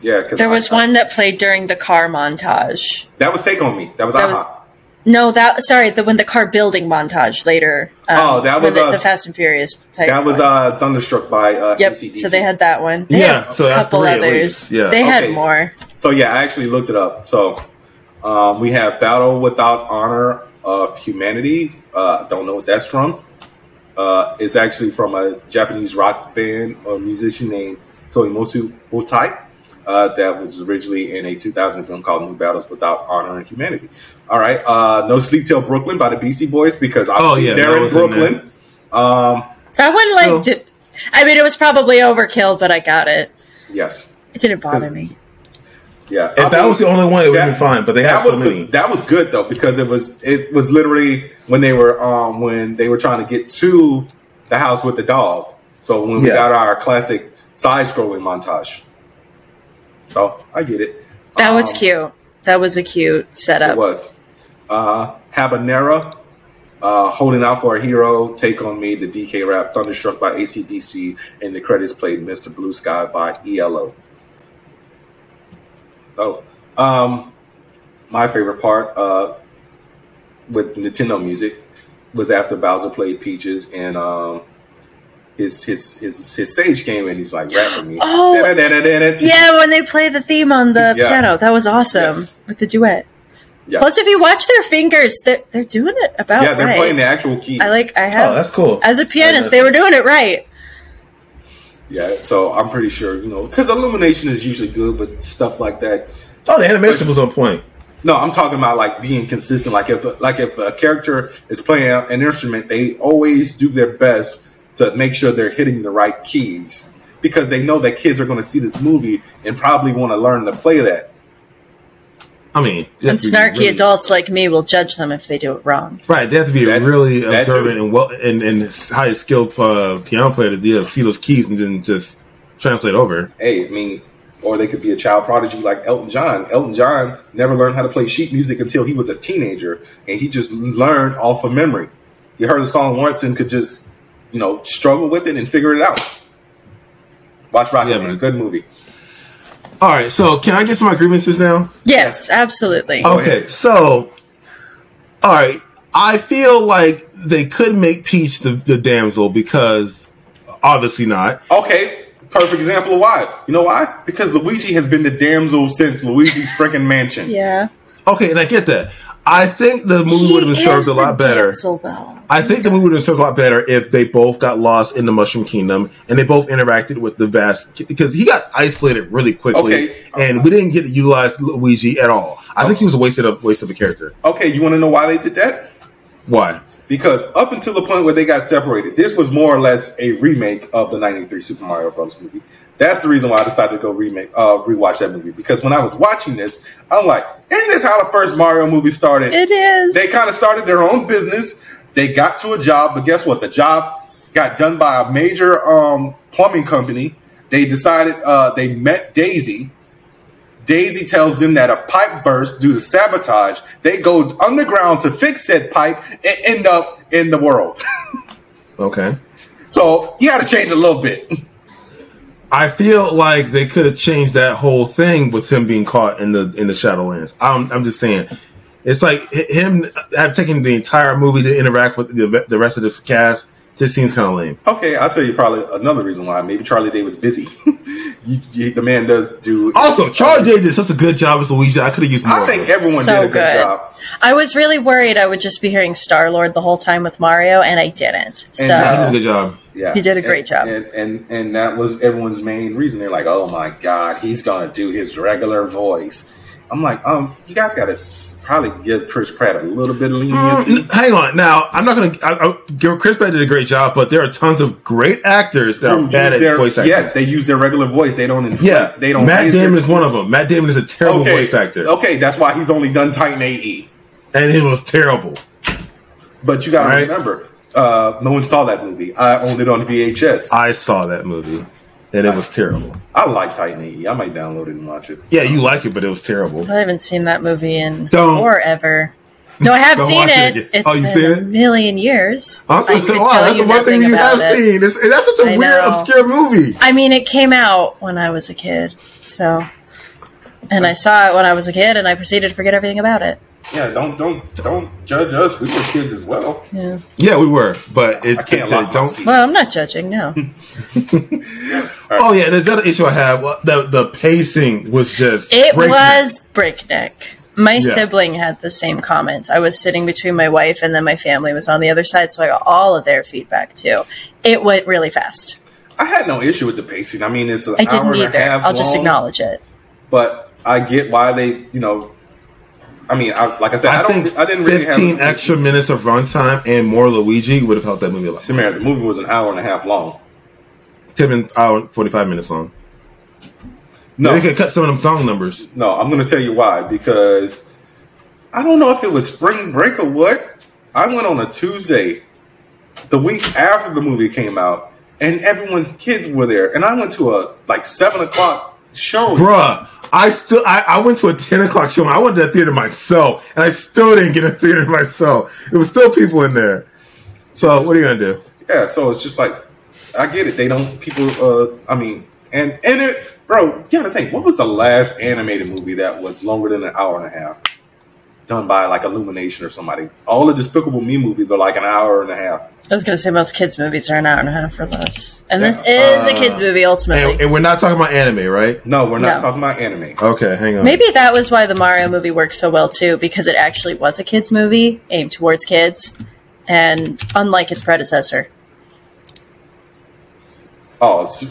Yeah, There I- was one that played during the car montage. that was take on me. That was That aha. No, that sorry, the when the car building montage later. Um, Oh, that was, the, uh, the Fast and Furious. type that was one. uh, thunderstruck by uh, Yep. AC/DC. So they had that one. They Yeah, had so a that's couple three at others. yeah. They had more. So yeah, I actually looked it up. So um, we have Battle Without Honor of Humanity. Uh, don't know what that's from. Uh, it's actually from a Japanese rock band or musician named Tomoyasu Hotei. Uh, that was originally in a 2000 film called New Battles Without Honor and Humanity. All right, uh, No Sleep Till Brooklyn by the Beastie Boys because obviously yeah, they're in was in Brooklyn. um, That one like Still- did, I mean it was probably overkill, but I got it. yes, It didn't bother me. yeah. If I that mean, was the only one, it would that- have been fine. But they had that so many. good. That was good though because it was it was literally when they were um when they were trying to get to the house with the dog. So when we Yeah. got our classic side scrolling montage. So I get it. That was Um, cute. That was a cute setup. It was. Uh Habanera, uh, holding out for a hero, take on me, the DK rap, Thunderstruck by ACDC, and the credits played Mr. Blue Sky by ELO. So, um, my favorite part uh, with Nintendo music was after Bowser played Peaches and um, his his his his Sage came and he's like rapping me. Oh. Yeah, when they play the theme on the Yeah. piano, that was awesome Yes. with the duet. Yeah. Plus, if you watch their fingers, they're, they're doing it about yeah, they're right. playing the actual keys. I like. I oh, have oh, that's cool. as a pianist, they were doing it right. Yeah, so I'm pretty sure you know because Illumination is usually good, but stuff like that. Oh, the animation was on point. No, I'm talking about like being consistent. Like if like if a character is playing an instrument, they always do their best to make sure they're hitting the right keys because they know that kids are going to see this movie and probably want to learn to play that. I mean, And have to be snarky really- adults like me will judge them if they do it wrong. Right, they have to be That- really that observant too. and well and, and high skilled uh, piano player to yeah, see those keys and then just translate over. Hey, I mean, or they could be a child prodigy like Elton John. Elton John never learned how to play sheet music until he was a teenager, and he just learned off of memory. He heard a song once and could just, you know, struggle with it and figure it out. Watch Rocket Yeah, Man, man. good movie. All right, so can I get to my grievances now? Yes, absolutely. Okay, so all right, I feel like they could make Peach the, the damsel because obviously not. Okay, perfect example of why. You know why? Because Luigi has been the damsel since Luigi's freaking mansion. Yeah. Okay, and I get that. I think the movie would have been served a lot better. damsel. I think the movie would have served a lot better if they both got lost in the Mushroom Kingdom and they both interacted with the vast because he got isolated really quickly Okay. Uh, and we didn't get to utilize Luigi at all. I think he was a wasted of waste of a character. Okay, you want to know why they did that? Why? Because up until the point where they got separated, this was more or less a remake of the '93 Super Mario Bros. movie. That's the reason why I decided to go remake, uh, rewatch that movie. Because when I was watching this, I'm like, "Isn't this how the first Mario movie started?" It is. They kind of started their own business. They got to a job, but guess what? The job got done by a major um, plumbing company. They decided uh, they met Daisy. Daisy tells them that a pipe burst due to sabotage. They go underground to fix said pipe and end up in the world. Okay. so you got to change a little bit. I feel like they could have changed that whole thing with him being caught in the in the Shadowlands. I'm I'm just saying, it's like him have taken the entire movie to interact with the the rest of the cast. Just seems kind of lame. Okay, I'll tell you probably another reason why. Maybe Charlie Day was busy. you, you, the man does do. Also, Charlie Day did such a good job as Luigi. I could have used more. I think him. everyone So did a good, good. job. I was really worried I would just be hearing Star Lord the whole time with Mario, and I didn't. So And, he did a good job. Yeah, He did a great And- job. and, and and that was everyone's main reason. They're like, "Oh my god, he's gonna do his regular voice." I'm like, um, you guys got to probably give Chris Pratt a little bit of leniency. N- Hang on. Now, I'm not going to. give Chris Pratt did a great job, but there are tons of great actors that are Who bad use at their- voice acting. yes, they use their regular voice. They don't. Inflate, yeah. they don't. Matt Damon is one of them. Matt Damon is a terrible okay, voice actor, Okay, that's why he's only done Titan AE. and it was terrible. But you got to Right. remember, uh, no one saw that movie. I owned it on VHS. I saw that movie, and it was terrible. I like Titan AE. I might download it and watch it. Yeah, you like it, but it was terrible. I haven't seen that movie in Don't. forever. No, I have Don't seen watch it it. again. It's Oh, you been seen a it? million years. Oh, also, I could wow, tell that's the one thing you have it. seen. It's, that's such a I weird, know. obscure movie. I mean, it came out when I was a kid, so, and I saw it when I was a kid, and I proceeded to forget everything about it. Yeah, don't don't don't judge us. We were kids as well. Yeah. Yeah, we were, but it, I can't it, don't. Well, I'm not judging. No. Oh yeah, there's another issue I have. The the pacing was just It breakneck. was breakneck. My Yeah. sibling had the same comments. I was sitting between my wife and then my family was on the other side, so I got all of their feedback too. It went really fast. I had no issue with the pacing. I mean, it's an I hour didn't and a either. half I'll just acknowledge it. But I get why they, you know. I mean, I, like I said, I, I don't. think I didn't really 15 have extra minutes of runtime and more Luigi would have helped that movie a lot. Samara, the movie was an hour and a half long. Been hour and 45 minutes long. No, They could cut some of them song numbers. no, I'm going to tell you why. Because I don't know if it was spring break or what. I went on a Tuesday, the week after the movie came out, and everyone's kids were there, and I went to a like seven o'clock show. Bruh, I still I, I went to a 10 o'clock show. I went to that theater myself, and I still didn't get a theater myself. It was still people in there. So what are you gonna do? Yeah, so it's just like I get it. They don't people. uh I mean, and and it, bro. You gotta think. What was the last animated movie that was longer than an hour and a half? Done by like Illumination or somebody. All the Despicable Me movies are like an hour and a half. I was going to say most kids' movies are an hour and a half or less. And this Yeah. is a uh, kids' movie ultimately. And, and we're not talking about anime, right? No, we're not No. talking about anime. Okay, hang on. Maybe that was why the Mario movie worked so well too, because it actually was a kids' movie aimed towards kids, and unlike its predecessor. Oh, it's,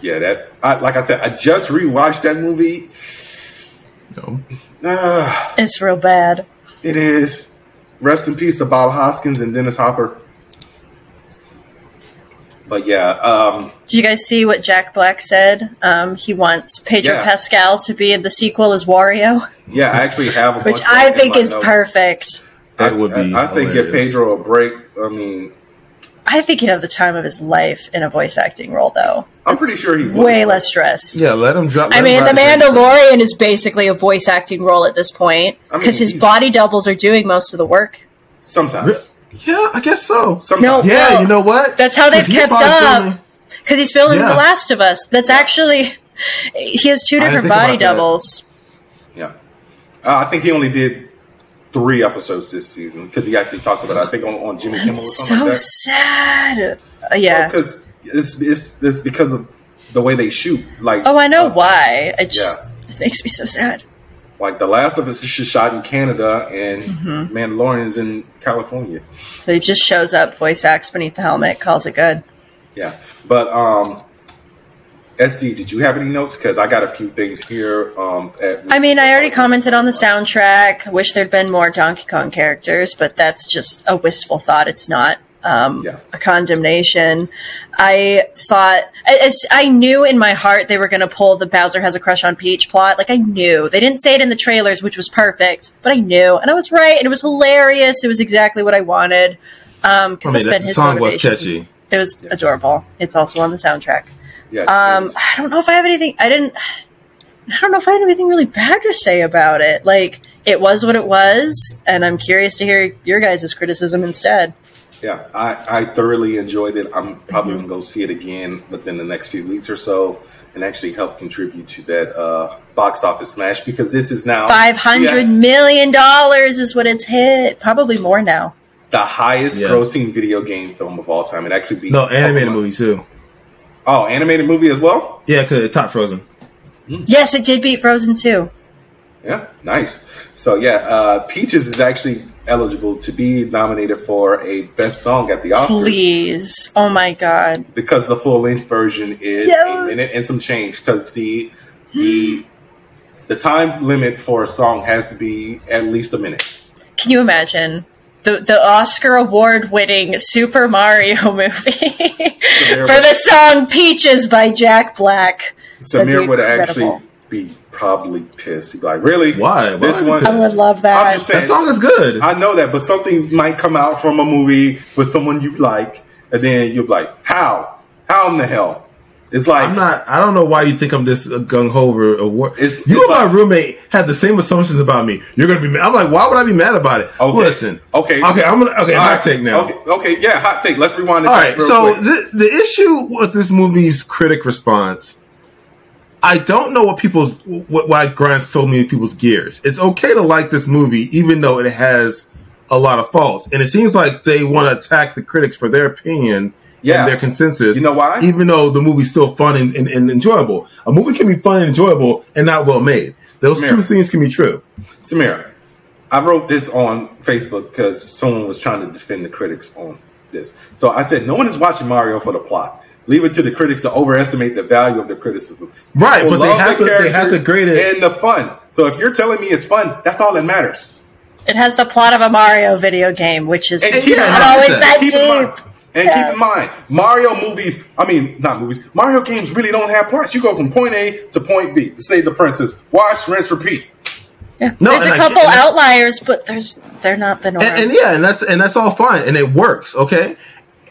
yeah. That I, like I said, I just rewatched that movie. No. Ah, It's real bad. it is. Rest in peace to Bob Hoskins and Dennis Hopper. But yeah, um, Did you guys see what Jack Black said? Um, he wants Pedro Yeah. Pascal to be in the sequel as Wario, yeah, I actually have a which bunch I that think is notes. perfect. That would be I, I say give. Pedro a break. I mean, I think he'd have the time of his life in a voice acting role, though. I'm pretty sure he would. Way less stress. Yeah, let him drop. I mean, him The Mandalorian is basically a voice acting role at this point I mean, because his body doubles are doing most of the work. Sometimes. Yeah, I guess so. Sometimes. No. Yeah, Well, you know what? That's how they've 'Cause he's kept up. Because he's filming Yeah. The Last of Us. That's actually he has two different body about that. doubles. Yeah. Uh, I think he only did three episodes this season because he actually talked about it. I think on, on Jimmy Kimmel or It's something so like that. sad. Uh, yeah. Because it's, it's, it's because of the way they shoot. Like, Oh, I know uh, why. It just yeah. it makes me so sad. Like, The Last of Us is shot in Canada and Mm-hmm. Mandalorian is in California. So he just shows up, voice acts beneath the helmet, calls it good. Yeah. But, um, SD, did you have any notes? Because I got a few things here. Um, at, I mean, I already commented on the soundtrack. Wish there'd been more Donkey Kong characters, but that's just a wistful thought. It's not um, Yeah. a condemnation. I thought, I, I knew in my heart they were going to pull the Bowser has a crush on Peach plot. Like, I knew. They didn't say it in the trailers, which was perfect, but I knew. And I was right, and it was hilarious. It was exactly what I wanted. Um, because I mean, that's that been his song was motivation. catchy. It was Yes. adorable. It's also on the soundtrack. Yes, Um, yes. I don't know if I have anything. I didn't. I don't know if I had anything really bad to say about it. Like it was what it was, and I'm curious to hear your guys' criticism instead. Yeah, I, I thoroughly enjoyed it. I'm probably Mm-hmm. gonna go see it again within the next few weeks or so, and actually help contribute to that uh, box office smash because this is now Five hundred yeah, million dollars is what it's hit. Probably more now. the highest Yeah. grossing video game film of all time. It actually beat No, animated Pokemon. movie too. Oh, animated movie as well. Yeah, because it top Frozen. Yes, it did beat Frozen too. Yeah, nice. So yeah, uh, Peaches is actually eligible to be nominated for a best song at the Oscars Please, oh my god. because the full length version is Yeah. a minute and some change because the the the time limit for a song has to be at least a minute. Can you imagine the the Oscar award winning Super Mario movie for the song "Peaches" by Jack Black? That'd Samir would actually be probably pissed. He'd be like, "Really? Why? Why This one? I would love that. I'm just saying. That song is good. I know that, but something might come out from a movie with someone you like, and then you're like, "How? How in the hell?" It's like I'm not. I don't know why you think I'm this gung ho over uh, award. It's- you it's and my roommate had the same assumptions about me. You're gonna be. mad. I'm like, why would I be mad about it? Okay. Listen. Okay. Okay. I'm gonna. Okay. All hot right. take now. Okay, okay, yeah, hot take. Let's rewind. All right. So quick. the the issue with this movie's critic response, I don't know what people's what why grinds so many people's gears. It's okay to like this movie, even though it has a lot of faults, and it seems like they want to attack the critics for their opinion Yeah. and their consensus. You know why? Even though the movie's still fun and, and, and enjoyable, a movie can be fun and enjoyable and not well made. Those Samir. two things can be true. Samira, I wrote this on Facebook because someone was trying to defend the critics on this. So I said, no one is watching Mario for the plot. Leave it to the critics to overestimate the value of the criticism. Right, People but they have the to- they have to characters grade it. and the fun. So if you're telling me it's fun, that's all that matters. It has the plot of a Mario video game, which is And not keep in mind- always and that keep mind- deep. And Yeah. keep in mind, Mario movies, I mean, not movies, Mario games really don't have plots. You go from point A to point B to save the princess. Watch, rinse, repeat. Yeah. No, there's a couple I- outliers, but there's they're not the norm. and, and yeah, and that's and that's all fine, and it works. Okay,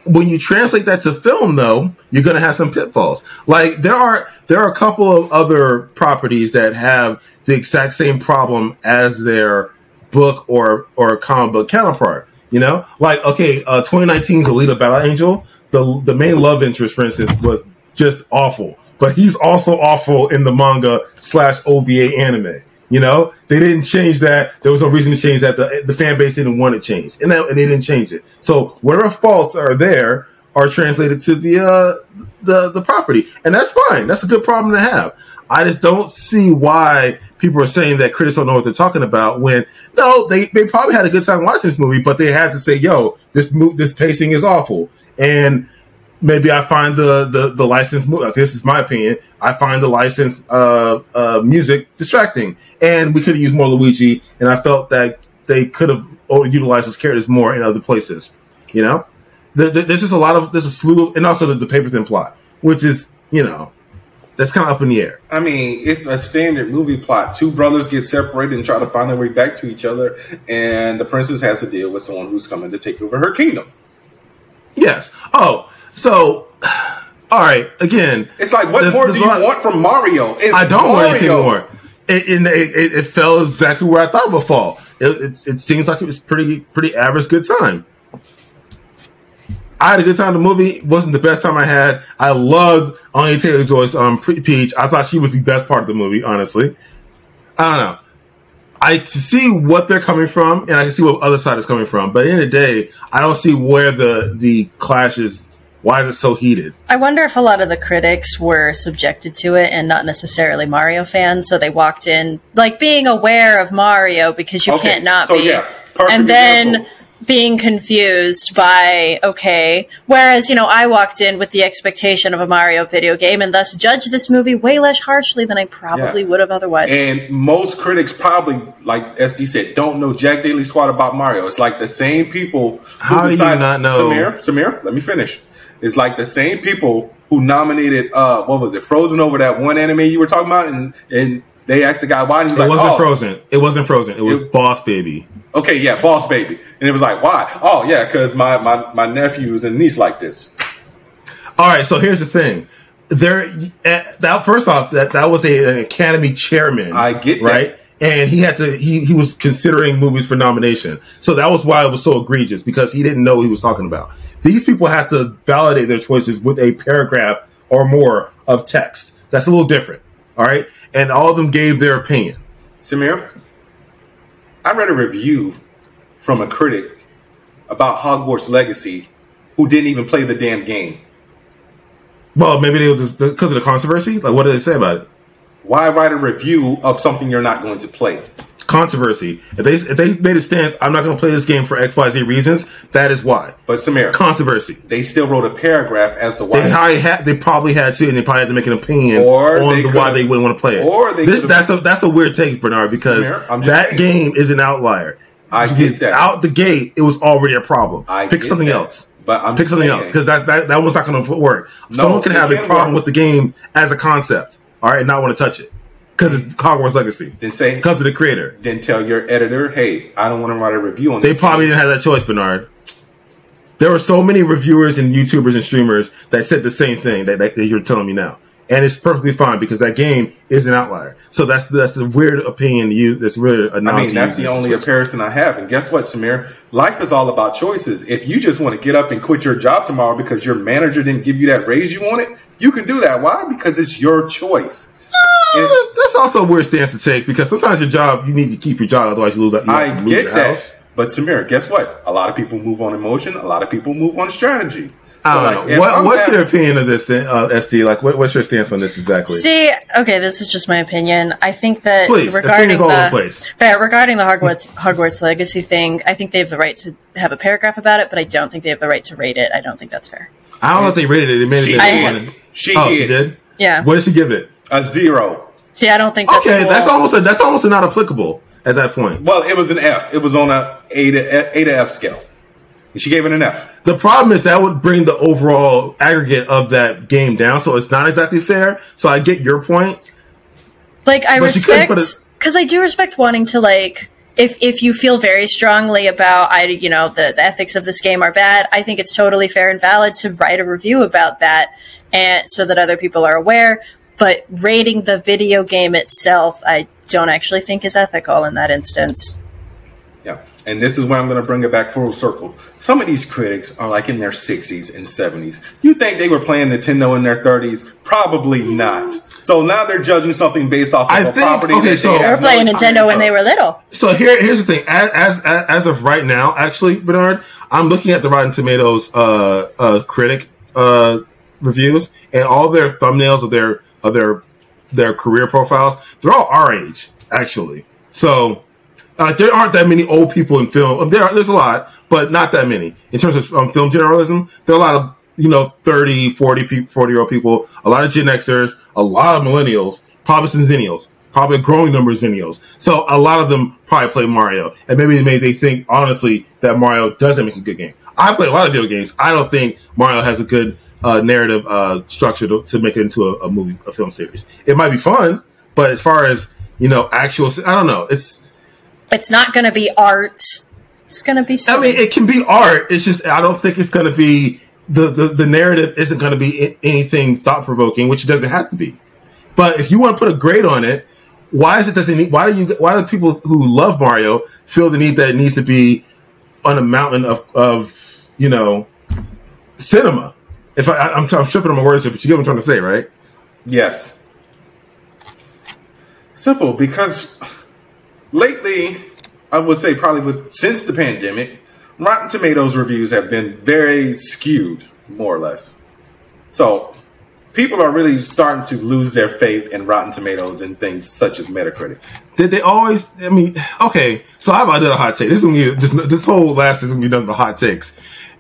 when you translate that to film, though, you're going to have some pitfalls. Like there are there are a couple of other properties that have the exact same problem as their book or or comic book counterpart. You know, like okay, uh, 2019's Alita Battle Angel. The the main love interest, for instance, was just awful, but he's also awful in the manga slash OVA anime. You know, they didn't change that. There was no reason to change that. The, the fan base didn't want it changed, and, that, and they didn't change it. So whatever faults are there are translated to the uh, the the property, and that's fine. That's a good problem to have. I just don't see why people are saying that critics don't know what they're talking about. When no, they, they probably had a good time watching this movie, but they had to say, "Yo, this mo- this pacing is awful," and maybe I find the the the licensed mu- This is my opinion. I find the licensed uh, uh, music distracting, and we could have used more Luigi. And I felt that they could have utilized those characters more in other places. You know, the, the, there's just a lot of there's a slew, of, and also the, the paper thin plot, which is you know that's kind of up in the air. I mean, it's a standard movie plot. Two brothers get separated and try to find their way back to each other, and the princess has to deal with someone who's coming to take over her kingdom. Yes. Oh, so all right. Again, It's like, what there's- more there's do you lot- want from Mario? It's I don't want anything more. It, it, it, it fell exactly where I thought it would fall. It, it, it seems like it was pretty pretty average good time. I had a good time. The movie It wasn't the best time I had. I loved Anya Taylor Joy's um, Peach. I thought she was the best part of the movie. Honestly, I don't know. I see what they're coming from, and I can see what other side is coming from. But at the end of the day, I don't see where the the clash is. Why is it so heated? I wonder if a lot of the critics were subjected to it and not necessarily Mario fans, so they walked in like being aware of Mario because you Okay, can't not so be, yeah, perfect and then example. Being confused by okay. Whereas you know I walked in with the expectation of a Mario video game and thus judged this movie way less harshly than I probably Yeah. would have otherwise. And most critics probably, like SD said, don't know Jack Daily Squad about Mario. It's like the same people. Who How do you not know- Samir? Samir, let me finish. It's like the same people who nominated, uh, what was it, Frozen over that one anime you were talking about, and and they asked the guy why, and he's It like, wasn't oh, Frozen. It wasn't Frozen. It was It- Boss Baby. okay, yeah, Boss Baby, and it was like, why? Oh, yeah, because my my my nephews and niece like this. All right, so here's the thing. There, uh, that first off, that that was a, an Academy chairman. I get that. right, and he had to. He he was considering movies for nomination, so that was why it was so egregious because he didn't know what he was talking about. These people have to validate their choices with a paragraph or more of text. That's a little different. All right, and all of them gave their opinion. Samir, I read a review from a critic about Hogwarts Legacy who didn't even play the damn game. Well, maybe they were just because of the controversy. Like, what did they say about it? Why write a review of something you're not going to play? Controversy. If they if they made a stance, I'm not going to play this game for X Y Z reasons. That is why. But Samir, Controversy. they still wrote a paragraph as to why. They probably had. They probably had to, and they probably had to make an opinion Or on the, why they wouldn't want to play it. or they this that's a that's a weird take, Burnard, because Samir, that saying. game is an outlier. I get that. Out the gate, it was already a problem. I Pick something that. else. But I'm Pick something saying- else because that, that that was not going to work. No, Someone can have a problem work. with the game as a concept, all right, and not want to touch it because it's Hogwarts Legacy. Then say, Because of the creator. then tell your editor, hey, I don't want to write a review on this. They probably game. didn't have that choice, Burnard. There were so many reviewers and YouTubers and streamers that said the same thing that, that, that you're telling me now, and it's perfectly fine because that game is an outlier. So that's that's the weird opinion you. That's weird I mean, that's the only comparison I have. And guess what, Samir? Life is all about choices. If you just want to get up and quit your job tomorrow because your manager didn't give you that raise you wanted, you can do that. Why? Because it's your choice. Uh, that's also a weird stance to take because sometimes your job you need to keep your job, otherwise you lose that. You I lose get your that. house. But Samir, guess what? A lot of people move on emotion. A lot of people move on strategy. I don't like, know. What, what's having- your opinion of this, then, uh, SD? Like, what, what's your stance on this exactly? See, okay, this is just my opinion. I think that Please, regarding opinions all the the place. regarding the Hogwarts Hogwarts Legacy thing, I think they have the right to have a paragraph about it, but I don't think they have the right to rate it. I don't think that's fair. I don't know if they rated it. They made She it. did. She oh, did. she did. Yeah. What did she give it? A zero. See, I don't think that's Okay, cool. that's almost a, that's almost not applicable at that point. Well, it was an F. It was on a A to A to F scale. She gave it an F. The problem is that would bring the overall aggregate of that game down, so it's not exactly fair. So I get your point. like I But respect because I do respect wanting to like if if you feel very strongly about I you know the, the ethics of this game are bad, I think it's totally fair and valid to write a review about that and so that other people are aware. But rating the video game itself, I don't actually think is ethical in that instance. Yeah. And this is where I'm going to bring it back full circle. Some of these critics are like in their 60s and 70s. You think they were playing Nintendo in their 30s? Probably not. So now they're judging something based off of I a think- property okay, that so- they They were have no playing Nintendo experience when they were little. So here, here's the thing. As, as as of right now, actually, Burnard, I'm looking at the Rotten Tomatoes uh, uh, critic uh, reviews, and all their thumbnails of their of their their career profiles, they're all our age, actually. So uh, there aren't that many old people in film. Um, There, are, there's a lot, but not that many in terms of um, film journalism. There are a lot of you know 30, 40, pe- 40 year old people, a lot of Gen Xers, a lot of millennials, probably some Zennials, probably a growing number of Zennials. So a lot of them probably play Mario, and maybe maybe they think honestly that Mario doesn't make a good game. I play a lot of video games. I don't think Mario has a good uh, narrative uh, structure to, to make it into a, a movie, a film series. It might be fun, but as far as you know, actual, I don't know. It's It's not going to be art. It's gonna be. I mean, it can be art. It's just I don't think it's going to be the, the the narrative isn't going to be anything thought provoking, which it doesn't have to be. But if you want to put a grade on it, why is it doesn't? Need, why do you? Why do people who love Mario feel the need that it needs to be on a mountain of of you know cinema? If I, I'm, I'm tripping on my words here, but you get what I'm trying to say, right? Yes. Simple because lately, I would say probably with since the pandemic, Rotten Tomatoes reviews have been very skewed, more or less. So people are really starting to lose their faith in Rotten Tomatoes and things such as Metacritic. Did they always? I mean, okay. So I have another hot take. This is gonna be just this whole last is gonna be nothing but hot takes.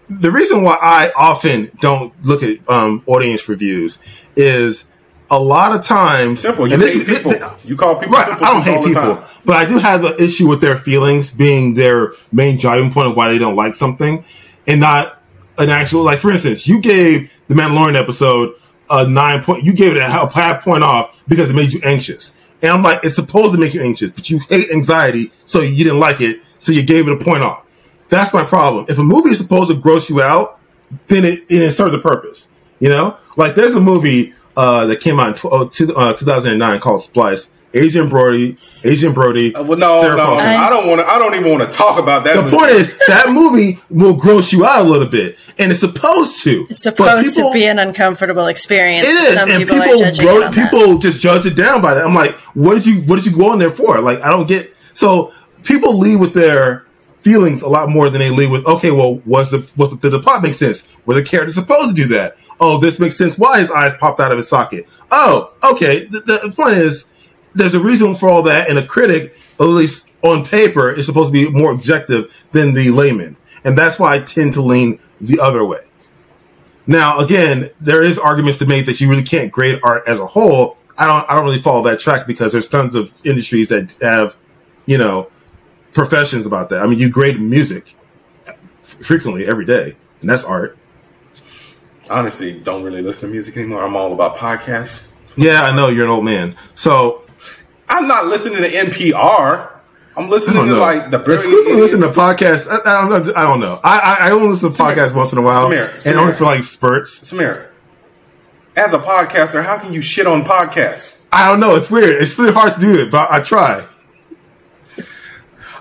The reason why I often don't look at um, audience reviews is a lot of times Simple. You and this hate is- people. you call people Right, simple I don't hate people, but I do have an issue with their feelings being their main driving point of why they don't like something, and not an actual like. For instance, you gave the Mandalorian episode a nine point. You gave it a half point off because it made you anxious, and I'm like, it's supposed to make you anxious, but you hate anxiety, so you didn't like it, so you gave it a point off. That's my problem. If a movie is supposed to gross you out, then it, it serves a purpose. You know, like there's a movie uh, that came out in tw- uh, two, uh, 2009 called Splice. Agent Brody, Agent Brody. Uh, well, no, Sarah no, Paulson. I don't want to. I don't even want to talk about that. The movie. point is that movie will gross you out a little bit, and it's supposed to. it's supposed people- to be an uncomfortable experience. It is, but is, Some and people, people are judging wrote, it on that. people just judge it down by that. I'm like, what did you what did you go in there for? Like, I don't get. So people leave with their feelings a lot more than they lead with. Okay, well, was the was the, did the plot make sense? Were the characters supposed to do that? Oh, this makes sense. Why his eyes popped out of his socket? Oh, okay. The, the point is, there's a reason for all that, and a critic, at least on paper, is supposed to be more objective than the layman, and that's why I tend to lean the other way. Now, again, there is arguments to make that you really can't grade art as a whole. I don't. I don't really follow that track because there's tons of industries that have, you know, professions about that. I mean, you grade music frequently every day, and that's art. honestly don't really listen to music anymore. I'm all about podcasts. Yeah, I know you're an old man, so I'm not listening to NPR. I'm listening to know. like the exclusively listen to podcasts. I, I, don't, I don't know. I, I, I only listen to Samir. podcasts once in a while, Samir, and Samir. only for like spurts. Samir. As a podcaster, how can you shit on podcasts? I don't know. It's weird. It's really hard to do it, but I try.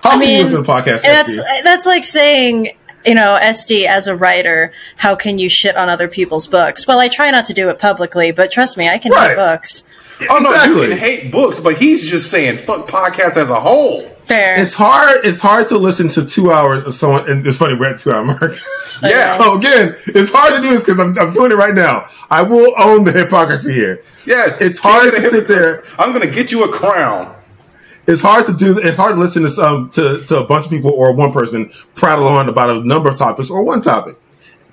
How I can mean, listen to podcasts? That's Steve? that's like saying, you know, SD as a writer, how can you shit on other people's books? Well, I try not to do it publicly, but trust me, I can Right. read books. Oh no, you Exactly. can hate books, but he's just saying fuck podcasts as a whole. Fair. It's hard. It's hard to listen to two hours of someone. And it's funny we're at two hour mark. Yeah. so again, it's hard to do this because I'm, I'm doing it right now. I will own the hypocrisy here. Yes, It's hard to sit there. I'm gonna get you a crown. It's hard to do. It's hard to listen to some to, to a bunch of people or one person prattle on about a number of topics or one topic.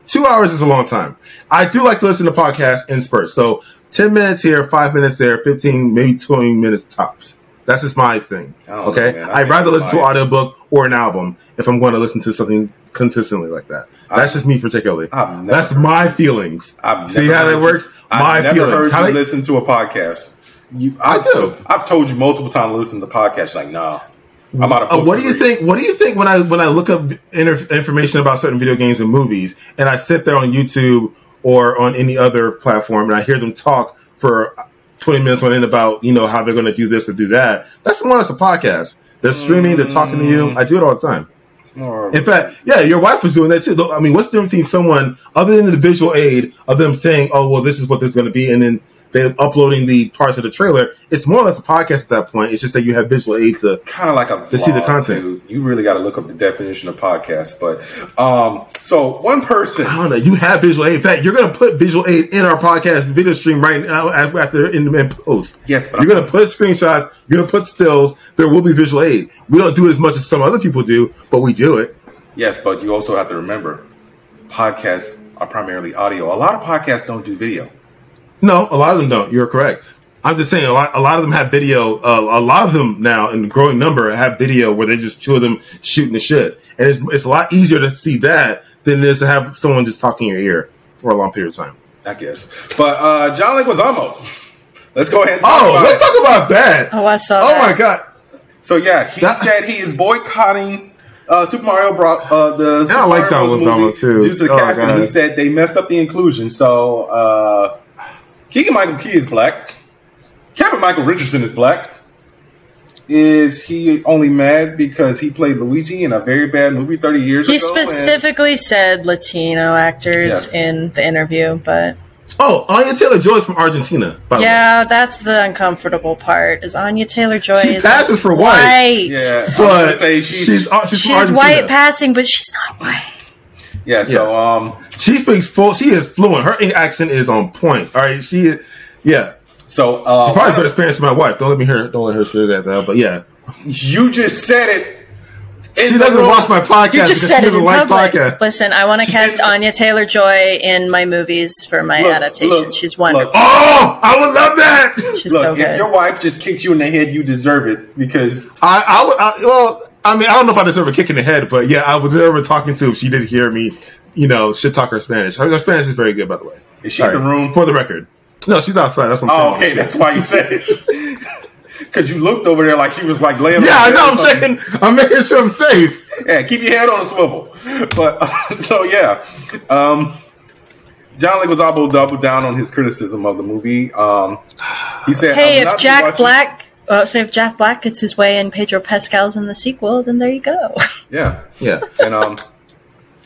Two hours is a long time. I do like to listen to podcasts in spurts. So ten minutes here, five minutes there, fifteen, maybe twenty minutes tops. That's just my thing. I Okay, man. I I'd rather listen to an audiobook or an album if I'm going to listen to something consistently like that. That's I- just me particularly. That's my feelings. I've See how that works? I've my never feelings. heard How you they- listen to a podcast. You, I do. I've told you multiple times to listen to the podcast. Like, nah, I'm out of. Uh, what do you read. think? What do you think when I when I look up inter- information about certain video games and movies, and I sit there on YouTube or on any other platform, and I hear them talk for twenty minutes on end about you know how they're going to do this or do that? That's more or less a podcast. They're streaming. They're talking to you. I do it all the time. In fact, yeah, your wife was doing that too. I mean, what's the difference between someone other than the visual aid of them saying, "Oh, well, this is what this is going to be," and then they uploading the parts of the trailer? It's more or less a podcast at that point. It's just that you have visual aid to kind of like a To see the content. dude. You really got to look up the definition of podcast. But um, so one person, I don't know. You have visual aid. In fact, you're going to put visual aid in our podcast video stream right now after in, the post. Yes, but you're going to put screenshots. You're going to put stills. There will be visual aid. We don't do it as much as some other people do, but we do it. yes, but you also have to remember, podcasts are primarily audio. A lot of podcasts don't do video. No, a lot of them don't. You're correct. I'm just saying a lot. A lot of them have video. Uh, a lot of them now, in growing number, have video where they just two of them shooting the shit, and it's it's a lot easier to see that than it is to have someone just talking in your ear for a long period of time. I guess. But uh, John Leguizamo, let's go ahead. And talk Oh, about let's it. talk about that. oh, I saw Oh that. my god. So yeah, he That- said he is boycotting uh, Super Mario Bros. uh, the Super I like John Bros. Leguizamo, too. due to the Oh, casting. God. He said they messed up the inclusion. So uh, Keegan Michael Key is black. Kevin Michael Richardson is black. Is he only mad because he played Luigi in a very bad movie thirty years He ago? He specifically said Latino actors Yes. in the interview, but Oh, Anya Taylor Joy is from Argentina. By the way. yeah, that's the uncomfortable part. Is Anya Taylor Joy? She is passes for white. yeah, but say she's, she's uh, she's, She's, from Argentina. white passing, but she's not white. Yeah. So um, She speaks full. She is fluent. Her accent is on point. All right, she is. Yeah, so uh, she's probably better Spanish than my wife. Don't let me hear. Don't let her say that though. But yeah, you just said it. in she doesn't room. watch my podcast You just said it doesn't in like public. podcast. Listen, I want to cast Anya Taylor Joy in my movies for my Look, adaptation. look, she's wonderful. look. Oh, I would love that. she's Look, so if your wife just kicked you in the head, you deserve it because I, I would. I, well, I mean, I don't know if I deserve a kick in the head, but yeah, I was deserve her talking to if she didn't hear me. You know, shit talk her Spanish. Her, her Spanish is very good, by the way. Is she in the room? for the record? No, she's outside. That's what I'm saying. Oh, saying. okay, that's why you said it. Because you looked over there like she was like laying. Yeah, I know. I'm or something. saying. I'm making sure I'm safe. Yeah, keep your head on a swivel. But so yeah, um, John Leguizamo doubled down on his criticism of the movie. Um, he said, hey, if Jack watching- Black, uh, so if Jack Black gets his way and Pedro Pascal's in the sequel, then there you go. yeah, Yeah. and um,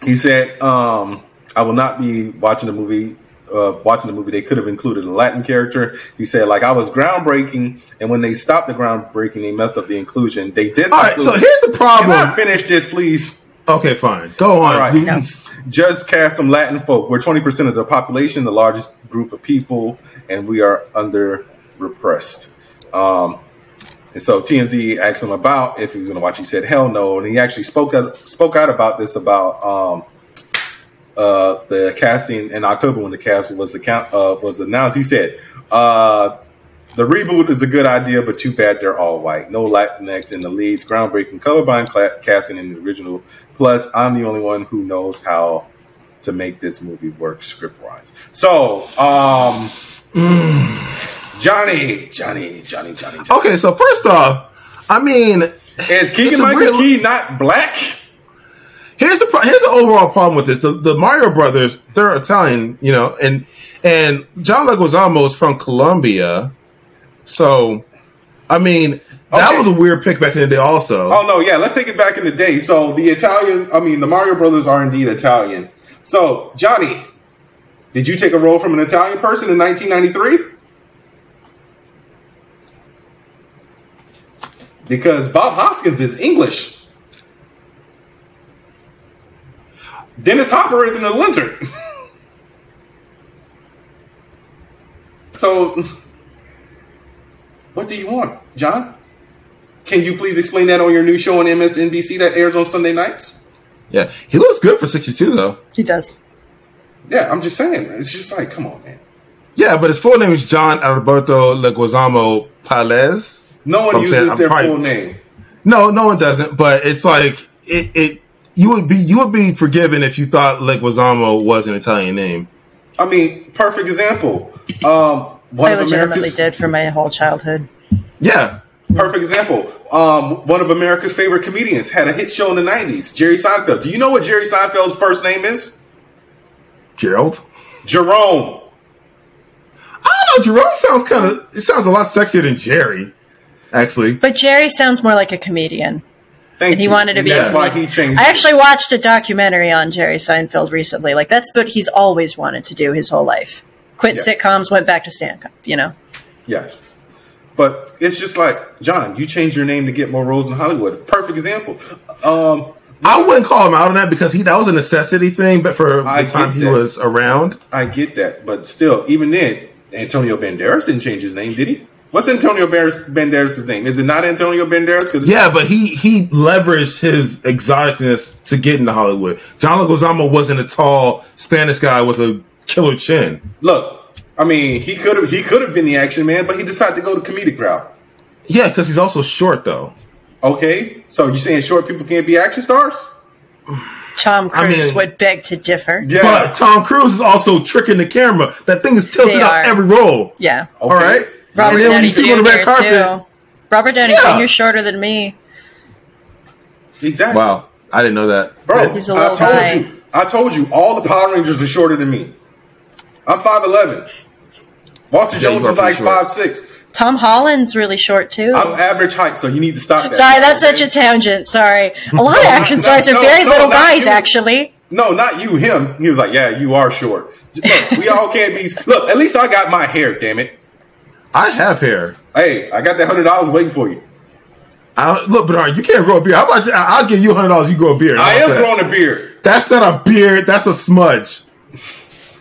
he said, um, I will not be watching the movie." Uh, watching the movie, they could have included a Latin character. He said, like I was groundbreaking, and when they stopped the groundbreaking, they messed up the inclusion. They did. All right. So here's the Can problem. I finish this, please? Okay, fine. Go on. All right. You- Yeah. Just cast some Latin folk. We're 20% of the population, the largest group of people, and we are under repressed. Um, and so TMZ asked him about if he was going to watch. He said, "Hell no!" And he actually spoke out, spoke out about this about um, uh, the casting in October when the cast was account, uh, was announced. He said, uh, "The reboot is a good idea, but too bad they're all white. No Latinx in the leads. Groundbreaking colorblind casting in the original. Plus, I'm the only one who knows how to make this movie work script wise. So, um, Johnny, Johnny, Johnny, Johnny, Johnny. Okay, so first off, I mean, Is Keegan Michael real- Key not black? here's the pro- here's the overall problem with this. The, the Mario brothers, they're Italian, you know, and and John Leguizamo is from Colombia, so I mean that Okay. was a weird pick back in the day. Also, Oh no, yeah. Let's take it back in the day. So the Italian, I mean, the Mario brothers are indeed Italian. So Johnny, did you take a role from an Italian person in 1993? Because Bob Hoskins is English. Dennis Hopper isn't a lizard. so, what do you want, John? Can you please explain that on your new show on MSNBC that airs on Sunday nights? yeah, he looks good for sixty two though. he does. Yeah, I'm just saying. It's just like, come on, man. Yeah, but his full name is John Alberto Leguizamo Peláez. No one I'm uses saying their probably- full name. No, no one doesn't. But it's like it. it you would be you would be forgiven if you thought Leguizamo was an Italian name. I mean, perfect example. Um, one I of legitimately America's did for my whole childhood. Yeah, perfect example. Um, one of America's favorite comedians had a hit show in the '90s. Jerry Seinfeld. Do you know what Jerry Seinfeld's first name is? Gerald. Jerome. I don't know. Jerome sounds kind of. It sounds a lot sexier than Jerry. Actually, But Jerry sounds more like a comedian. Thank And he you. wanted to And be a That's why he changed. I actually watched a documentary on Jerry Seinfeld recently. Like that's what he's always wanted to do his whole life. Quit Yes. sitcoms, went back to stand up. You know, Yes. But it's just like, John, you changed your name to get more roles in Hollywood. Perfect example. Um, I wouldn't call him out on that because he that was a necessity thing. But for I the time get he was around, I get that. But still, even then, Antonio Banderas didn't change his name, did he? What's Antonio Banderas- Banderas' name? Is it not Antonio Banderas? 'Cause- yeah, but he he leveraged his exoticness to get into Hollywood. John Leguizamo wasn't a tall Spanish guy with a killer chin. Look, I mean, he could have he could have been the action man, but he decided to go the comedic route. Yeah, because he's also short though. Okay, so you're saying short people can't be action stars? Tom I Cruise mean- would beg to differ. Yeah. But Tom Cruise is also tricking the camera. That thing is tilted They up every roll. Yeah, Okay. All right. Robert and then when Downey you see him on the red Jr. carpet, too. Robert Downey Yeah. Jr. shorter than me. Exactly. Wow. I didn't know that. Bro, He's a I little told guy. you. I told you all the Power Rangers are shorter than me. I'm five eleven. Walter Yeah, Jones is like pretty short. five six. Tom Holland's really short too. I'm average height, so you need to stop that. Sorry, that's such a tangent. Sorry. A lot of action no, stars are no, very no, little not guys, you. actually. No, not you. Him. He was like, "Yeah, you are short." Look, we all can't be. Look, at least I got my hair. Damn it. I have hair. Hey, I got that hundred dollars waiting for you. I, look, Burnard, you can't grow a beard. How about I'll give you hundred dollars. You grow a beard. How I am that? growing a beard. That's not a beard. That's a smudge.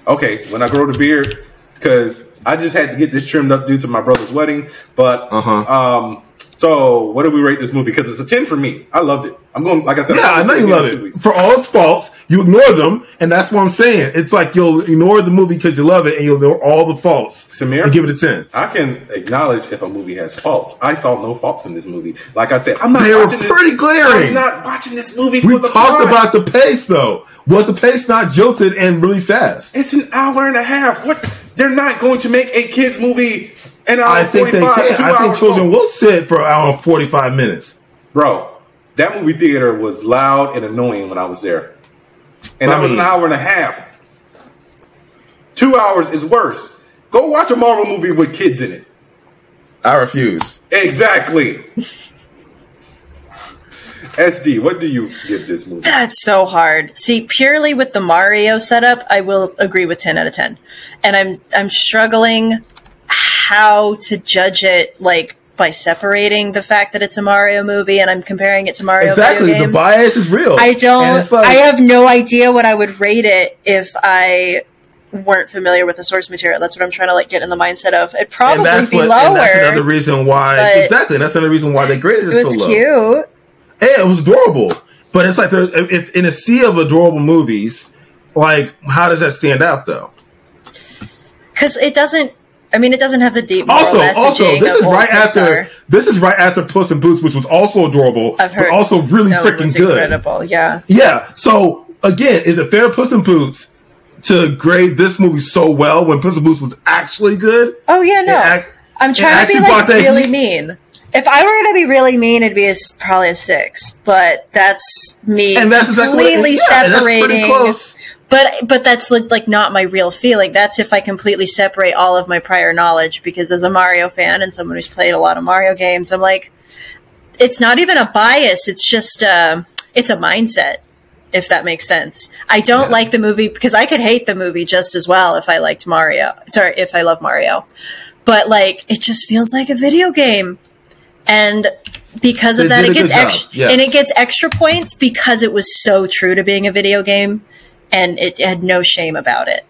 Okay, when I grow the beard, because I just had to get this trimmed up due to my brother's wedding. But Uh-huh. um, so what do we rate this movie? Because it's a ten for me. I loved it. I'm going like I said. Yeah, I know you love it. For all its faults, you ignore them, and that's what I'm saying. It's like you'll ignore the movie because you love it, and you'll ignore all the faults Samir? and give it a ten. I can acknowledge if a movie has faults. I saw no faults in this movie. Like I said, I'm not They were watching this. pretty glaring. I'm not watching this movie for We talked plot. about the pace, though. Was the pace not jilted and really fast? It's an hour and a half. What? They're not going to make a kids movie an hour I and think they can. two I think hours children long. will sit for an hour and 45 minutes. Bro, that movie theater was loud and annoying when I was there. And I that was an hour and a half. Two hours is worse. Go watch a Marvel movie with kids in it. I refuse. Exactly. SD, what do you give this movie? That's so hard. See, purely with the Mario setup, I will agree with 10 out of 10. And I'm I'm struggling how to judge it like by separating the fact that it's a Mario movie and I'm comparing it to Mario Exactly. The bias is real. I don't like- I have no idea what I would rate it if I weren't familiar with the source material. That's what I'm trying to like get in the mindset of. And probably that's be what, lower. and that's another reason why. Exactly. That's another reason why they graded it, it was so low. cute. Yeah, it was adorable. But it's like, if in a sea of adorable movies, like, how does that stand out, though? Because it doesn't. I mean, it doesn't have the deep. Also, also, this is right after Pixar. this is right after Puss in Boots, which was also adorable, I've heard. but also really No, it was freaking good. Incredible, yeah. Yeah. So again, is it fair Puss in Boots to grade this movie so well when Puss in Boots was actually good? Oh yeah, no. I'm trying to be like really heat- mean. If I were going to be really mean, it'd be a, probably a six. But that's me And that's exactly what- completely yeah, that's pretty separating. But but that's li- like not my real feeling. That's if I completely separate all of my prior knowledge. Because as a Mario fan and someone who's played a lot of Mario games, I'm like, it's not even a bias. It's just uh, it's a mindset. If that makes sense. I don't Yeah. like the movie because I could hate the movie just as well if I liked Mario. Sorry, if I love Mario. But like it just feels like a video game. And because of They that it gets extra yes. and it gets extra points because it was so true to being a video game and it had no shame about it.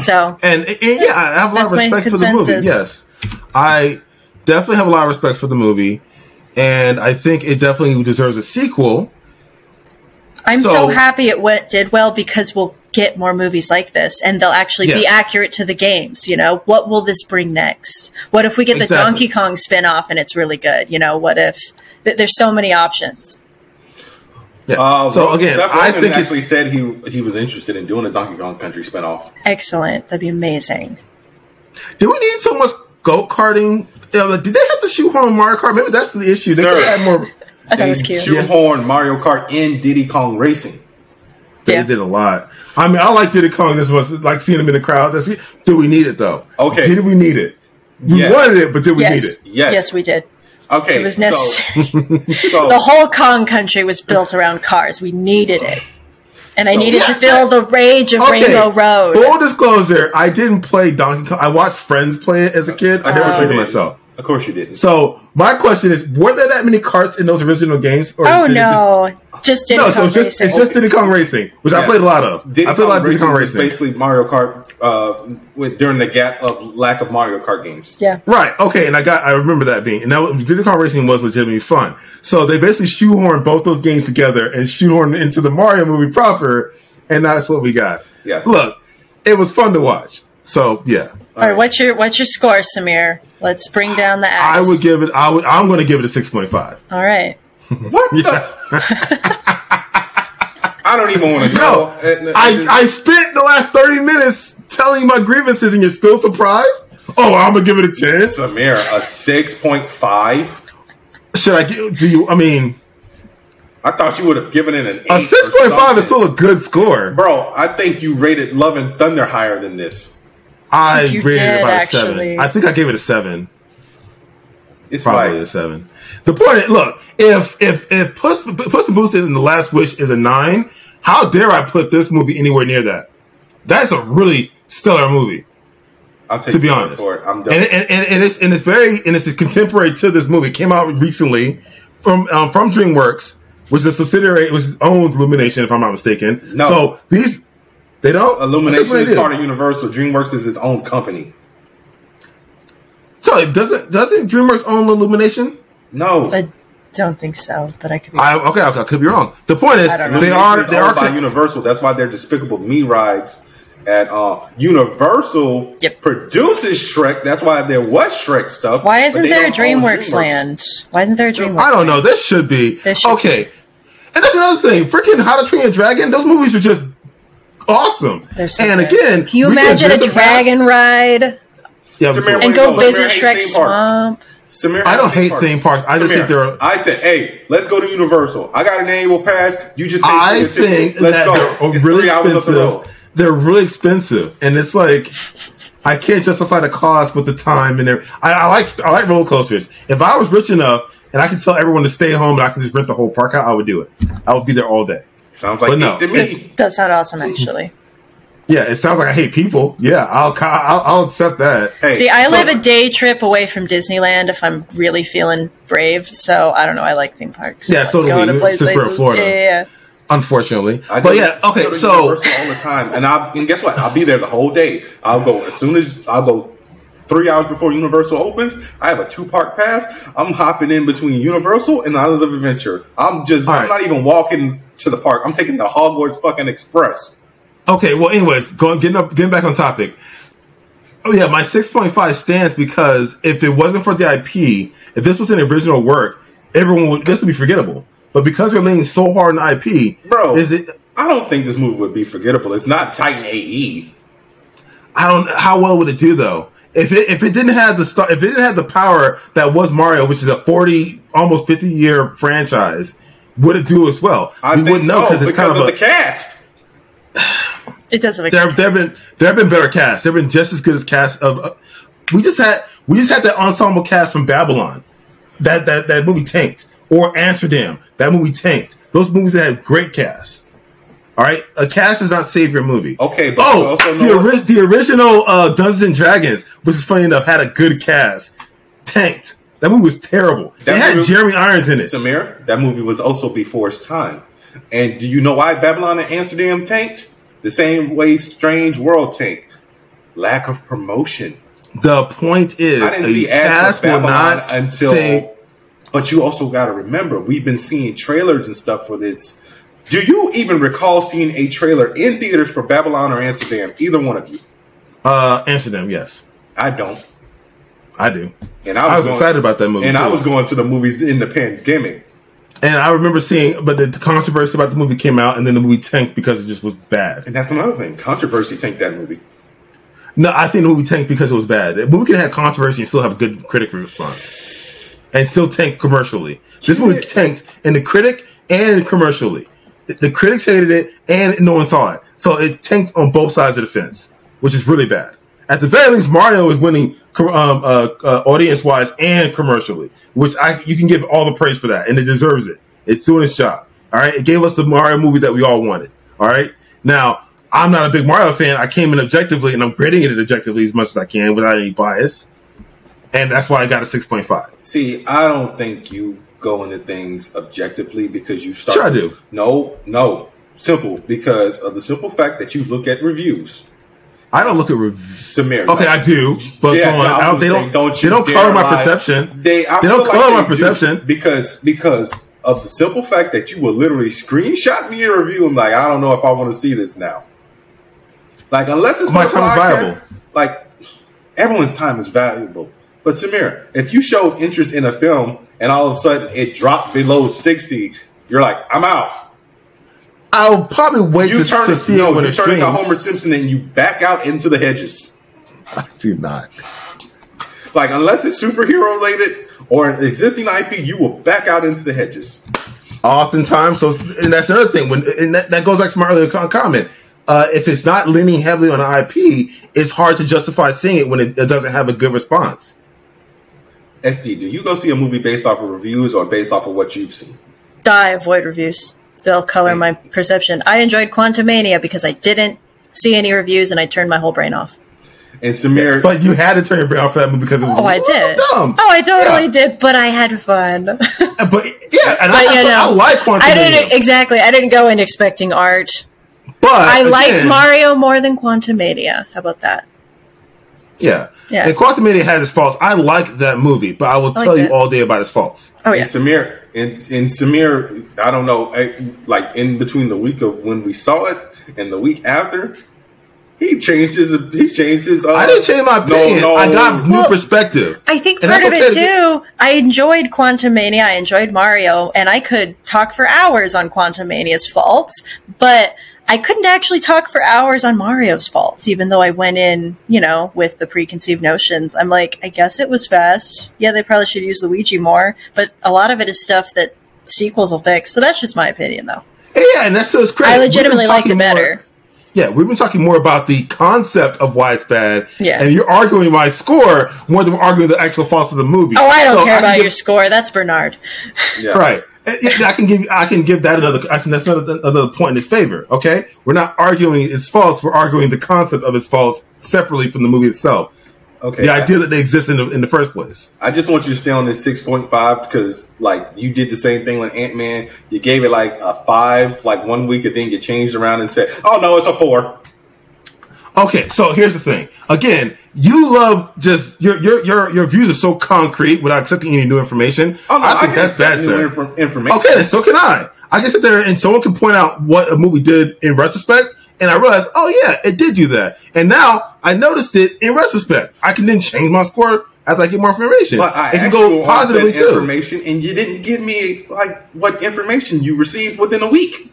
So And, and yeah, I have a lot of respect for the movie. Yes, I definitely have a lot of respect for the movie, and I think it definitely deserves a sequel. I'm so, So- happy it went did well because we'll get more movies like this and they'll actually be accurate to the games, you know. What will this bring next? What if we get the Exactly. Donkey Kong spin-off and it's really good, you know? What if th- there's so many options. Yeah. Uh, so Ro- again, Seth I Rogen think it's actually said he he was interested in doing a Donkey Kong Country spinoff. Excellent. That'd be amazing. Do we need so much go karting? Uh, did they have to shoehorn Mario Kart? Maybe that's the issue. They Sir. could have more. I thought it was They cute. Shoehorn Mario Kart in Diddy Kong Racing. They Yeah. did a lot. I mean, I like Diddy Kong. This was like seeing him in the crowd. That's, do we need it though? Okay. Did we need it? We Yes. wanted it, but did we Yes. need it? Yes. Yes, we did. Okay, It was necessary. So, the whole Kong country was built around cars. We needed it. And I So- needed to feel the rage of Rainbow Road. Full disclosure: I didn't play Donkey Kong. I watched friends play it as a kid. I never Of played it myself. Of course you didn't. So my question is: Were there that many carts in those original games? Or oh did it just- no. Just did no, so it's just it's just Diddy Kong Racing, which I played a lot of. Diddy I played a lot of Kong Diddy Kong Racing basically Mario Kart uh, with during the gap of lack of Mario Kart games. Yeah. Right. Okay. And I got, I remember that being, and that was, Diddy Kong Racing was legitimately fun. So they basically shoehorned both those games together and shoehorned into the Mario movie proper, and that's what we got. Yeah. Look, it was fun to watch. So yeah, All right, what's your what's your score, Samir? Let's bring down the axe. I would give it. I would. I'm going to give it a six point five. All right. What the? I don't even want to know. No, I I spent the last thirty minutes telling you my grievances, and you're still surprised. Oh, I'm gonna give it a ten. Samir a six point five. Should I give? Do you? I mean, I thought you would have given it an eight A six point five is still a good score. Bro, I think you rated Love and Thunder higher than this. I you rated it did, about a seven. I think I gave it a seven. It's Probably like a seven. The point look, if if if Puss Puss in Boots in the Last Wish is a nine, how dare I put this movie anywhere near that? That's a really stellar movie. I'll take to be honest. for it. I'm and, done. and, and, and it's and it's very and it's contemporary to this movie. It came out recently from um, from DreamWorks, which is a subsidiary, which owns Illumination, if I'm not mistaken. No. So these they don't Illumination that's what is they do. part of Universal. DreamWorks is its own company. So it doesn't doesn't DreamWorks own Illumination? No, I don't think so, but I could be. I okay, okay, I could be wrong. The point is I don't know. they are is they are by Universal. That's why they're Despicable Me rides. And uh, Universal Yep. produces Shrek. That's why there was Shrek stuff. Why isn't there a don't DreamWorks land? Why isn't there a DreamWorks? I don't know. This should be This should okay. And that's another thing. Freaking How to Train Your Dragon. Those movies are just awesome. They're so and good. again, can you we can imagine a visit dragon ride Yeah, Samir, and do go visit Samir hates Shrek. Swamp? Samir I don't hate theme parks. I just Samir, think they're- I said, hey, let's go to Universal. I got an annual pass. You just pay I for ticket. think Let's that go. they're It's really three hours up the road. expensive. They're really expensive, and it's like I can't justify the cost with the time and every- I, I like I like roller coasters. If I was rich enough and I could tell everyone to stay home and I could just rent the whole park out, I would do it. I would be there all day. Sounds like But no, eight to This me. does sound awesome, actually. Yeah, it sounds like I hate people. Yeah, I'll I'll, I'll accept that. Hey, See, I so- live a day trip away from Disneyland if I'm really feeling brave. So I don't know. I like theme parks. Yeah, so do Going we, to places- since we're in Florida. Yeah, yeah, Unfortunately, I but yeah, okay. go So Universal all the time, and I and guess what? I'll be there the whole day. I'll go as soon as I'll go three hours before Universal opens. I have a two park pass. I'm hopping in between Universal and Islands of Adventure. I'm just All I'm not even walking to the park. I'm taking the Hogwarts fucking express. Okay, well, anyways, going getting up, getting back on topic. Oh yeah, my six point five stands because if it wasn't for the IP, if this was an original work, everyone would this would be forgettable. But because they're leaning so hard on IP, Bro. is it? I don't think this movie would be forgettable. It's not Titan. AE. I don't. How well would it do though? If it if it didn't have the star, if it didn't have the power that was Mario, which is a forty almost fifty year franchise, would it do as well? I we wouldn't know so it's because kind of, of a, the cast. It doesn't. a there, there have been there have been better casts. There have been just as good as cast of. Uh, we just had we just had that ensemble cast from Babylon. That that that movie tanked, or Amsterdam. That movie tanked. Those movies that had great casts. All right, a cast does not save your movie. Okay, but oh, also the, ori- the original uh, Dungeons and Dragons, which is funny enough, had a good cast. Tanked. That movie was terrible. That they had movie- Jeremy Irons in it. Samir, that movie was also before its time. And do you know why Babylon and Amsterdam tanked? The same way Strange World tanked. Lack of promotion. The point is, I didn't see ads for Babylon not until. say but you also got to remember, we've been seeing trailers and stuff for this. Do you even recall seeing a trailer in theaters for Babylon or Amsterdam? Either one of you. uh, Amsterdam. Yes, I don't. I do. And I was going- excited about that movie, And I was going to the movies in the pandemic. And I remember seeing, but the controversy about the movie came out, and then the movie tanked because it just was bad. And that's another thing. Controversy tanked that movie. No, I think the movie tanked because it was bad. The movie can have controversy and still have a good critic response, and still tank commercially. This movie tanked in the critic and commercially. The critics hated it, and no one saw it, so it tanked on both sides of the fence, which is really bad. At the very least, Mario is winning um, uh, uh, audience wise and commercially, which I you can give all the praise for that, and it deserves it. It's doing its job. All right, it gave us the Mario movie that we all wanted. All right, now I'm not a big Mario fan. I came in objectively, and I'm grading it objectively as much as I can without any bias, and that's why I got a six point five. See, I don't think you go into things objectively because you start. Sure I do. No, no. Simple. Because of the simple fact that you look at reviews. I don't look at reviews. Samir. Okay, no. I do, but Yeah, go on. no, I don't, they don't. don't they don't color my perception. They, I They don't like color my perception. because because of the simple fact that you will literally screenshot me a review and like I don't know if I want to see this now. Like unless it's My time is valuable. like everyone's time is valuable. But Samir, if you showed interest in a film and all of a sudden it dropped below sixty, you're like, I'm out. I'll probably wait You to, turn to see no, it when you it turn into. Homer Simpson and you back out into the hedges. I do not. Like unless it's superhero related or an existing IP, you will back out into the hedges. Oftentimes, so and that's another thing. When and that, that goes back to my earlier comment. Uh, if it's not leaning heavily on an IP, it's hard to justify seeing it when it, it doesn't have a good response. SD, do you go see a movie based off of reviews or based off of what you've seen? I avoid reviews. They'll color my perception. I enjoyed Quantumania because I didn't see any reviews and I turned my whole brain off. And Samir, But you had to turn your brain off for that movie because it was Oh, I did. dumb. Oh, I totally Yeah. did, but I had fun. Uh, but yeah, and But, I, you know, I like Quantum. I didn't exactly. I didn't go in expecting art. but I liked Mario more than Quantumania. How about that? Yeah, Yeah. And Quantumania has its faults. I like that movie, but I will I tell like you it. all day about its faults. Oh yeah. and Samir, and, and Samir, I don't know, eh, like in between the week of when we saw it and the week after, he changed his. He changed his. Uh, I didn't change my opinion. No, no. I got new Well, perspective. I think And part of that's it too. I enjoyed Quantumania. I enjoyed Mario, and I could talk for hours on Quantumania's faults, but I couldn't actually talk for hours on Mario's faults, even though I went in, you know, with the preconceived notions. I'm like, I guess it was fast. Yeah, they probably should use Luigi more, but a lot of it is stuff that sequels will fix. So that's just my opinion, though. Yeah, and that's his credit. I legitimately liked it more- better. yeah, we've been talking more about the concept of why it's bad. Yeah. and you're arguing my score more than arguing the actual faults of the movie. Oh, I don't So care can about give- your score. That's Burnard. Yeah. Right. Uh, yeah, I can give I can give that another I can that's another another point in his favor. Okay, we're not arguing its false. We're arguing the concept of its false separately from the movie itself. Okay. The idea that they exist in the, in the first place. I just want you to stay on this six point five because, like, you did the same thing with Ant Man. You gave it like a five, like one week, and then you changed around and said, "Oh no, it's a four. Okay, so here's the thing. Again, you love just your your your your views are so concrete without accepting any new information. Oh no, I think can that's bad, new infor- information. Okay, then so can I. I can sit there and someone can point out what a movie did in retrospect, and I realize, oh yeah, it did do that. And now I noticed it in retrospect. I can then change my score as I get more information. But I it can go positively too. information, and you didn't give me like what information you received within a week.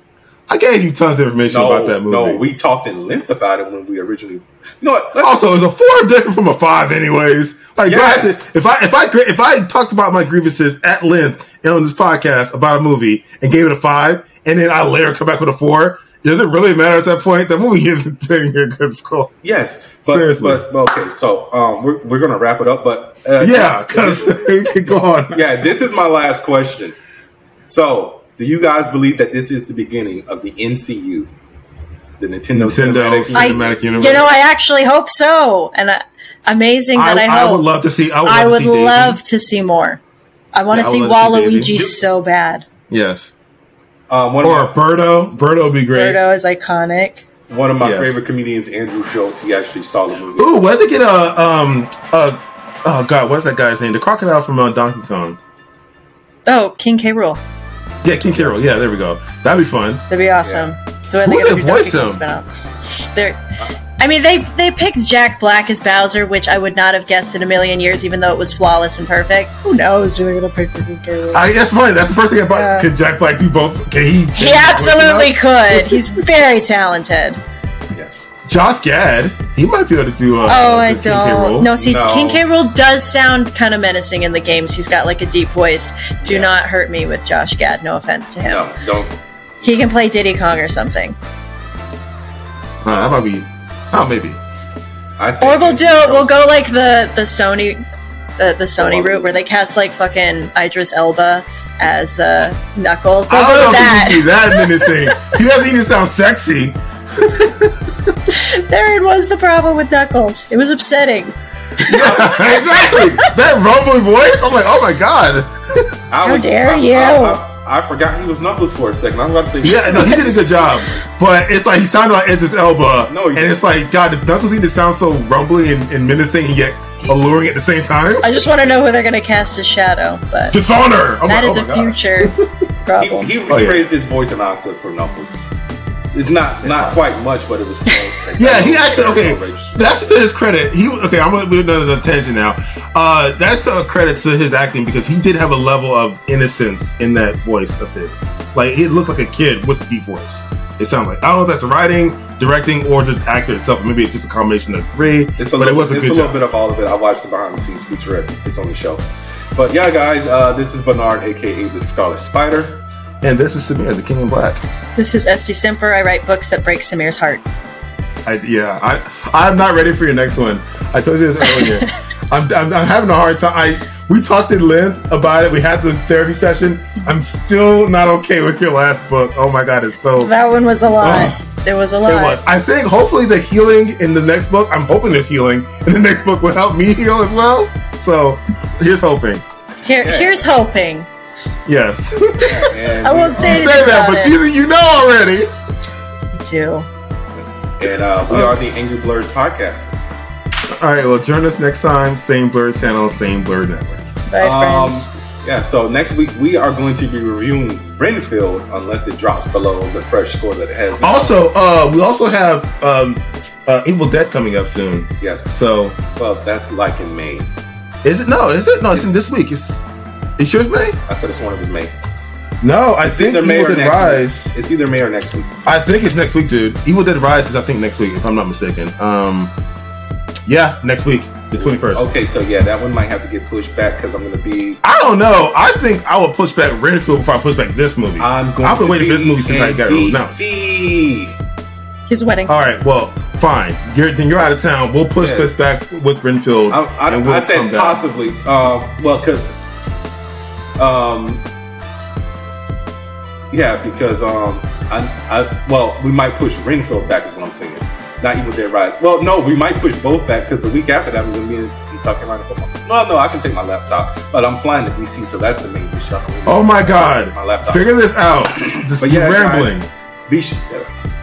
I gave you tons of information No, about that movie. no, we talked in length about it when we originally. You know what? Also, is a four different from a five, anyways? Like, do I Yes. to- if I if I if I talked about my grievances at length on this podcast about a movie and gave it a five, and then I later come back with a four, does it really matter at that point? The movie isn't taking a good score. yes, but, Seriously. but but okay. So um, we're we're gonna wrap it up, but uh, Yeah, because go on. yeah, this is my last question. So, do you guys believe that this is the beginning of the NCU, the Nintendo, Nintendo Cinematic I, Cinematic you know, I actually hope so, and uh, amazing that I, I, I would love to see. I would, I love, would to see Daisy. love to see more. I want Yeah, to see would love to see Waluigi so bad. Yes, Um, one, or of Birdo. Birdo would be great. Birdo is iconic. one of my Yes. favorite comedians, Andrew Schultz. He actually saw the movie. Ooh, why did they get a um a oh god, what's that guy's name? The crocodile from uh, Donkey Kong. Oh, King K. Rool. Yeah, King K. Rool. Yeah, there we go. That'd be fun. That'd be awesome. So Who they would gotta they voice him? spin-off. I mean, they they picked Jack Black as Bowser, which I would not have guessed in a million years, even though it was flawless and perfect. Who knows who they're gonna pick for King K. Rool? I, that's funny. That's the first thing about. Yeah. Could Jack Black do both? Can he? He absolutely could. He's very talented. Yes. Josh Gad. He might be able to do. Uh, Oh, the I King K. Rool. don't. No, see, No. King K. Rool does sound kind of menacing in the games. He's got like a deep voice. Do Yeah. not hurt me with Josh Gad. No offense to him. No, don't. He can play Diddy Kong or something. Uh, that might be. Oh, maybe. I say Or we'll do Andrew we'll go like the the Sony the, the Sony Oh, route where they cast like fucking Idris Elba as uh, Knuckles. They'll I go don't know with if he that. would be that menacing. he doesn't even sound sexy. there it was the problem with Knuckles. It was upsetting. yeah, exactly. that rumbling voice. I'm like, oh my god. I How was- dare I, you. I, I, I forgot he was Knuckles for a second. I was about to say. Yeah, no, he did a good job. But it's like he sounded like Idris Elba. No, he and it's like, God, does Knuckles need to sound so rumbly and, and menacing and yet alluring at the same time? I just want to know who they're gonna cast as Shadow, but Dishonor! Oh I'm that like, is oh a my gosh. future He, problem. he, he Oh, yeah. raised his voice an octave for Knuckles. It's not not quite much, but it was still. Yeah, he actually okay. That's to his credit. He okay. I'm gonna do another tangent now. Uh, that's a credit to his acting because he did have a level of innocence in that voice of his. Like he looked like a kid with a deep voice. It sounded like I don't know if that's writing, directing, or the actor itself. Maybe it's just a combination of three. It's a but little, it was a it's good a little job. bit of all of it. I watched the behind the scenes featurette. It's on the show. But yeah, guys, uh, this is Burnard, aka the Scarlet Spider. And this is Samir, the King in Black. This is SD Simper. I write books that break Samir's heart. I, yeah, I I'm not ready for your next one. I told you this earlier. I'm, I'm, I'm having a hard time. I we talked at length about it. We had the therapy session. I'm still not okay with your last book. Oh my god, it's so. That one was a lot. There was a lot. It was. I think hopefully the healing in the next book. I'm hoping there's healing in the next book will help me heal as well. So here's hoping. Here, here's hoping. Yes. I won't say you anything say that, but it. you you know already. Me too. And uh, we are the Angry Blerds podcast. All right. Well, join us next time. Same Blerd channel, same Blerd network. Bye, Um, friends. yeah, so next week we are going to be reviewing Renfield unless it drops below the fresh score that it has. now. Also, uh, we also have um, uh, Evil Dead coming up soon. yes. So Well, that's like in May. is it? No, is it? No, it's in this week. It's it's yours, May. I could have sworn it was May. No, I It's think either May Evil or Dead next Rise. week. It's either May or next week. I think it's next week, dude. Evil Dead Rise is I think next week, if I'm not mistaken. Um, yeah, next week, the 21st. Okay, so yeah, that one might have to get pushed back because I'm going to be. I don't know. I think I will push back Renfield before I push back this movie. I'm going. I've been waiting for this movie since I got it. now. DC. His wedding. All right, well, fine. You're then you're out of town. We'll push Yes. this back with Renfield. I, I, and we'll I said come back. possibly. Uh, well, because, um, yeah, because um, I, I, well, we might push Renfield back. Is what I'm saying. Not Evil Dead Rise. Well, no, we might push both back because the week after that we're going to be in, in South Carolina. For my, well, no, I can take my laptop, but I'm flying to DC, so that's the main issue. Can- Oh my God! My laptop. Figure this out. This But yeah, rambling. guys, be, sh-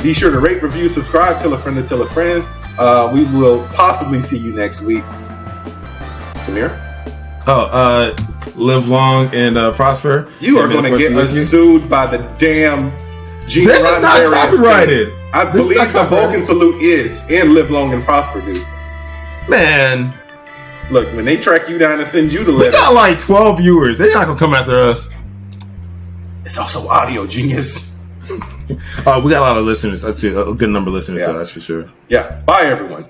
be sure to rate, review, subscribe, tell a friend to tell a friend. Uh, we will possibly see you next week. Samir, Oh, uh, live long and uh, prosper. you are going to get be with you. us sued by the damn Gene This is not copyrighted. I This believe the. Vulcan salute is and live long and prosper, dude. Man, Look, when they track you down and send you the we letter, got like 12 viewers. They're not gonna come after us. it's also audio genius. Uh, we got a lot of listeners. That's. A good number of listeners, Yeah. so that's for sure. Yeah. Bye, everyone.